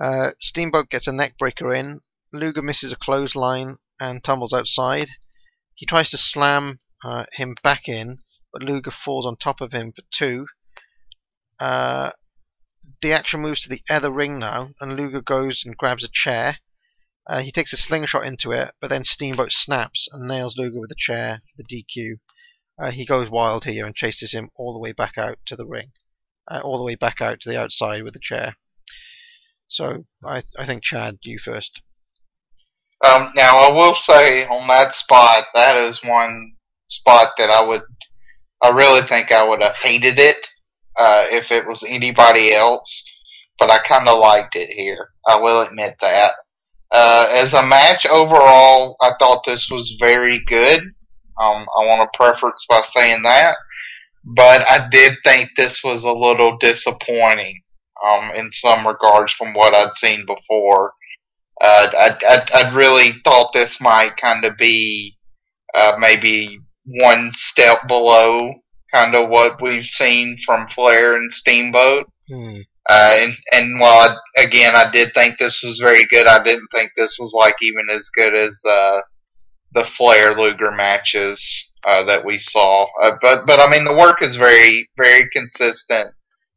Uh, Steamboat gets a neck breaker in. Luger misses a clothesline and tumbles outside. He tries to slam uh, him back in, but Luger falls on top of him for two. Uh, the action moves to the other ring now, and Luger goes and grabs a chair. Uh, he takes a slingshot into it, but then Steamboat snaps and nails Luger with a chair for the DQ. Uh, he goes wild here and chases him all the way back out to the ring, uh, all the way back out to the outside with the chair. So I, I think Chad, you first. Um, now I will say on that spot, that is one spot that I would, I really think I would have hated it uh, if it was anybody else, but I kind of liked it here. I will admit that. Uh, as a match overall, I thought this was very good. Um, I want to preference by saying that, but I did think this was a little disappointing um, in some regards from what I'd seen before. Uh, I, I, I really thought this might kind of be uh, maybe one step below kind of what we've seen from Flair and Steamboat. Hmm. Uh, and and while I, again I did think this was very good, I didn't think this was like even as good as uh, the Flair Luger matches uh, that we saw. Uh, but but I mean the work is very very consistent,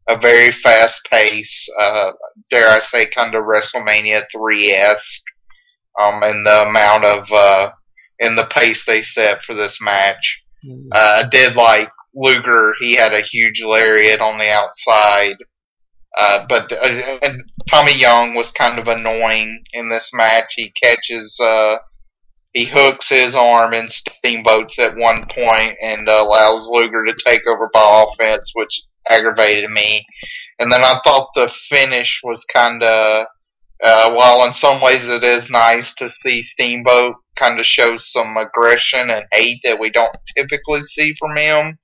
a very fast pace. Uh, dare I say, kind of WrestleMania three esque, um, in the amount of uh, in the pace they set for this match. Hmm. Uh, I did like Luger. He had a huge lariat on the outside. Uh, but uh, and Tommy Young was kind of annoying in this match. He catches, uh, he hooks his arm in Steamboats at one point and uh, allows Luger to take over by offense, which aggravated me. And then I thought the finish was kind of, uh, while in some ways it is nice to see Steamboat kind of show some aggression and hate that we don't typically see from him.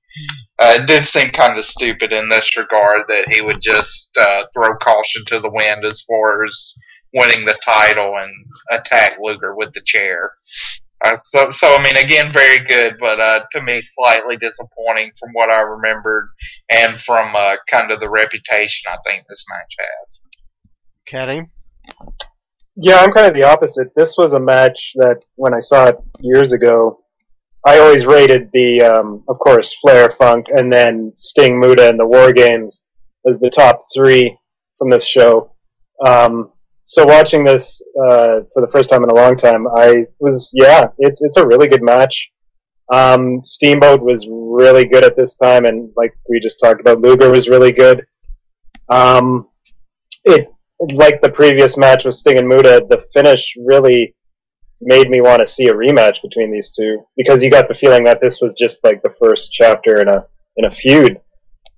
Uh, it did seem kind of stupid in this regard that he would just uh, throw caution to the wind as far as winning the title and attack Luger with the chair. Uh, so, so I mean, again, very good, but uh, to me, slightly disappointing from what I remembered and from uh, kind of the reputation I think this match has. Caddy? Yeah, I'm kind of the opposite. This was a match that when I saw it years ago, I always rated the, um, of course, Flair, Funk, and then Sting, Muta, and the War Games as the top three from this show. Um, so watching this uh, for the first time in a long time, I was yeah, it's it's a really good match. Um, Steamboat was really good at this time, and like we just talked about, Luger was really good. Um, it like the previous match with Sting and Muta, the finish really made me want to see a rematch between these two because you got the feeling that this was just like the first chapter in a in a feud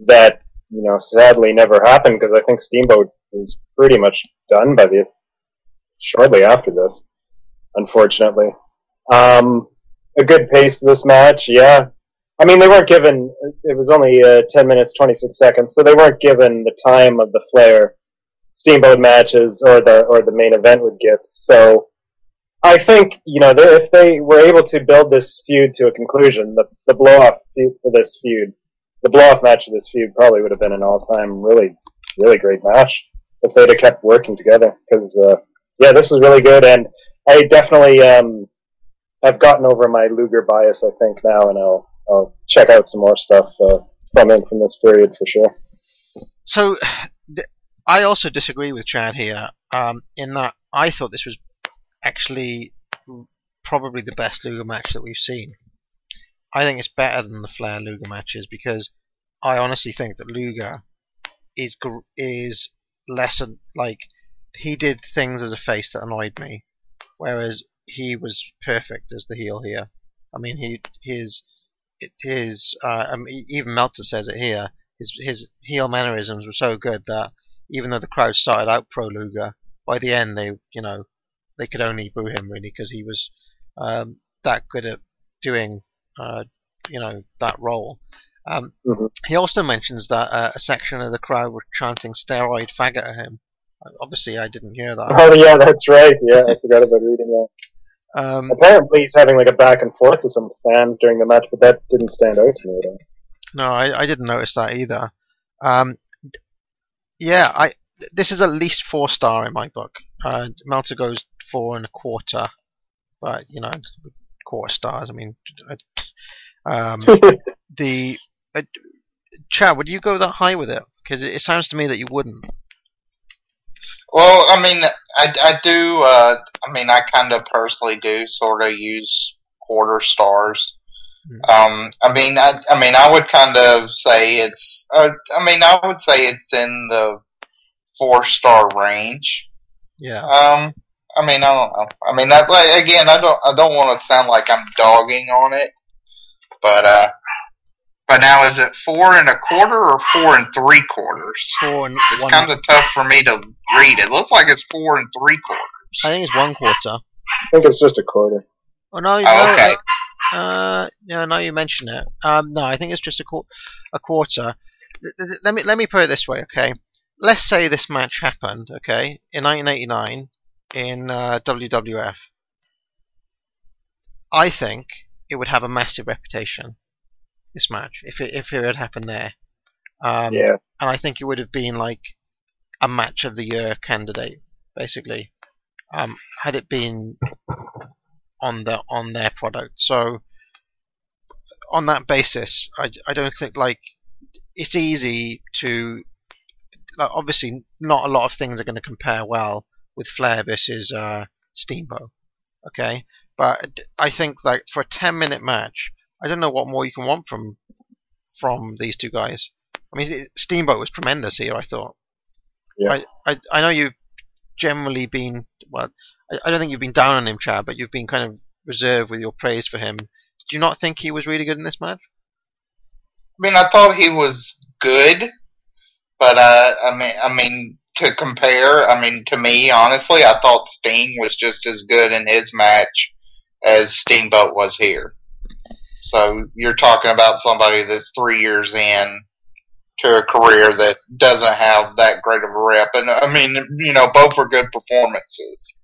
that you know sadly never happened because I think Steamboat was pretty much done by the shortly after this, unfortunately. Um, a good pace to this match, yeah. I mean, they weren't given. It was only uh, ten minutes twenty six seconds, so they weren't given the time of the Flair Steamboat matches or the or the main event would get. So I think you know if they were able to build this feud to a conclusion, the the blow off for this feud, the blow off match of this feud probably would have been an all time really really great match if they'd have kept working together. Because uh, yeah, this was really good, and I definitely um, have gotten over my Luger bias. I think now, and I'll I'll check out some more stuff uh, from him from this period for sure. So, I also disagree with Chad here, um, in that I thought this was actually probably the best Luger match that we've seen. I think it's better than the Flair Luger matches because I honestly think that Luger is is less an- like he did things as a face that annoyed me, whereas he was perfect as the heel here. I mean, he his his uh, I mean, even Meltzer says it here. His his heel mannerisms were so good that even though the crowd started out pro Luger, by the end they you know they could only boo him really because he was um, that good at doing uh, you know that role. Um, Mhm. He also mentions that uh, a section of the crowd were chanting "steroid faggot" at him. Uh, Obviously, I didn't hear that. Oh yeah, that's right. Yeah, I forgot about reading that. Um, Apparently, he's having like a back and forth with some fans during the match, but that didn't stand out to me at all. No, I, I didn't notice that either. Um, yeah, I this is at least four star in my book. Uh, Meltzer goes four and a quarter, but you know, quarter stars. I mean, I- um, the uh, Chad, would you go that high with it? Because it, it sounds to me that you wouldn't. Well, I mean, I, I do. Uh, I mean, I kind of personally do sort of use quarter stars. Um, I mean, I, I mean, I would kind of say it's. Uh, I mean, I would say it's in the four star range. Yeah. Um, I mean, I don't know. I mean, that like again, I don't. I don't want to sound like I'm dogging on it, but uh, but now is it four and a quarter or four and three quarters? Four and It's one. kind of tough for me to read. It looks like it's four and three quarters. I think it's one quarter. I think it's just a quarter. Oh no, Oh, no, okay. Uh, yeah, now you mention it. Um, no, I think it's just a qu- a quarter. Th- th- Let me let me put it this way, okay? Let's say this match happened, okay, in 1989 in uh, WWF. I think it would have a massive reputation. This match, if it if it had happened there, um, yeah. and I think it would have been like a match of the year candidate, basically, um, had it been on the on their product. So on that basis, I, I don't think like it's easy to like, obviously not a lot of things are going to compare well with Flair versus uh, Steamboat. Okay, but I think like for a ten minute match, I don't know what more you can want from from these two guys. I mean, Steamboat was tremendous here. I thought. Yeah. I, I I know you've generally been well. I, I don't think you've been down on him, Chad, but you've been kind of reserved with your praise for him. Did you not think he was really good in this match? I mean, I thought he was good, but uh, I mean, I mean to compare, I mean, to me, honestly, I thought Sting was just as good in his match as Steamboat was here. So you're talking about somebody that's three years in to a career that doesn't have that great of a rep, and I mean, you know, both were good performances.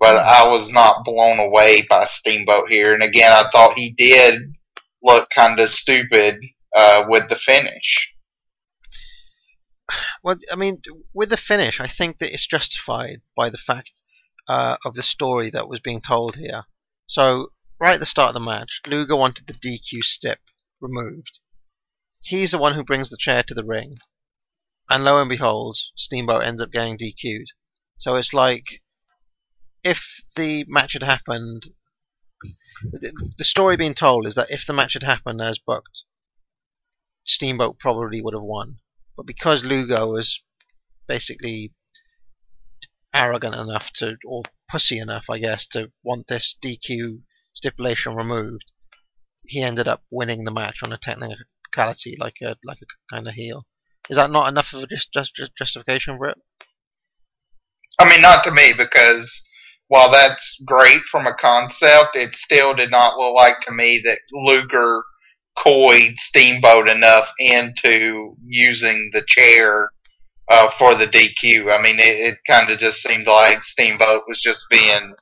But I was not blown away by Steamboat here, and again, I thought he did look kind of stupid uh, with the finish. Well, I mean, with the finish, I think that it's justified by the fact uh, of the story that was being told here. So, right at the start of the match, Luger wanted the DQ stip removed. He's the one who brings the chair to the ring, and lo and behold, Steamboat ends up getting DQ'd. So it's like if the match had happened. The, story being told is that if the match had happened as booked, Steamboat probably would have won. But because Luger was basically arrogant enough to, or pussy enough, I guess, to want this DQ stipulation removed, he ended up winning the match on a technicality, like a like a kind of heel. Is that not enough of a just, just, just justification for it? I mean, not to me, because while that's great from a concept, it still did not look like to me that Luger coyed Steamboat enough into using the chair uh, for the DQ. I mean, it, it kind of just seemed like Steamboat was just being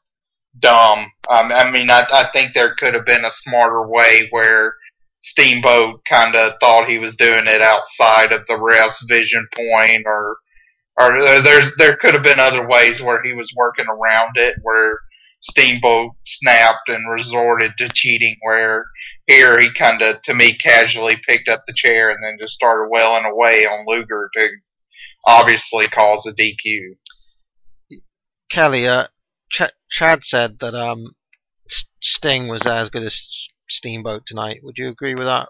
dumb. Um, I mean, I, I think there could have been a smarter way where Steamboat kind of thought he was doing it outside of the ref's vision point, or or there- there's there could have been other ways where he was working around it, where Steamboat snapped and resorted to cheating. Where here he kind of, to me, casually picked up the chair and then just started wailing away on Luger to obviously cause a DQ. Kelly, uh, Ch- Chad said that um, Sting was as good as Steamboat tonight. Would you agree with that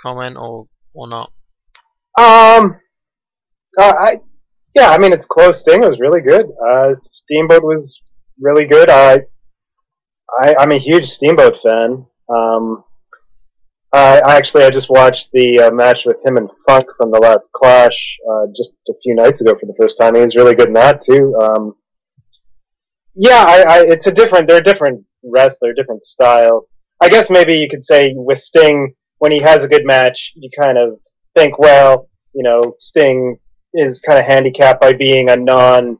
comment or or not? Um, uh, I Yeah, I mean it's close. Sting was really good. Uh, Steamboat was really good. I, I I'm a huge Steamboat fan. Um, I I actually I just watched the uh, match with him and Funk from the last Clash uh, just a few nights ago for the first time. He was really good in that too. Um, yeah, I, I it's a different. They're a different wrestler, different style. I guess maybe you could say with Sting when he has a good match, you kind of think, well, you know, Sting is kind of handicapped by being a non,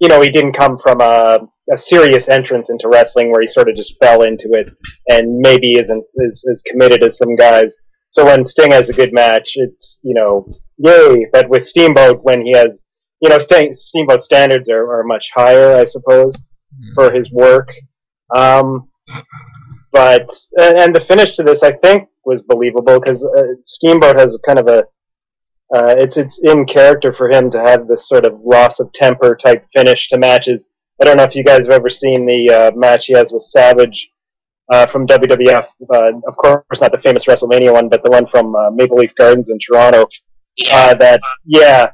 you know, he didn't come from a, a serious entrance into wrestling where he sort of just fell into it and maybe isn't as, as committed as some guys. So when Sting has a good match, it's, you know, yay. But with Steamboat, when he has, you know, Sting, Steamboat standards are, are much higher, I suppose, for his work. Um, but, and, the finish to this, I think, was believable because uh, Steamboat has kind of a, uh, it's it's in character for him to have this sort of loss of temper type finish to matches. I don't know if you guys have ever seen the uh, match he has with Savage uh, from WWF. Uh, of course, not the famous WrestleMania one, but the one from uh, Maple Leaf Gardens in Toronto. Uh, that yeah,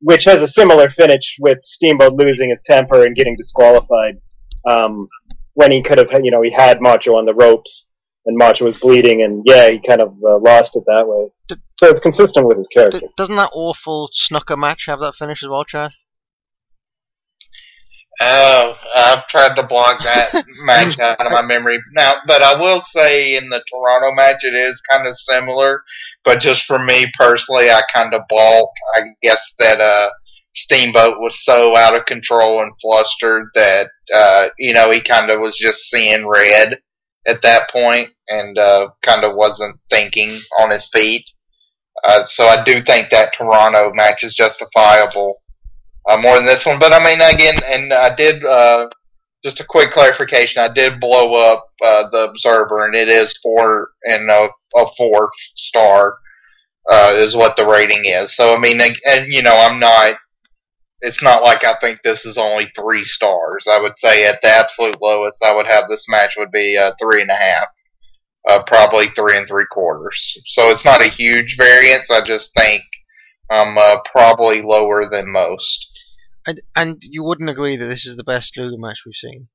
which has a similar finish with Steamboat losing his temper and getting disqualified um, when he could have, you know, he had Macho on the ropes and Macho was bleeding, and yeah, he kind of uh, lost it that way. Did- So it's consistent with his character. D- doesn't that awful snooker match have that finish as well, Chad? Oh, I've tried to block that match out of my memory now, but I will say in the Toronto match it is kind of similar. But just for me personally, I kind of balk. I guess that uh, Steamboat was so out of control and flustered that uh, you know he kind of was just seeing red at that point and uh, kind of wasn't thinking on his feet. Uh, so I do think that Toronto match is justifiable uh, more than this one. But I mean, again, and I did uh, just a quick clarification. I did blow up uh, the Observer, and it is four and a, a fourth star uh, is what the rating is. So I mean, and, and you know, I'm not. It's not like I think this is only three stars. I would say at the absolute lowest, I would have this match would be uh, three and a half. Uh, probably three and three quarters. So it's not a huge variance. I just think I'm uh, probably lower than most. And, and you wouldn't agree that this is the best Luger match we've seen?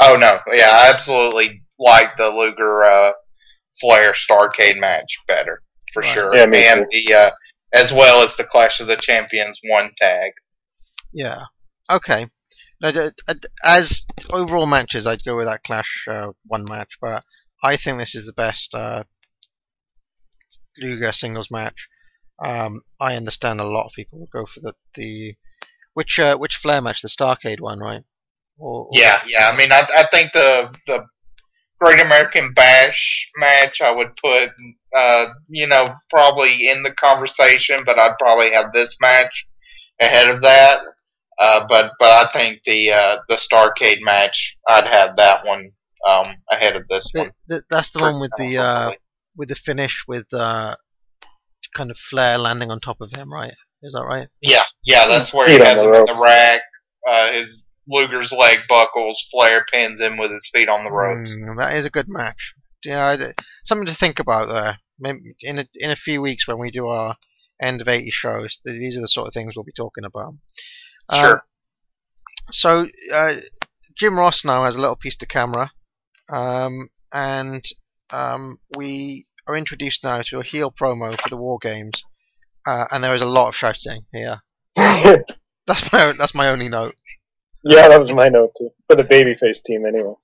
Oh no, yeah, I absolutely like the Luger uh, Flair Starcade match better for Right. sure, Yeah, me and the uh, as well as the Clash of the Champions one tag. Yeah. Okay. D- d- as overall matches, I'd go with that Clash uh, one match, but I think this is the best uh, Luger singles match. Um, I understand a lot of people would go for the the which uh, which Flair match, the Starcade one, right? Or, or- Yeah, yeah. I mean, I I think the the Great American Bash match I would put, uh, you know, probably in the conversation, but I'd probably have this match ahead of that. Uh, but but I think the uh, the Starcade match I'd have that one um, ahead of this The- one. the- that's the one with the uh, with the finish with uh, kind of Flair landing on top of him, right? Is that right? Yeah, yeah, that's where Feet he on has the him in the ropes. rack. Uh, his Luger's leg buckles. Flair pins him with his feet on the ropes. Mm, that is a good match. Yeah, I- something to think about there. Maybe in a, in a few weeks when we do our end of 80 shows, these are the sort of things we'll be talking about. Uh, Sure. So uh, Jim Ross now has a little piece to camera, um, and um, we are introduced now to a heel promo for the War Games, uh, and there is a lot of shouting here. That's my that's my only note. yeah, that was my note too for the babyface team anyway.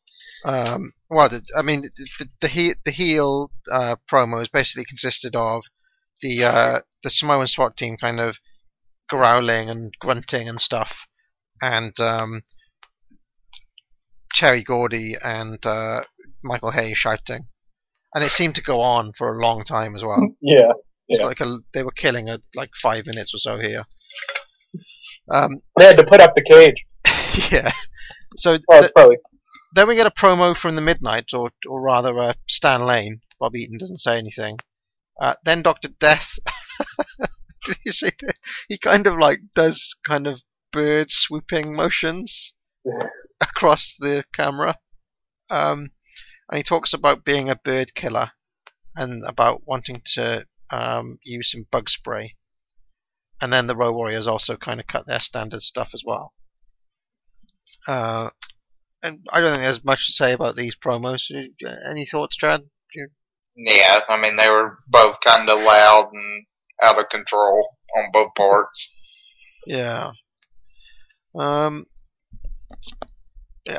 Um, well, the, I mean, the the, the, he, the heel uh, promo is basically consisted of the uh, the Samoan SWAT team kind of growling and grunting and stuff, and um, Terry Gordy and uh, Michael Hayes shouting, and it seemed to go on for a long time as well. Yeah, It's Yeah. like a, they were killing at like five minutes or so here. Um, they had to put up the cage. yeah. So Oh, th- probably Then we get a promo from the Midnight, or or rather, uh, Stan Lane. Bob Eaton doesn't say anything. Uh, then Doctor Death. Did you see that? He kind of like does kind of bird swooping motions across the camera. Um, and he talks about being a bird killer and about wanting to um, use some bug spray. and then the Road Warriors also kind of cut their standard stuff as well. Uh, and I don't think there's much to say about these promos. Any thoughts, Chad? Yeah, I mean they were both kind of loud and out of control on both parts. Yeah. Um,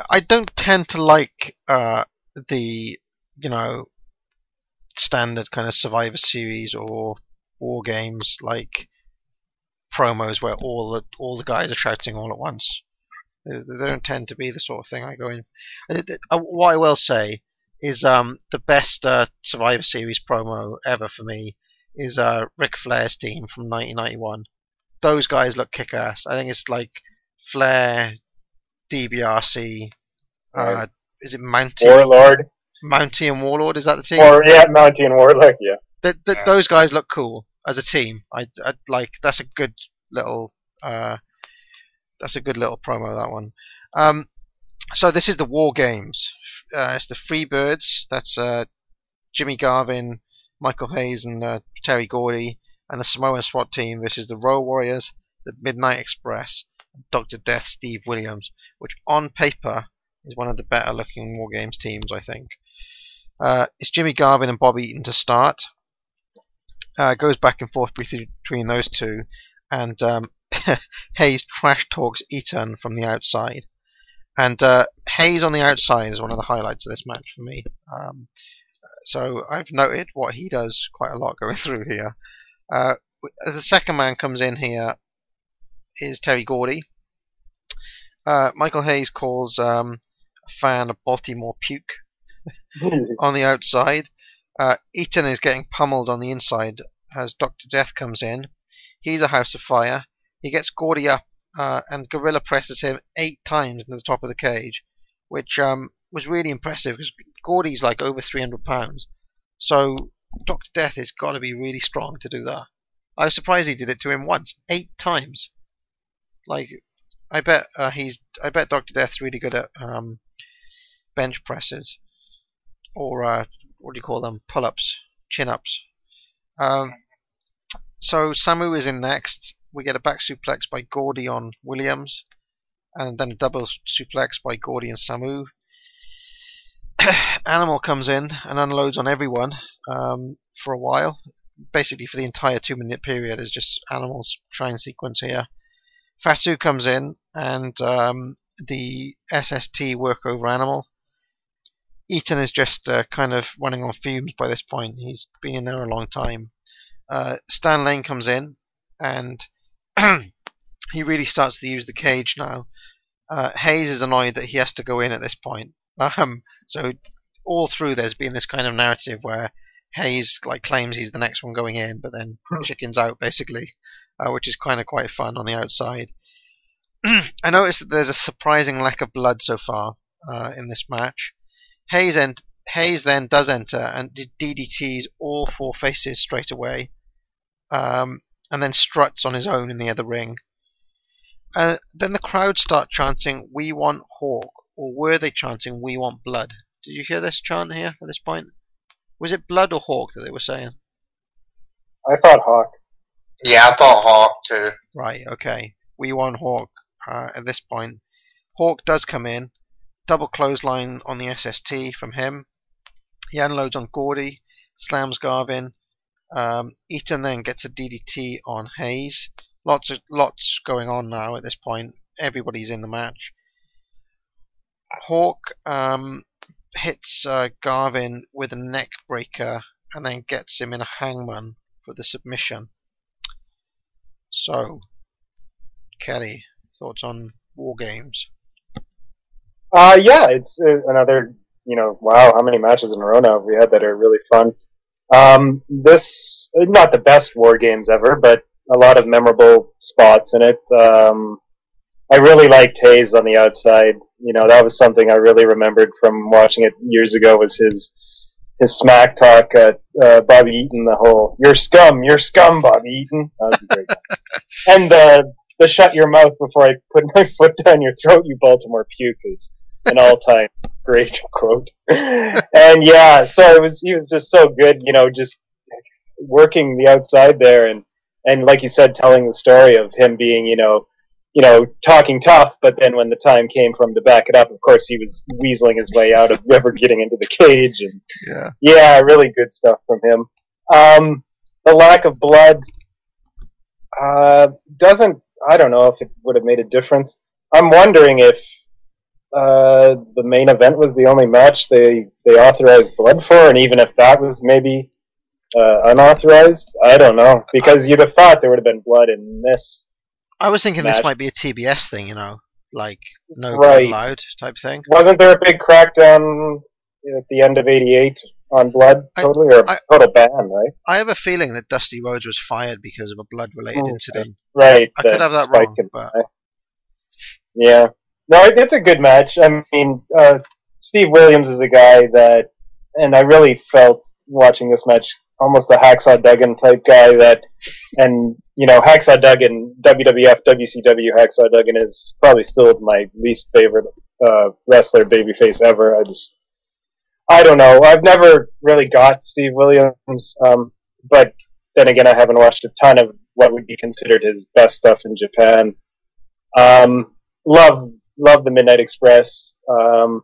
I don't tend to like uh, the you know standard kind of Survivor Series or war games like promos where all the all the guys are shouting all at once. They, they don't tend to be the sort of thing I go in. Uh, What I will say is um, the best uh, Survivor Series promo ever for me is uh, Ric Flair's team from 1991 those guys look kick ass. I think it's like Flair, DiBiase, uh, Right. is it Mountie? Warlord, Mountie and Warlord, is that the team? or yeah, Mountie and Warlord. Yeah. Th- th- Yeah. Those guys look cool as a team. I, I like that's a good little uh, that's a good little promo that one. Um, so this is the War Games. Uh, it's the Freebirds. That's uh, Jimmy Garvin, Michael Hayes, and uh, Terry Gordy, and the Samoan SWAT team. versus the Road Warriors, the Midnight Express, and Doctor Death, Steve Williams, which on paper is one of the better looking War Games teams, I think. Uh, it's Jimmy Garvin and Bob Eaton to start. Uh, goes back and forth between between those two, and um, Hayes trash talks Eaton from the outside. And uh, Hayes on the outside is one of the highlights of this match for me. Um, so I've noted what he does quite a lot going through here. Uh, the second man comes in here is Terry Gordy. Uh, Michael Hayes calls um, a fan of Baltimore puke on the outside. Uh, Eaton is getting pummeled on the inside as Doctor Death comes in. He's a house of fire. He gets Gordy up uh, and Gorilla presses him eight times into the top of the cage, which um, was really impressive because Gordy's like over 300 pounds. So Doctor Death has got to be really strong to do that. I was surprised he did it to him once, eight times. Like, I bet uh, he's, I bet Doctor Death's really good at um, bench presses or uh, what do you call them? Pull-ups, chin-ups. Um, so Samu is in next. We get a back suplex by Gordy on Williams, and then a double suplex by Gordy and Samu. Animal comes in and unloads on everyone um, for a while. Basically, for the entire two-minute period, is just Animal's train sequence here. Fatu comes in and um, the SST work over Animal. Eaton is just uh, kind of running on fumes by this point. He's been in there a long time. Uh, Stan Lane comes in and he really starts to use the cage now. Uh, Hayes is annoyed that he has to go in at this point. Um, so all through there's been this kind of narrative where Hayes like claims he's the next one going in, but then chickens out basically, uh, which is kind of quite fun on the outside. I noticed that there's a surprising lack of blood so far uh, in this match. Hayes, ent- Hayes then does enter and DDTs all four faces straight away, um, and then struts on his own in the other ring. Uh, then the crowd start chanting, "We want Hawk," or were they chanting, "We want blood"? Did you hear this chant here at this point? Was it blood or Hawk that they were saying? I thought Hawk. Yeah, I thought Hawk too. Right, okay. We want Hawk uh, at this point. Hawk does come in. Double clothesline on the SST from him. He unloads on Gordy, slams Garvin. Um, Eaton then gets a DDT on Hayes. Lots of lots going on now at this point. Everybody's in the match. Hawk um, hits uh, Garvin with a neck breaker and then gets him in a hangman for the submission. So, Kelly, thoughts on War Games? Uh, yeah, it's uh, another, you know, wow, how many matches in a row now have we had that are really fun. Um, this, not the best war games ever, but a lot of memorable spots in it. Um, I really liked Hayes on the outside. You know, that was something I really remembered from watching it years ago was his, his smack talk at, uh, Bobby Eaton, the whole, you're scum, you're scum, Bobby Eaton. That was a great. And the, the shut your mouth before I put my foot down your throat, you Baltimore puke is an all-time great quote. and yeah, so it was he was just so good, you know, just working the outside there and and like you said, telling the story of him being, you know, you know, talking tough, but then when the time came for him to back it up, of course he was weaseling his way out of ever getting into the cage, and Yeah. yeah, really good stuff from him. Um, the lack of blood uh, doesn't. I don't know if it would have made a difference. I'm wondering if uh, the main event was the only match they they authorized blood for, and even if that was maybe uh, unauthorized, I don't know because you'd have thought there would have been blood in this. I was thinking this might be a TBS thing, you know, like no blood Right. allowed type thing. Wasn't there a big crackdown at the end of '88 on blood I- totally, or a I- total ban, right? I have a feeling that Dusty Rhodes was fired because of a blood-related Hmm. incident. Right. I could have that spike wrong, but- Yeah. No, it's a good match. I mean, uh, Steve Williams is a guy that, and I really felt watching this match almost a Hacksaw Duggan type guy that, and you know, Hacksaw Duggan, WWF, WCW Hacksaw Duggan is probably still my least favorite uh, wrestler babyface ever. I just, I don't know. I've never really got Steve Williams, um, but then again, I haven't watched a ton of what would be considered his best stuff in Japan. Um, love love the Midnight Express. Um,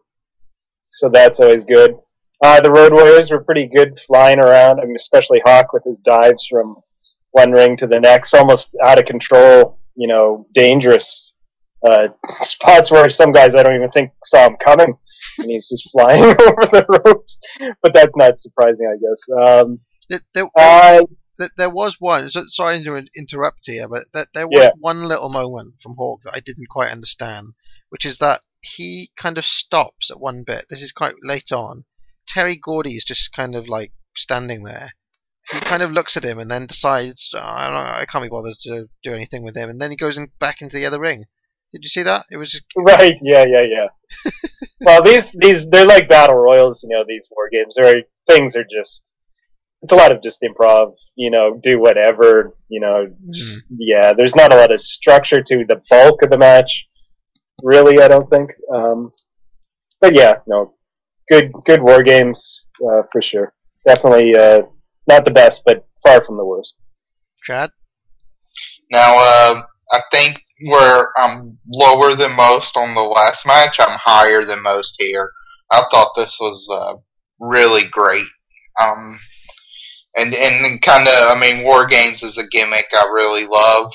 so that's always good. Uh, the Road Warriors were pretty good flying around. I mean, especially Hawk with his dives from one ring to the next, almost out of control. You know, dangerous uh, spots where some guys I don't even think saw him coming, and he's just flying over the ropes. But that's not surprising, I guess. Um, There, there, uh, there, there was one. Sorry to interrupt here, but there, there was Yeah. one little moment from Hawk that I didn't quite understand, which is that he kind of stops at one bit. This is quite late on. Terry Gordy is just kind of like standing there. He kind of looks at him and then decides, "Oh, I, don't, I can't be bothered to do anything with him, and then he goes in, back into the other ring. Did you see that? It was Right. Yeah. Yeah. Yeah. well, these these they're like battle royals. You know, these war games. There things are just. It's a lot of just improv. You know, do whatever. You know. just- Yeah. There's not a lot of structure to the bulk of the match. Really, I don't think. Um, but yeah, no, good good war games uh, for sure. Definitely uh, not the best, but far from the worst. Chad. Now, uh, I think where I'm lower than most on the last match, I'm higher than most here. I thought this was uh, really great. Um, and and kind of, I mean, War Games is a gimmick I really love.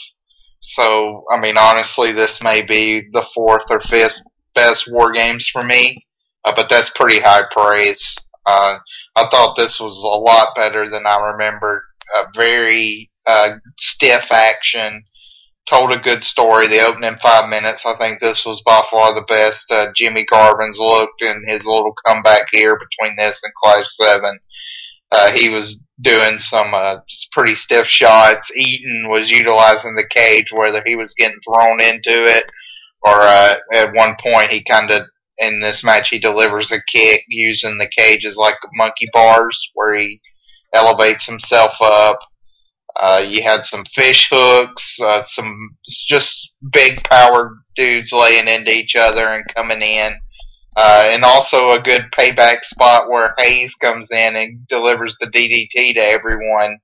So, I mean, honestly, this may be the fourth or fifth best War Games for me, uh, but that's pretty high praise. Uh, I thought this was a lot better than I remembered. Uh, very uh, stiff action, told a good story. The opening five minutes, I think this was by far the best uh, Jimmy Garvin's looked in his little comeback here between this and Clash 7. Uh, he was doing some uh, pretty stiff shots. Eaton was utilizing the cage, whether he was getting thrown into it or uh, at one point he kind of in this match he delivers a kick using the cages like monkey bars where he elevates himself up. Uh, you had some fish hooks, uh, some just big power dudes laying into each other and coming in. Uh, and also a good payback spot where Hayes comes in and delivers the DDT to everyone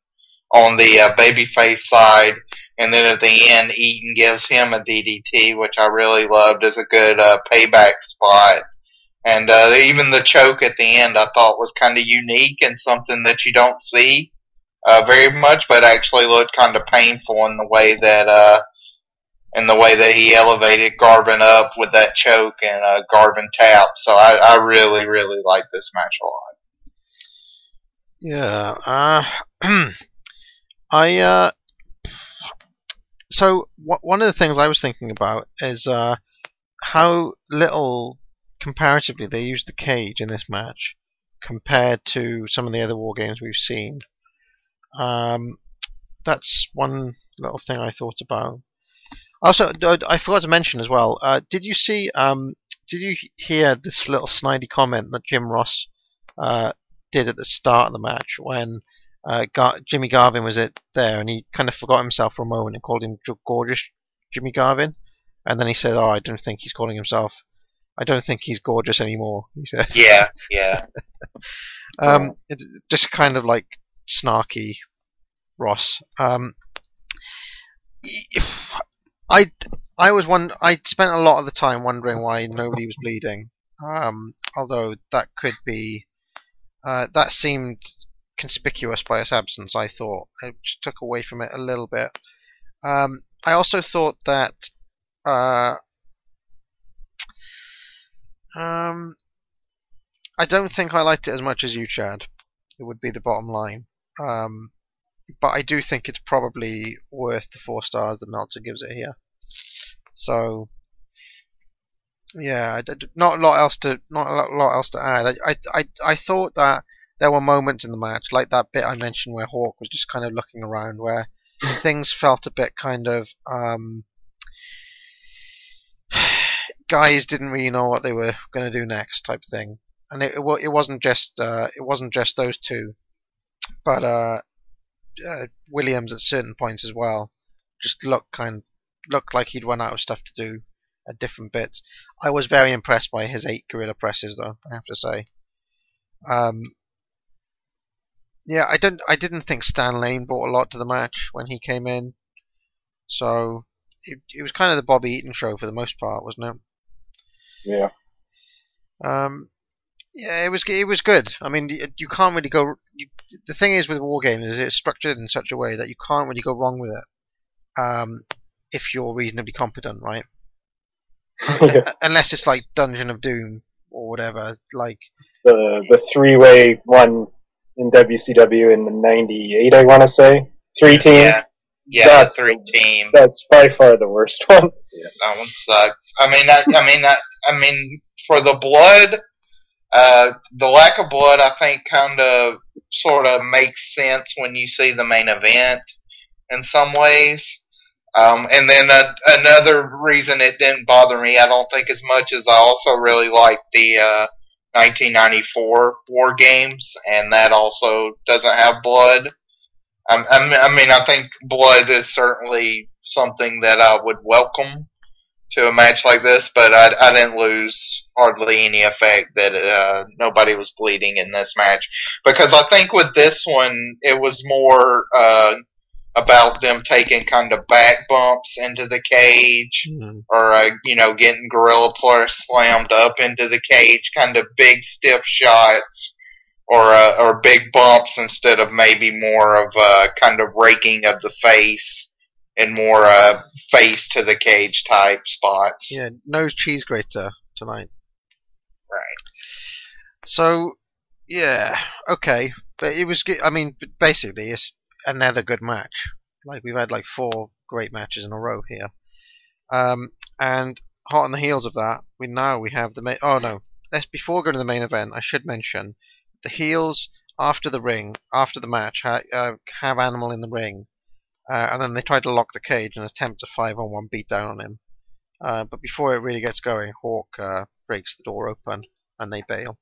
on the uh, babyface side. And then at the end, Eaton gives him a DDT, which I really loved as a good uh, payback spot. And uh, even the choke at the end, I thought was kind of unique and something that you don't see uh, very much, but actually looked kind of painful in the way that uh, in the way that he elevated Garvin up with that choke and uh, Garvin tap. So I, I really, really like this match a lot. Yeah. Uh, I uh, so wh- one of the things I was thinking about is uh, how little comparatively they used the cage in this match compared to some of the other war games we've seen. Um, that's one little thing I thought about. Also, I forgot to mention as well. Uh, did you see? Um, did you hear this little snidey comment that Jim Ross uh, did at the start of the match when uh, Gar- Jimmy Garvin was it there and he kind of forgot himself for a moment and called him gorgeous Jimmy Garvin, and then he said, "Oh, I don't think he's calling himself. I don't think he's gorgeous anymore." He said. Yeah, yeah. Um, it, just kind of like snarky Ross. Um, I I was one. I spent a lot of the time wondering why nobody was bleeding. Um, although that could be, uh, that seemed conspicuous by its absence. I thought it took away from it a little bit. Um, I also thought that. Uh, um, I don't think I liked it as much as you, Chad. It would be the bottom line. Um, but I do think it's probably worth the four stars that Meltzer gives it here. So, yeah, not a lot else to not a lot else to add. I I I thought that there were moments in the match, like that bit I mentioned where Hawk was just kind of looking around, where things felt a bit kind of um, guys didn't really know what they were going to do next, type thing. And it it, it wasn't just uh, it wasn't just those two, but uh, uh, Williams at certain points as well just looked kind looked like he'd run out of stuff to do at different bits. I was very impressed by his eight gorilla presses, though I have to say. Um, yeah, I didn't I didn't think Stan Lane brought a lot to the match when he came in, so it, it was kind of the Bobby Eaton show for the most part, wasn't it? Yeah. Um, yeah, it was it was good. I mean, you, you can't really go. You, the thing is with war games is it's structured in such a way that you can't really go wrong with it, um, if you're reasonably competent, right? yeah. Unless it's like Dungeon of Doom or whatever, like The the three way one in WCW in the '98, I want to say three teams. Yeah, yeah, That's- the three team. That's by far the worst one. Yeah, That one sucks. I mean, I, I mean, I, I mean, for the blood, uh, the lack of blood, I think, kind of, sort of makes sense when you see the main event in some ways. Um, and then uh, another reason it didn't bother me, I don't think as much as I also really liked the uh, 1994 War Games, and that also doesn't have blood. I, I mean, I think blood is certainly something that I would welcome to a match like this, but I, I didn't lose hardly any effect that uh, nobody was bleeding in this match because I think with this one it was more uh, about them taking kind of back bumps into the cage mm, or uh, you know getting Gorilla press slammed up into the cage, kind of big stiff shots or uh, or big bumps instead of maybe more of a kind of raking of the face and more uh, face to the cage type spots. yeah, nose cheese grater tonight. Right. So, yeah, okay, but it was. good. I mean, basically, it's another good match. Like we've had like four great matches in a row here, um, and hot on the heels of that, we now we have the main. Oh no, let's before going to the main event, I should mention the heels after the ring, after the match, ha- uh, have Animal in the ring, uh, and then they try to lock the cage and attempt a five-on-one beatdown on him. Uh, but before it really gets going, Hawk uh, breaks the door open and they bail.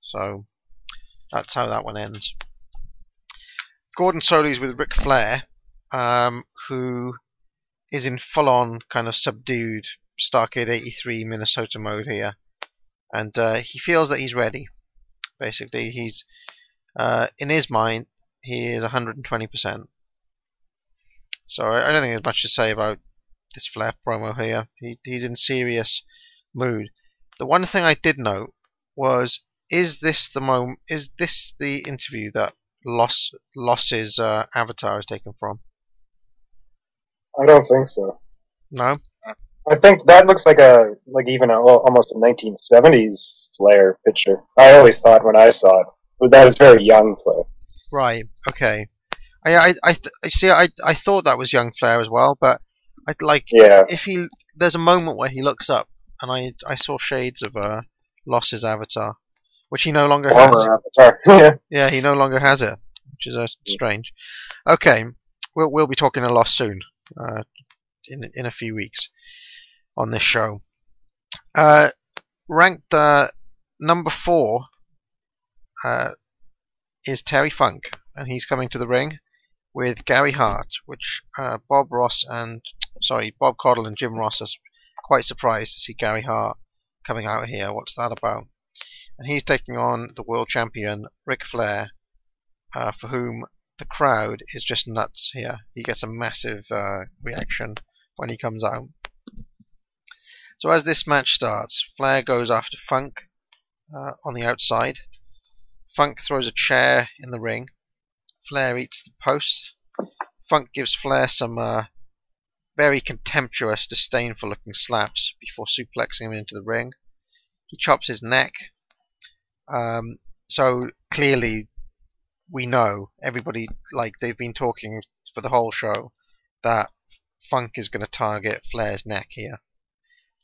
So that's how that one ends. Gordon Solie's with Ric Flair, um, who is in full on kind of subdued Starcade 83 Minnesota mode here. And uh, he feels that he's ready. Basically, he's uh, in his mind, he is 120%. So I don't think there's much to say about this Flair promo here. He, he's in serious mood. The one thing I did note was is this the moment? is this the interview that Loss Loss's uh, avatar is taken from? I don't think so. No. I think that looks like a like even a, almost a 1970s Flair picture. I always thought when I saw it, but that is very young Flair. Right. Okay. I I I, th- I see. I I thought that was young Flair as well, but I like Yeah, if he there's a moment where he looks up and I I saw shades of uh Loss's avatar, which he no longer has. Yeah, Yeah, he no longer has it, which is uh, strange. Okay, we'll we'll be talking a lot soon, uh, in in a few weeks, on this show. Uh, ranked uh, number four uh, is Terry Funk, and he's coming to the ring with Gary Hart, which uh, Bob Ross and sorry Bob Caudle and Jim Ross are quite surprised to see Gary Hart coming out here. What's that about? And he's taking on the world champion Ric Flair, uh, for whom the crowd is just nuts here. He gets a massive uh, reaction when he comes out. So as this match starts, Flair goes after Funk uh, on the outside. Funk throws a chair in the ring. Flair eats the post. Funk gives Flair some uh, very contemptuous, disdainful looking slaps before suplexing him into the ring. He chops his neck. Um, so clearly, we know everybody like they've been talking for the whole show that Funk is going to target Flair's neck here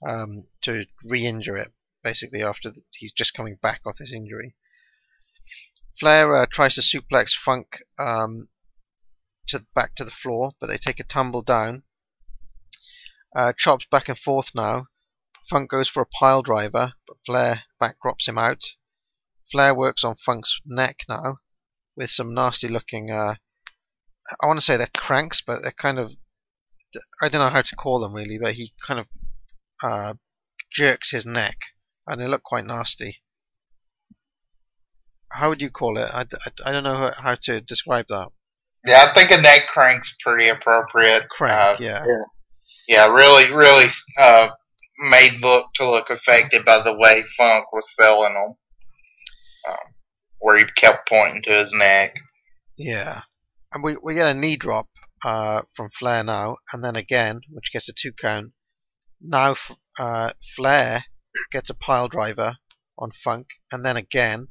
um, to re-injure it basically after the, he's just coming back off this injury. Flair uh, tries to suplex Funk um, to back to the floor, but they take a tumble down. Uh, chops back and forth now. Funk goes for a pile driver, but Flair back drops him out. Flair works on Funk's neck now with some nasty looking. Uh, I want to say they're cranks, but they're kind of. I don't know how to call them really, but he kind of uh, jerks his neck, and they look quite nasty. How would you call it? I, I, I don't know how, to describe that. Yeah, I think a neck crank's pretty appropriate. Crank, Uh, yeah. yeah, really, really uh, made look to look effective by the way Funk was selling them, um, where he kept pointing to his neck. Yeah. And we, we get a knee drop uh, from Flair now, and then again, which gets a two count. Now uh, Flair gets a pile driver on Funk, and then again.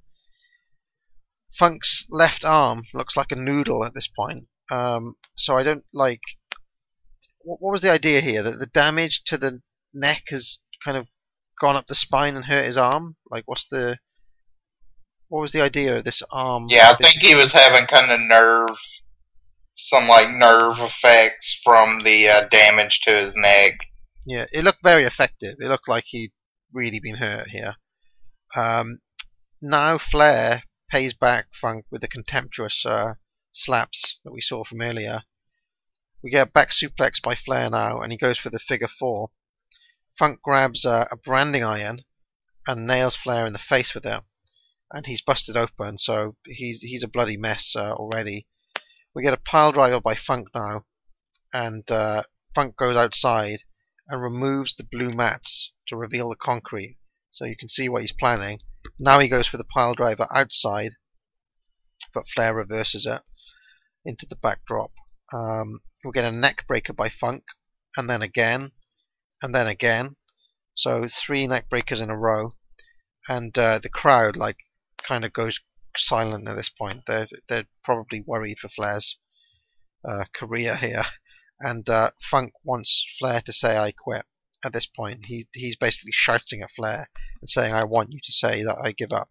Funk's left arm looks like a noodle at this point. Um, so I don't like. What, what was the idea here? That the damage to the neck has kind of gone up the spine and hurt his arm? Like, what's the. What was the idea of this arm? Yeah, I think he was having kind of nerve, some like nerve effects from the uh, damage to his neck. Yeah, it looked very effective. It looked like he'd really been hurt here. Um, now Flair pays back Funk with the contemptuous uh, slaps that we saw from earlier. We get a back suplex by Flair now, and he goes for the figure four. Funk grabs uh, a branding iron and nails Flair in the face with it, and he's busted open. So he's he's a bloody mess uh, already. We get a pile driver by Funk now, and uh, Funk goes outside and removes the blue mats to reveal the concrete so you can see what he's planning. Now he goes for the pile driver outside, but Flair reverses it into the backdrop. Um, we get a neck breaker by Funk, and then again, and then again. So three neck breakers in a row, and uh, the crowd like kind of goes silent at this point. They're they're probably worried for Flair's uh, career here and uh, Funk wants Flair to say "I quit." At this point, he he's basically shouting at Flair and saying, "I want you to say that I give up."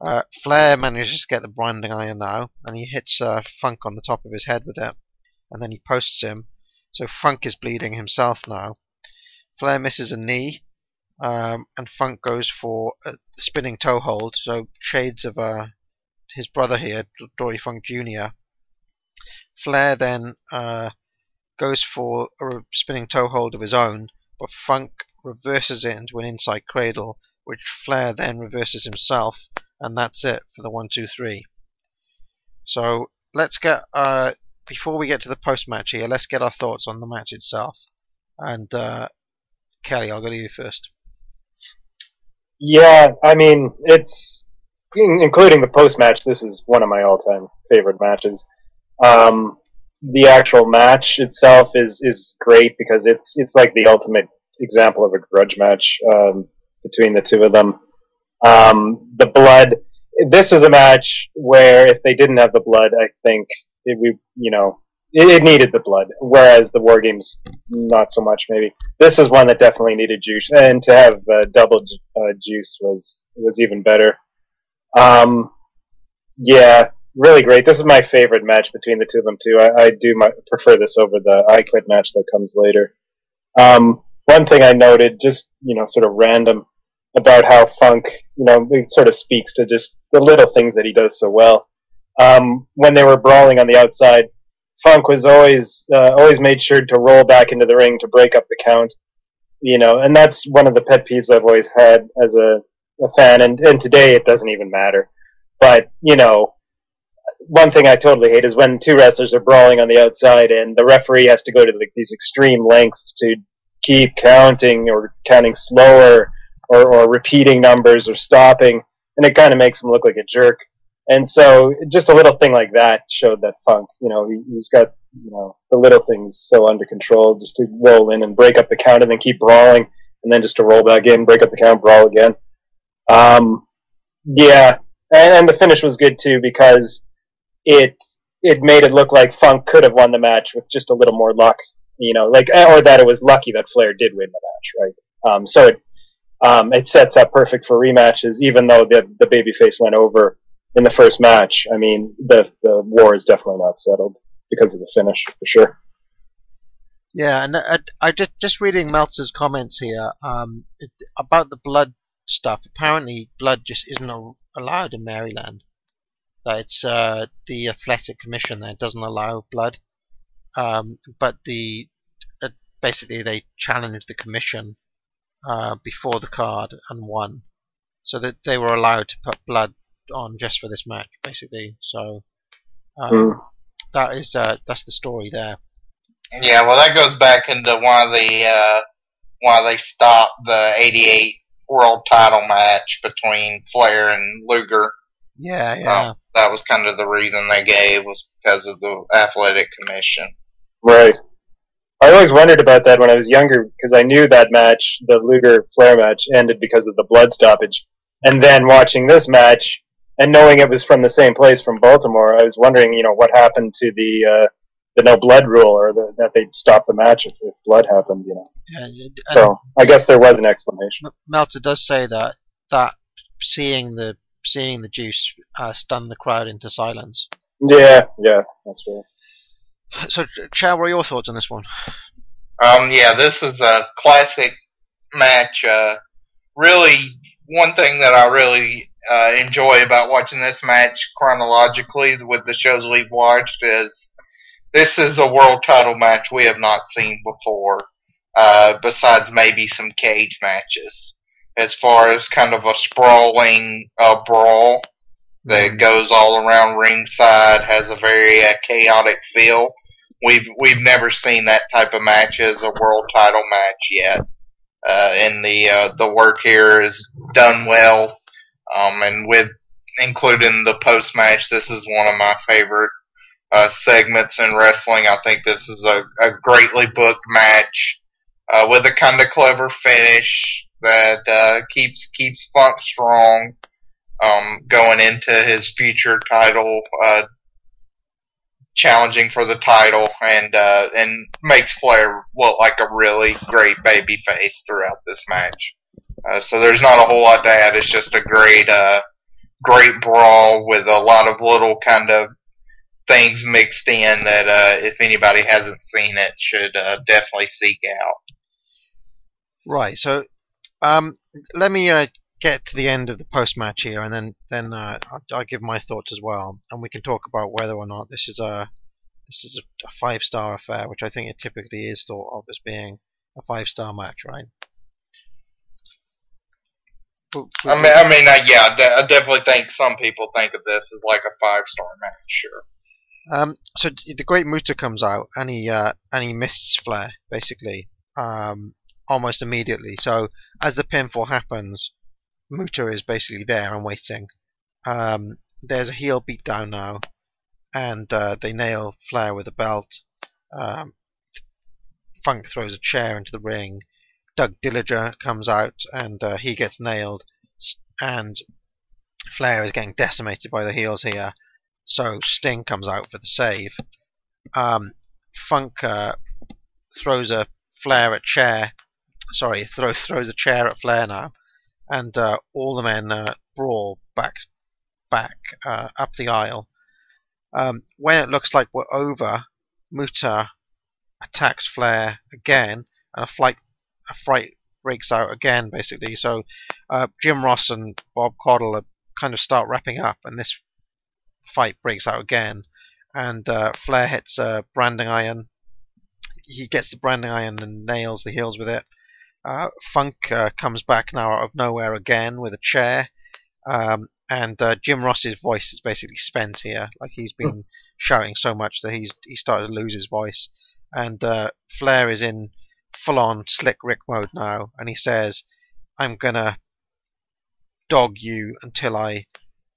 Uh, Flair manages to get the branding iron now, and he hits uh, Funk on the top of his head with it, and then he posts him. So Funk is bleeding himself now. Flair misses a knee, um, and Funk goes for a spinning toe hold. So shades of uh, his brother here, Dory Funk Jr. Flair then uh, goes for a spinning toe hold of his own, but Funk reverses it into an inside cradle, which Flair then reverses himself, and that's it for the one, two, three. So let's get uh, before we get to the post match here, let's get our thoughts on the match itself. And uh, Kelly, I'll go to you first. Yeah, I mean, it's including the post match. This is one of my all-time favorite matches. Um, the actual match itself is is great because it's it's like the ultimate example of a grudge match um, between the two of them. Um, the blood. This is a match where if they didn't have the blood, I think it, we you know it, it needed the blood. Whereas the war games, not so much maybe. This is one that definitely needed juice, and to have uh, double ju- uh, juice was was even better. Um, yeah, really great. This is my favorite match between the two of them too. I, I do my, prefer this over the I Quit match that comes later. Um, one thing I noted, just you know, sort of random, about how Funk, you know, it sort of speaks to just the little things that he does so well. Um, when they were brawling on the outside, Funk was always uh, always made sure to roll back into the ring to break up the count. You know, and that's one of the pet peeves I've always had as a, a fan. And and today it doesn't even matter. But you know, one thing I totally hate is when two wrestlers are brawling on the outside and the referee has to go to like these extreme lengths to keep counting or counting slower or, or repeating numbers or stopping, and it kind of makes him look like a jerk. And so, just a little thing like that showed that Funk, you know, he, he's got you know the little things so under control, just to roll in and break up the count and then keep brawling, and then just to roll back in, break up the count, brawl again. Um, yeah, and, and the finish was good too because it it made it look like Funk could have won the match with just a little more luck, you know, like or that it was lucky that Flair did win the match, right? Um, so it um, it sets up perfect for rematches, even though the the babyface went over in the first match. I mean, the the war is definitely not settled because of the finish for sure. Yeah, and I, I just just reading Meltzer's comments here um, it, about the blood stuff. Apparently, blood just isn't allowed in Maryland. That it's uh, the athletic commission that doesn't allow blood. Um, but the uh, basically they challenged the commission uh, before the card and won, so that they were allowed to put blood on just for this match, basically. So um, Mm. that is uh, that's the story there. Yeah, well, that goes back into why the uh, why they stopped the '88 World Title match between Flair and Luger. Yeah, yeah. Um, that was kind of the reason they gave was because of the athletic commission. Right. I always wondered about that when I was younger because I knew that match, the Luger Flair match, ended because of the blood stoppage. And then watching this match and knowing it was from the same place from Baltimore, I was wondering, you know, what happened to the uh, the no blood rule or the, that they'd stop the match if, if blood happened, you know. yeah So I guess there was an explanation. M- Meltzer does say that that seeing the seeing the juice uh, stunned the crowd into silence. Yeah, yeah, that's right. So, Chad, what are your thoughts on this one? Um, yeah, this is a classic match. Uh, really, one thing that I really uh, enjoy about watching this match chronologically with the shows we've watched is this is a world title match we have not seen before, uh, besides maybe some cage matches. As far as kind of a sprawling uh, brawl that goes all around ringside, has a very uh, chaotic feel. We've we've never seen that type of match as a world title match yet. Uh, and the uh, the work here is done well, um, and with including the post match, this is one of my favorite uh, segments in wrestling. I think this is a, a greatly booked match uh, with a kind of clever finish that uh, keeps keeps Funk strong um, going into his future title uh, challenging for the title and uh, and makes Flair look like a really great baby face throughout this match. Uh, so there's not a whole lot to add. It's just a great uh, great brawl with a lot of little kind of things mixed in that uh, if anybody hasn't seen it should uh, definitely seek out. Right. So, um, let me uh, get to the end of the post match here, and then then uh, I'll, I'll give my thoughts as well, and we can talk about whether or not this is a this is a five star affair, which I think it typically is thought of as being a five star match, right? I mean, I mean, yeah, I definitely think some people think of this as like a five star match. Sure. Um, so the Great Muta comes out and he uh, and he mists Flair basically um, almost immediately. So as the pinfall happens, Muta is basically there and waiting. Um, there's a heel beatdown now, and uh, they nail Flair with a belt. Um, Funk throws a chair into the ring. Doug Dillinger comes out and uh, he gets nailed, and Flair is getting decimated by the heels here. So Sting comes out for the save. Um, Funk uh, throws a Flair at chair. Sorry, throws throws a chair at Flair now, and uh, all the men uh, brawl back back uh, up the aisle. Um, when it looks like we're over, Muta attacks Flair again, and a fight a fight breaks out again, basically. So uh, Jim Ross and Bob Caudle kind of start wrapping up, and this fight breaks out again, and uh, Flair hits a branding iron. He gets the branding iron and nails the heels with it. Uh, Funk uh, comes back now out of nowhere again with a chair. Um, and uh, Jim Ross's voice is basically spent here. Like he's been shouting so much that he's he started to lose his voice, and uh, Flair is in full on slick Rick mode now, and he says, "I'm gonna dog you until I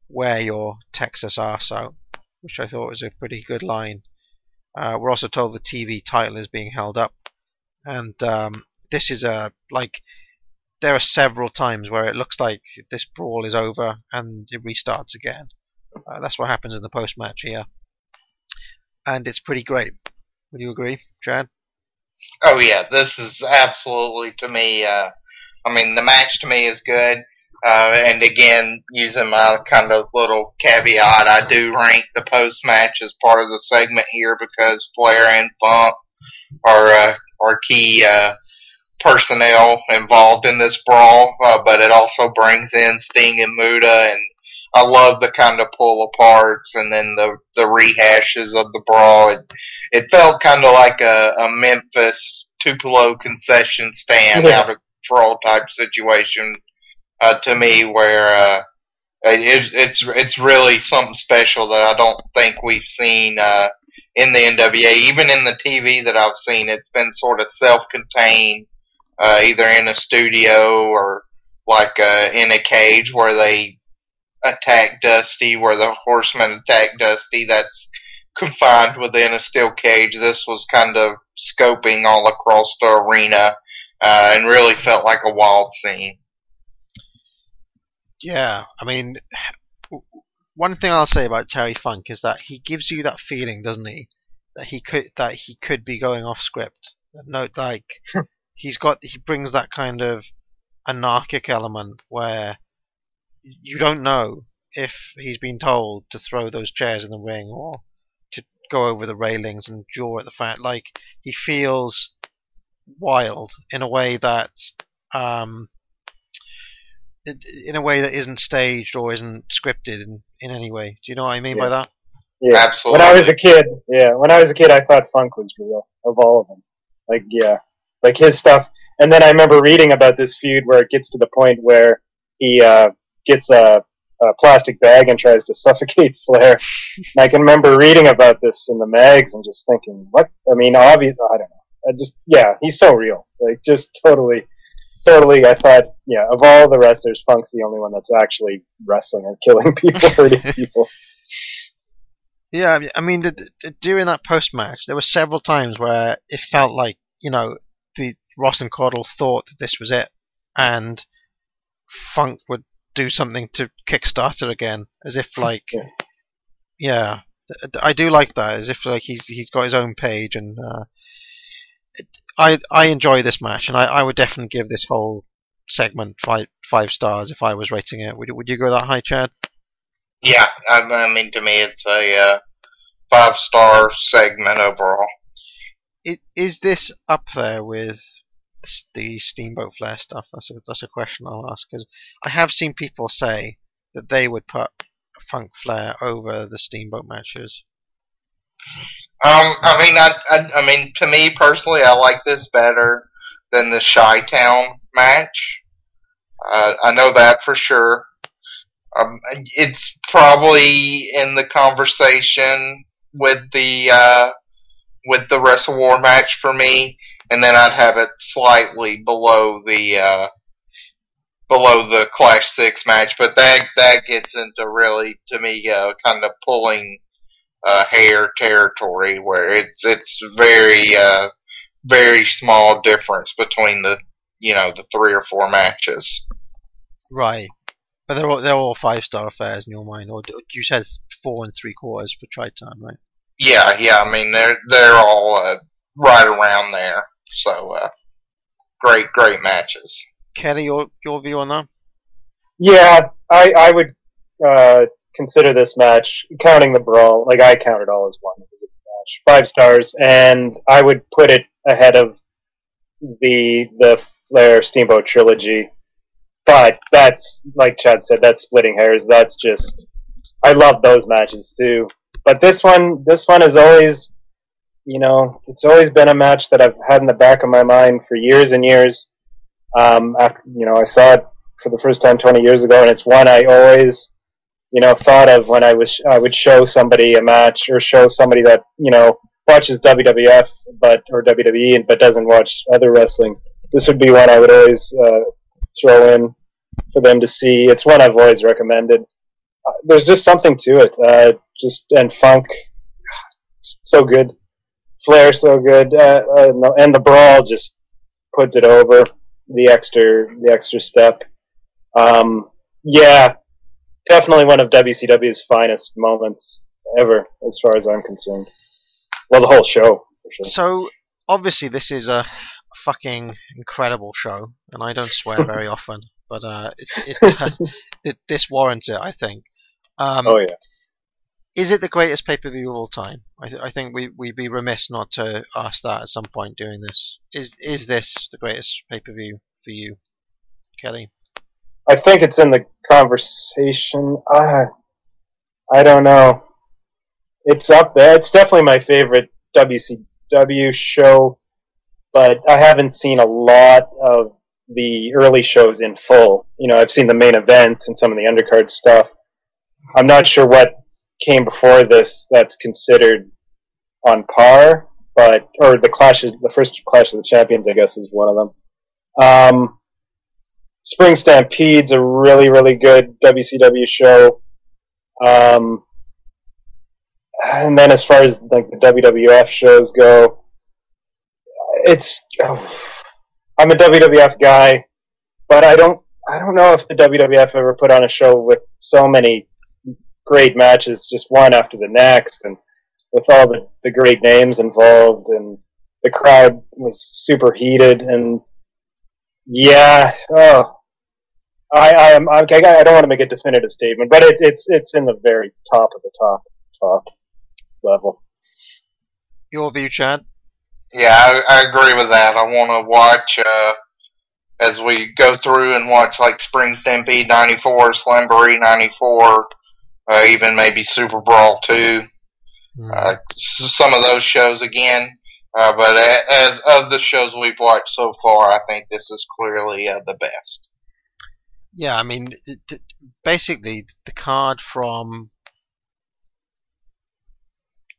wear your Texas arse out," which I thought was a pretty good line. Uh, we're also told the TV title is being held up, and um, this is a like there are several times where it looks like this brawl is over and it restarts again. Uh, that's what happens in the post match here, and it's pretty great. Would you agree, Chad? Oh yeah, this is absolutely to me. Uh, I mean, the match to me is good. Uh, and again, using my kind of little caveat, I do rank the post match as part of the segment here because Flair and Funk are uh, are key uh, personnel involved in this brawl. Uh, but it also brings in Sting and Muta, and I love the kind of pull aparts and then the the rehashes of the brawl. It, it felt kind of like a, a Memphis Tupelo concession stand Yeah. out of control type situation uh, to me where uh, it's it's it's really something special that I don't think we've seen uh, in the NWA. Even in the TV that I've seen, it's been sort of self-contained, uh, either in a studio or like uh, in a cage where they attack Dusty, where the Horsemen attack Dusty. That's confined within a steel cage. This was kind of scoping all across the arena. Uh, and really felt like a wild scene. Yeah, I mean, one thing I'll say about Terry Funk is that he gives you that feeling, doesn't he? That he could that he could be going off script. No, like he's got he brings that kind of anarchic element where you don't know if he's been told to throw those chairs in the ring or to go over the railings and jaw at the fact. Like he feels wild in a way that um, in a way that isn't staged or isn't scripted in, in any way. Do you know what I mean by that? Yeah. Absolutely. When I was a kid, yeah, when I was a kid, I thought Funk was real of all of them. Like, yeah, like his stuff. And then I remember reading about this feud where it gets to the point where he uh, gets a, a plastic bag and tries to suffocate Flair. and I can remember reading about this in the mags and just thinking, what? I mean, obvious. I don't know. I just, yeah, he's so real. Like, just totally, totally. I thought, yeah, of all the wrestlers, Funk's the only one that's actually wrestling and killing people, hurting people. Yeah, I mean- I mean, the, the, during that post match, there were several times where it felt like you know the Ross and Caudle thought that this was it, and Funk would do something to kickstart it again, as if like, Yeah. yeah, I do like that, as if like he's he's got his own page, and uh, it, I I enjoy this match, and I, I would definitely give this whole segment five five stars if I was rating it. Would you- would you go that high, Chad? Yeah, I, I mean, to me, it's a uh, five star segment overall. it, is this up there with s- the Steamboat Flair stuff? That's a that's a question I'll ask because I have seen people say that they would put Funk Flair over the Steamboat matches. Um, I mean, I, I, I mean, to me personally, I like this better than the Chi-Town match. Uh, I know that for sure. Um, it's probably in the conversation with the uh, with the Wrestle War match for me, and then I'd have it slightly below the uh, below the Clash Six match. But that that gets into really to me uh, kind of pulling uh, hair territory where it's it's very uh, very small difference between the you know the three or four matches. Right. But they're all, they're all five star affairs in your mind, or you said four and three quarters for Triton, right? Yeah, yeah. I mean they're they're all uh, right around there. So uh, great great matches. Kelly, your your view on that? Yeah, I I would uh, consider this match, counting the brawl, like I count it all as one. It was a match, five stars, and I would put it ahead of the the Flair Steamboat trilogy. But that's like Chad said, that's splitting hairs. That's just I love those matches too. But this one, this one is always, you know, it's always been a match that I've had in the back of my mind for years and years. Um, after you know, I saw it for the first time 20 years ago, and it's one I always you know thought of when I was I would show somebody a match or show somebody that you know watches WWF but or WWE but doesn't watch other wrestling. This would be one I would always uh, throw in for them to see. It's one I've always recommended. Uh, there's just something to it. Uh, just and funk, so good. Flair so good, uh, uh, and the brawl just puts it over the extra the extra step. Um, yeah, definitely one of WCW's finest moments ever, as far as I'm concerned. Well, the whole show. For sure. So obviously this is a fucking incredible show, and I don't swear very often, but uh, it, it, it, this warrants it, I think. Um, oh yeah. Is it the greatest pay per view of all time? I, th- I think we we'd be remiss not to ask that at some point during this. Is is this the greatest pay per view for you, Kelly? I think it's in the conversation. Uh, I don't know. It's up there. It's definitely my favorite WCW show, but I haven't seen a lot of the early shows in full. You know, I've seen the main event and some of the undercard stuff. I'm not sure what came before this that's considered on par, but or the clash clashes, the first Clash of the Champions, I guess, is one of them. Um, Spring Stampede's a really, really good WCW show. Um, and then as far as like the WWF shows go, it's I'm a WWF guy, but I don't I don't know if the WWF ever put on a show with so many great matches, just one after the next, and with all the, the great names involved, and the crowd was super heated, and yeah, oh, I I am I, I don't want to make a definitive statement, but it, it's it's in the very top of the top top level. Your view, Chad? Yeah, I, I agree with that. I want to watch uh, as we go through and watch like Spring Stampede '94, Slamboree '94, uh, even maybe Super Brawl 2. Uh, some of those shows again. Uh, but as of the shows we've watched so far, I think this is clearly uh, the best. Yeah, I mean, it, it- basically the card from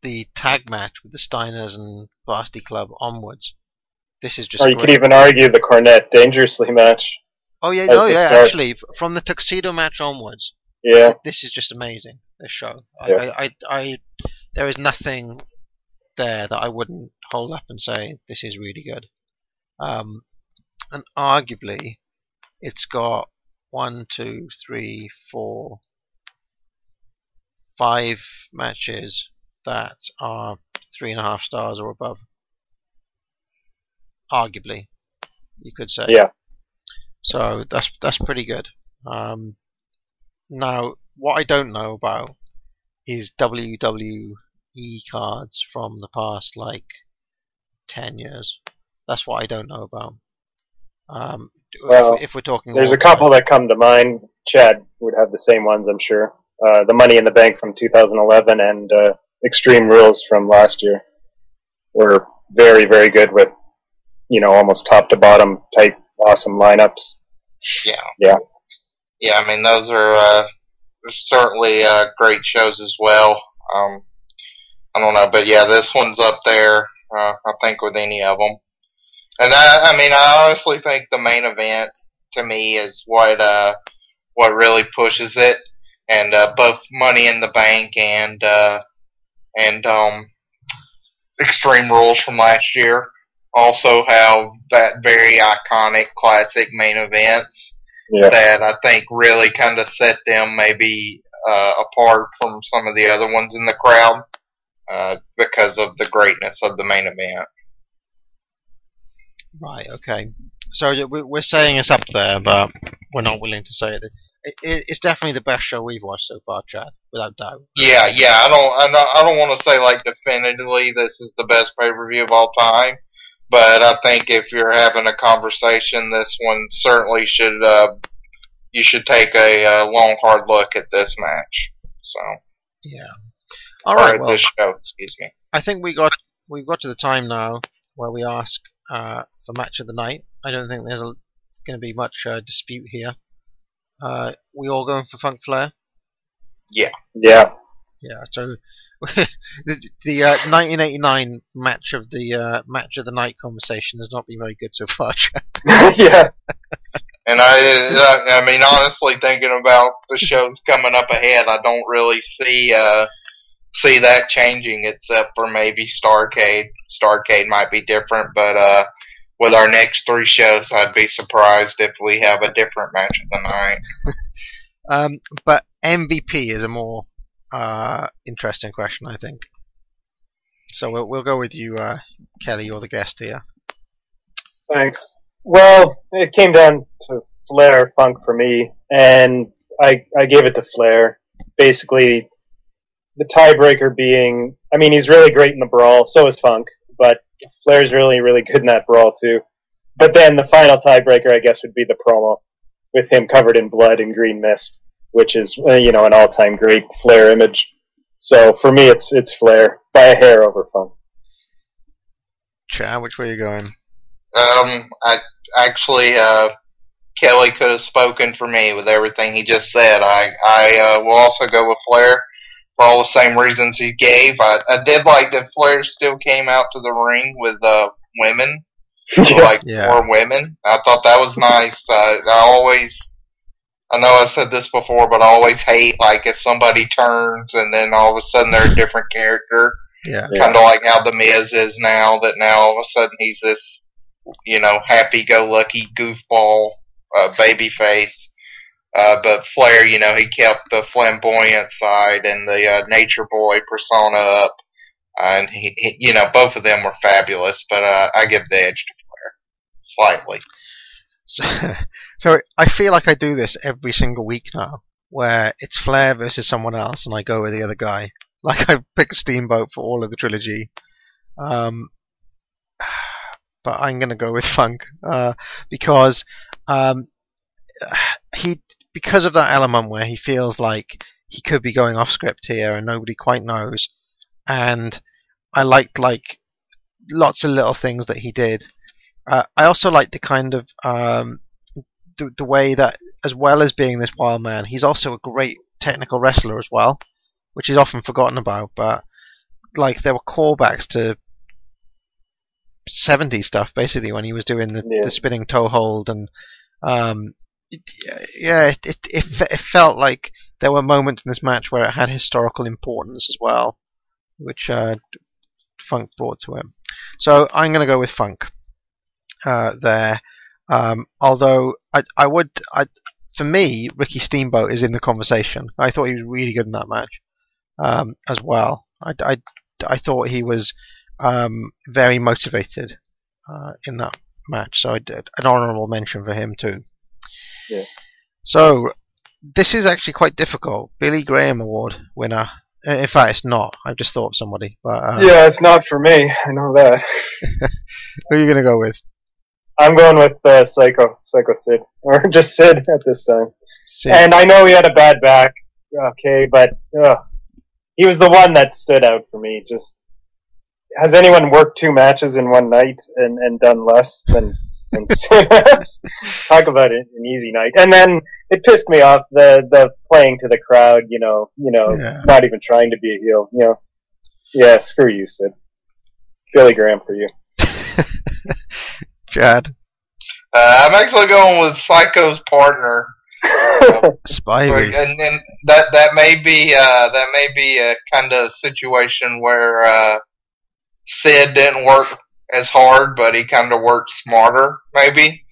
the tag match with the Steiners and Varsity Club onwards. This is just Or you great. could even argue the Cornette Dangerously match. oh yeah, as no, yeah, start. actually, from the tuxedo match onwards, Yeah, this is just amazing. This show, Yeah. I, I, I, there is nothing there that I wouldn't hold up and say this is really good. Um, and arguably, it's got one, two, three, four, five matches that are three and a half stars or above. Arguably, you could say. yeah. So that's that's pretty good. Um, now, what I don't know about is WWE cards from the past like ten years. That's what I don't know about. Um, Well, if, we're talking, There's a couple time. that come to mind. Chad would have the same ones, I'm sure. Uh, the Money in the Bank from 2011 and uh, Extreme Rules from last year were very, very good with, you know, almost top to bottom type awesome lineups. Yeah. Yeah. Yeah, I mean those are uh, certainly uh, great shows as well. Um, I don't know, but yeah, this one's up there. Uh, I think with any of them. And I, I mean, I honestly think the main event to me is what uh, what really pushes it, and uh, both Money in the Bank and uh, and um, Extreme Rules from last year also have that very iconic classic main events Yeah. that I think really kind of set them maybe uh, apart from some of the other ones in the crowd uh, because of the greatness of the main event. Right. Okay. So we're saying it's up there, but we're not willing to say it. It- it- It's definitely the best show we've watched so far, Chad, without doubt. Yeah, yeah. I don't, I don't, I don't want to say like definitively this is the best pay per view of all time, but I think if you're having a conversation, this one certainly should. Uh, you should take a uh, long, hard look at this match. So, Yeah. all right. or Well, this show. Excuse me. I think we got we've got to the time now where we ask uh, for match of the night. I don't think there's going to be much uh, dispute here. Uh, we all going for Funk Flair. Yeah. Yeah. Yeah, so the, the uh, 1989 match of the uh, match of the night conversation has not been very good so far. Yeah. And I, I mean, honestly, thinking about the shows coming up ahead, I don't really see uh, see that changing, except for maybe Starcade. Starcade might be different, but uh, with our next three shows, I'd be surprised if we have a different match of the night. Um, but MVP is a more uh, interesting question, I think. So we'll we'll go with you, uh, Kelly. You're the guest here. Thanks. Well, it came down to Flair Funk for me, and I I gave it to Flair. Basically, the tiebreaker being, I mean, he's really great in the brawl. So is Funk, but Flair's really really good in that brawl too. But then the final tiebreaker, I guess, would be the promo with him covered in blood and green mist, which is uh, you know an all-time great Flair image. So for me, it's it's Flair by a hair over Funk. Chad, which way are you going? Um, I actually, uh, Kelly could have spoken for me with everything he just said. I, I uh, will also go with Flair for all the same reasons he gave. I, I did like that Flair still came out to the ring with uh, women, like Yeah. more women. I thought that was nice. Uh, I always, I know I said this before, but I always hate like if somebody turns and then all of a sudden they're a different character Yeah. Yeah. kind of like how the Miz is now. That now all of a sudden he's this, you know, happy-go-lucky goofball uh, baby face. Uh, but Flair, you know, he kept the flamboyant side and the uh, nature boy persona up, and he, he, you know, both of them were fabulous. But uh, I give the edge to Flair slightly. So, I feel like I do this every single week now, where it's Flair versus someone else, and I go with the other guy. Like I pick Steamboat for all of the trilogy, um, but I'm gonna go with Funk uh, because um, he because of that element where he feels like he could be going off script here and nobody quite knows, and I liked like lots of little things that he did. Uh, I also like the kind of um, the, the way that, as well as being this wild man, he's also a great technical wrestler as well, which is often forgotten about. But like there were callbacks to 70 stuff basically when he was doing the, Yeah. the spinning toe hold and um, it, yeah, it, it it it felt like there were moments in this match where it had historical importance as well, which uh, Funk brought to him. So I'm going to go with Funk uh, there. Um, although I I would I for me Ricky Steamboat is in the conversation. I thought he was really good in that match um, as well. I, I, I thought he was um, very motivated uh, in that match. So I did an honourable mention for him too. Yeah. So this is actually quite difficult. Billy Graham Award winner. In fact, it's not. I've just thought of somebody. But uh, Yeah, it's not for me. I know that. who are you going to go with? I'm going with uh, Psycho, Psycho Sid, or just Sid at this time. Sid. And I know he had a bad back, okay, but ugh, he was the one that stood out for me. Just has anyone worked two matches in one night and, and done less than, than Sid? Talk about it, an easy night. And then it pissed me off the the playing to the crowd. You know, you know, Yeah. not even trying to be a heel. You know, yeah, screw you, Sid. Billy Graham for you. Chad. Uh, I'm actually going with Psycho's partner. Spivey. and then that that may be uh, that may be a kind of situation where uh, Sid didn't work as hard, but he kind of worked smarter, maybe.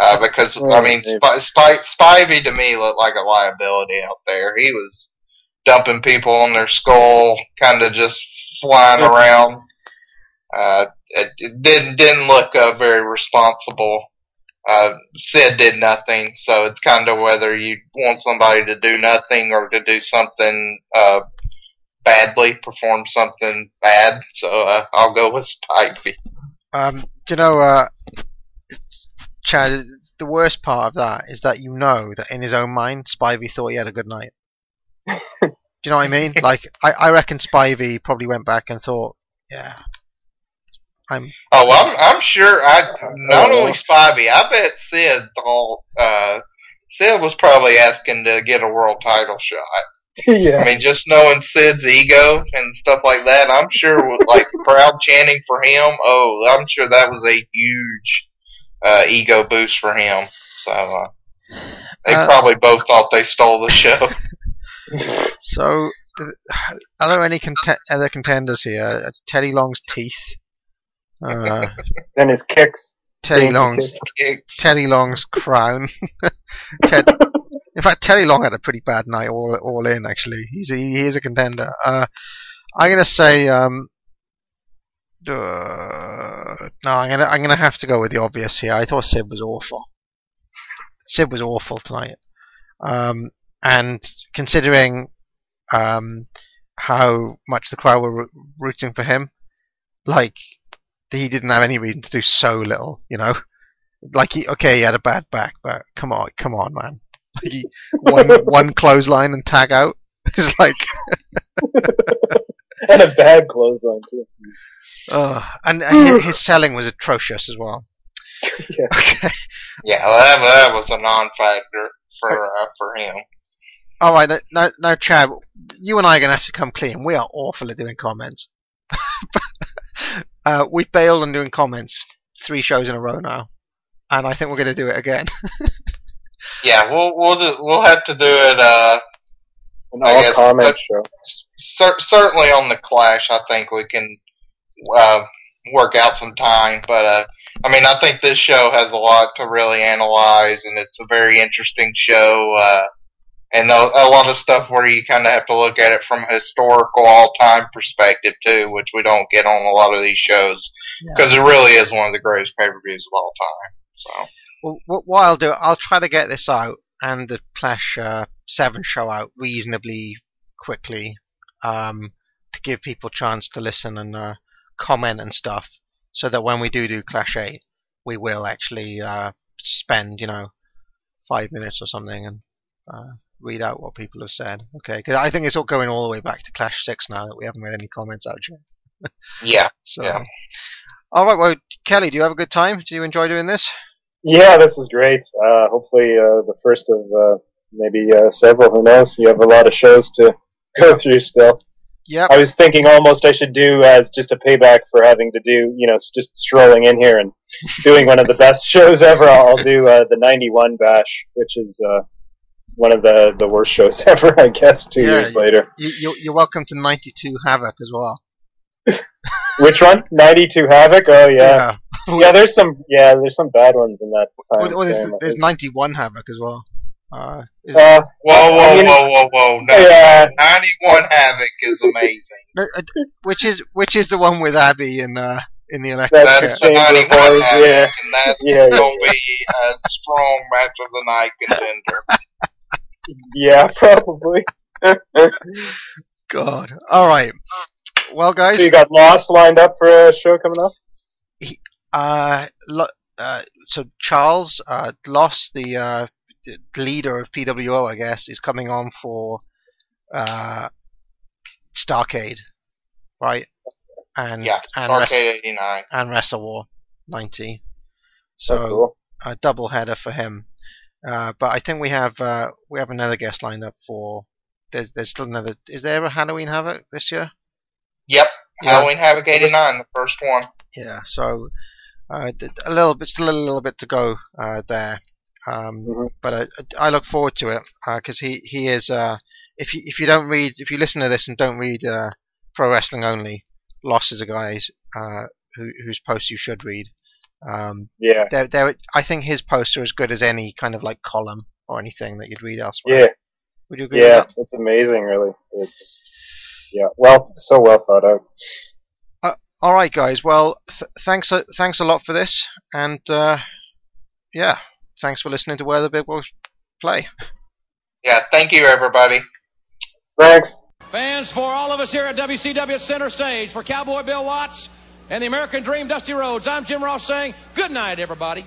Uh, because I mean, maybe. Spy, Spy, Spivey to me looked like a liability out there. He was dumping people on their skull, kind of just flying around. Uh, it, it didn't didn't look uh, very responsible uh, Sid did nothing, so it's kind of whether you want somebody to do nothing or to do something uh, badly, perform something bad. So uh, I'll go with Spivey. Um, do you know, uh, Chad, the worst part of that is that you know that in his own mind, Spivey thought he had a good night. do you know what I mean? Like, I, I reckon Spivey probably went back and thought, yeah, I'm, Oh, I'm, I'm sure. I not only Spivey, I bet Sid thought uh, Sid was probably asking to get a world title shot. yeah. I mean, just knowing Sid's ego and stuff like that, I'm sure, with, like the crowd chanting for him. Oh, I'm sure that was a huge uh, ego boost for him. So uh, they Uh, probably both thought they stole the show. So, are there any cont- other contenders here? Teddy Long's teeth. Uh, And his kicks. Teddy Long's Kicks. Teddy Long's crown. Ted, in fact, Teddy Long had a pretty bad night all all in. Actually, he's a, he is a contender. Uh, I'm gonna say um, uh, no. I'm gonna I'm gonna have to go with the obvious here. I thought Sid was awful. Sid was awful tonight. Um, and considering um, how much the crowd were rooting for him, like he didn't have any reason to do so little. You know like he okay he had a bad back but come on come on man like he, one one clothesline and tag out it's like And a bad clothesline, too. uh, and, and his, his selling was atrocious as well Yeah. okay Yeah, that, that was a non-factor for uh, for him. all right now- now now Chad you and I are gonna have to come clean we are awful at doing comments uh, we've bailed on doing comments three shows in a row now and I think we're gonna do it again Yeah, we'll we'll do, we'll have to do it. Uh, An I all guess comment show. cer- certainly on the Clash, I think we can uh, work out some time. But uh, I mean, I think this show has a lot to really analyze, and it's a very interesting show. Uh, and a, a lot of stuff where you kind of have to look at it from a historical all-time perspective too, which we don't get on a lot of these shows because it really is one of the greatest pay-per-views of all time. So. Well, what, what I'll do, I'll try to get this out and the Clash uh, 7 show out reasonably quickly um, to give people a chance to listen and uh, comment and stuff so that when we do do Clash 8, we will actually uh, spend, you know, five minutes or something and uh, read out what people have said. Okay, because I think it's all going all the way back to Clash 6 now that we haven't read any comments out yet. Yeah, So, Yeah. all right. Well, Kelly, do you have a good time? Do you enjoy doing this? Yeah, this is great. Uh, hopefully, uh, the first of uh, maybe uh, several. Who knows? You have a lot of shows to go through still. Yeah. I was thinking almost I should do as just a payback for having to do, you know, just strolling in here and doing one of the best shows ever. I'll do uh, the '91 Bash, which is uh, one of the the worst shows ever, I guess. Two Yeah, years later. You, you, you're welcome to 92 Havoc as well. Which one? '92 Havoc. Oh yeah. Yeah. yeah, There's some. Yeah, there's some bad ones in that time. Well, well, there's, frame, there's 91 Havoc as well. Uh, Uh, Whoa, whoa, I mean- whoa, whoa, whoa! No, Yeah. ninety-one Havoc is amazing. no, uh, which is which is the one with Abby in uh, in the electric That's chair. That's the ninety-one Havoc, yeah. and that's Yeah, yeah, gonna be a strong match of the night contender. Yeah, probably. God. All right. Well, guys, So you got Loss lined up for a show coming up? uh, lo- uh, so Charles uh, Loss, the uh, the leader of PWO, I guess, is coming on for uh, Starcade, right? And Yeah, and Wrest- Arcade eighty-nine. and Wrestle War 90. So oh, cool. a double header for him. Uh, but I think we have uh, we have another guest lined up for. There's there's still another. Is there a Halloween Havoc this year? Yep, Yeah. Halloween Havoc eighty-nine, the first one. Yeah. So uh, d- a little bit, still a little bit to go uh, there. Um, Mhm. But I, I look forward to it because he he is. Uh, if you if you don't read if you listen to this and don't read uh, pro wrestling only, Loss is a guy uh, who whose posts you should read. Um, Yeah, there, there, I think his posts are as good as any kind of like column or anything that you'd read elsewhere. yeah, Would you agree with yeah. that? It's amazing, really. It's just, yeah, well, so well thought out. All right, guys. Well, th- thanks, a- thanks a lot for this, and uh, yeah, thanks for listening to Where the Big Boys Play. Yeah, thank you everybody. Thanks. Fans, for all of us here at WCW Center Stage, for Cowboy Bill Watts and the American Dream Dusty Rhodes, I'm Jim Ross saying good night, everybody.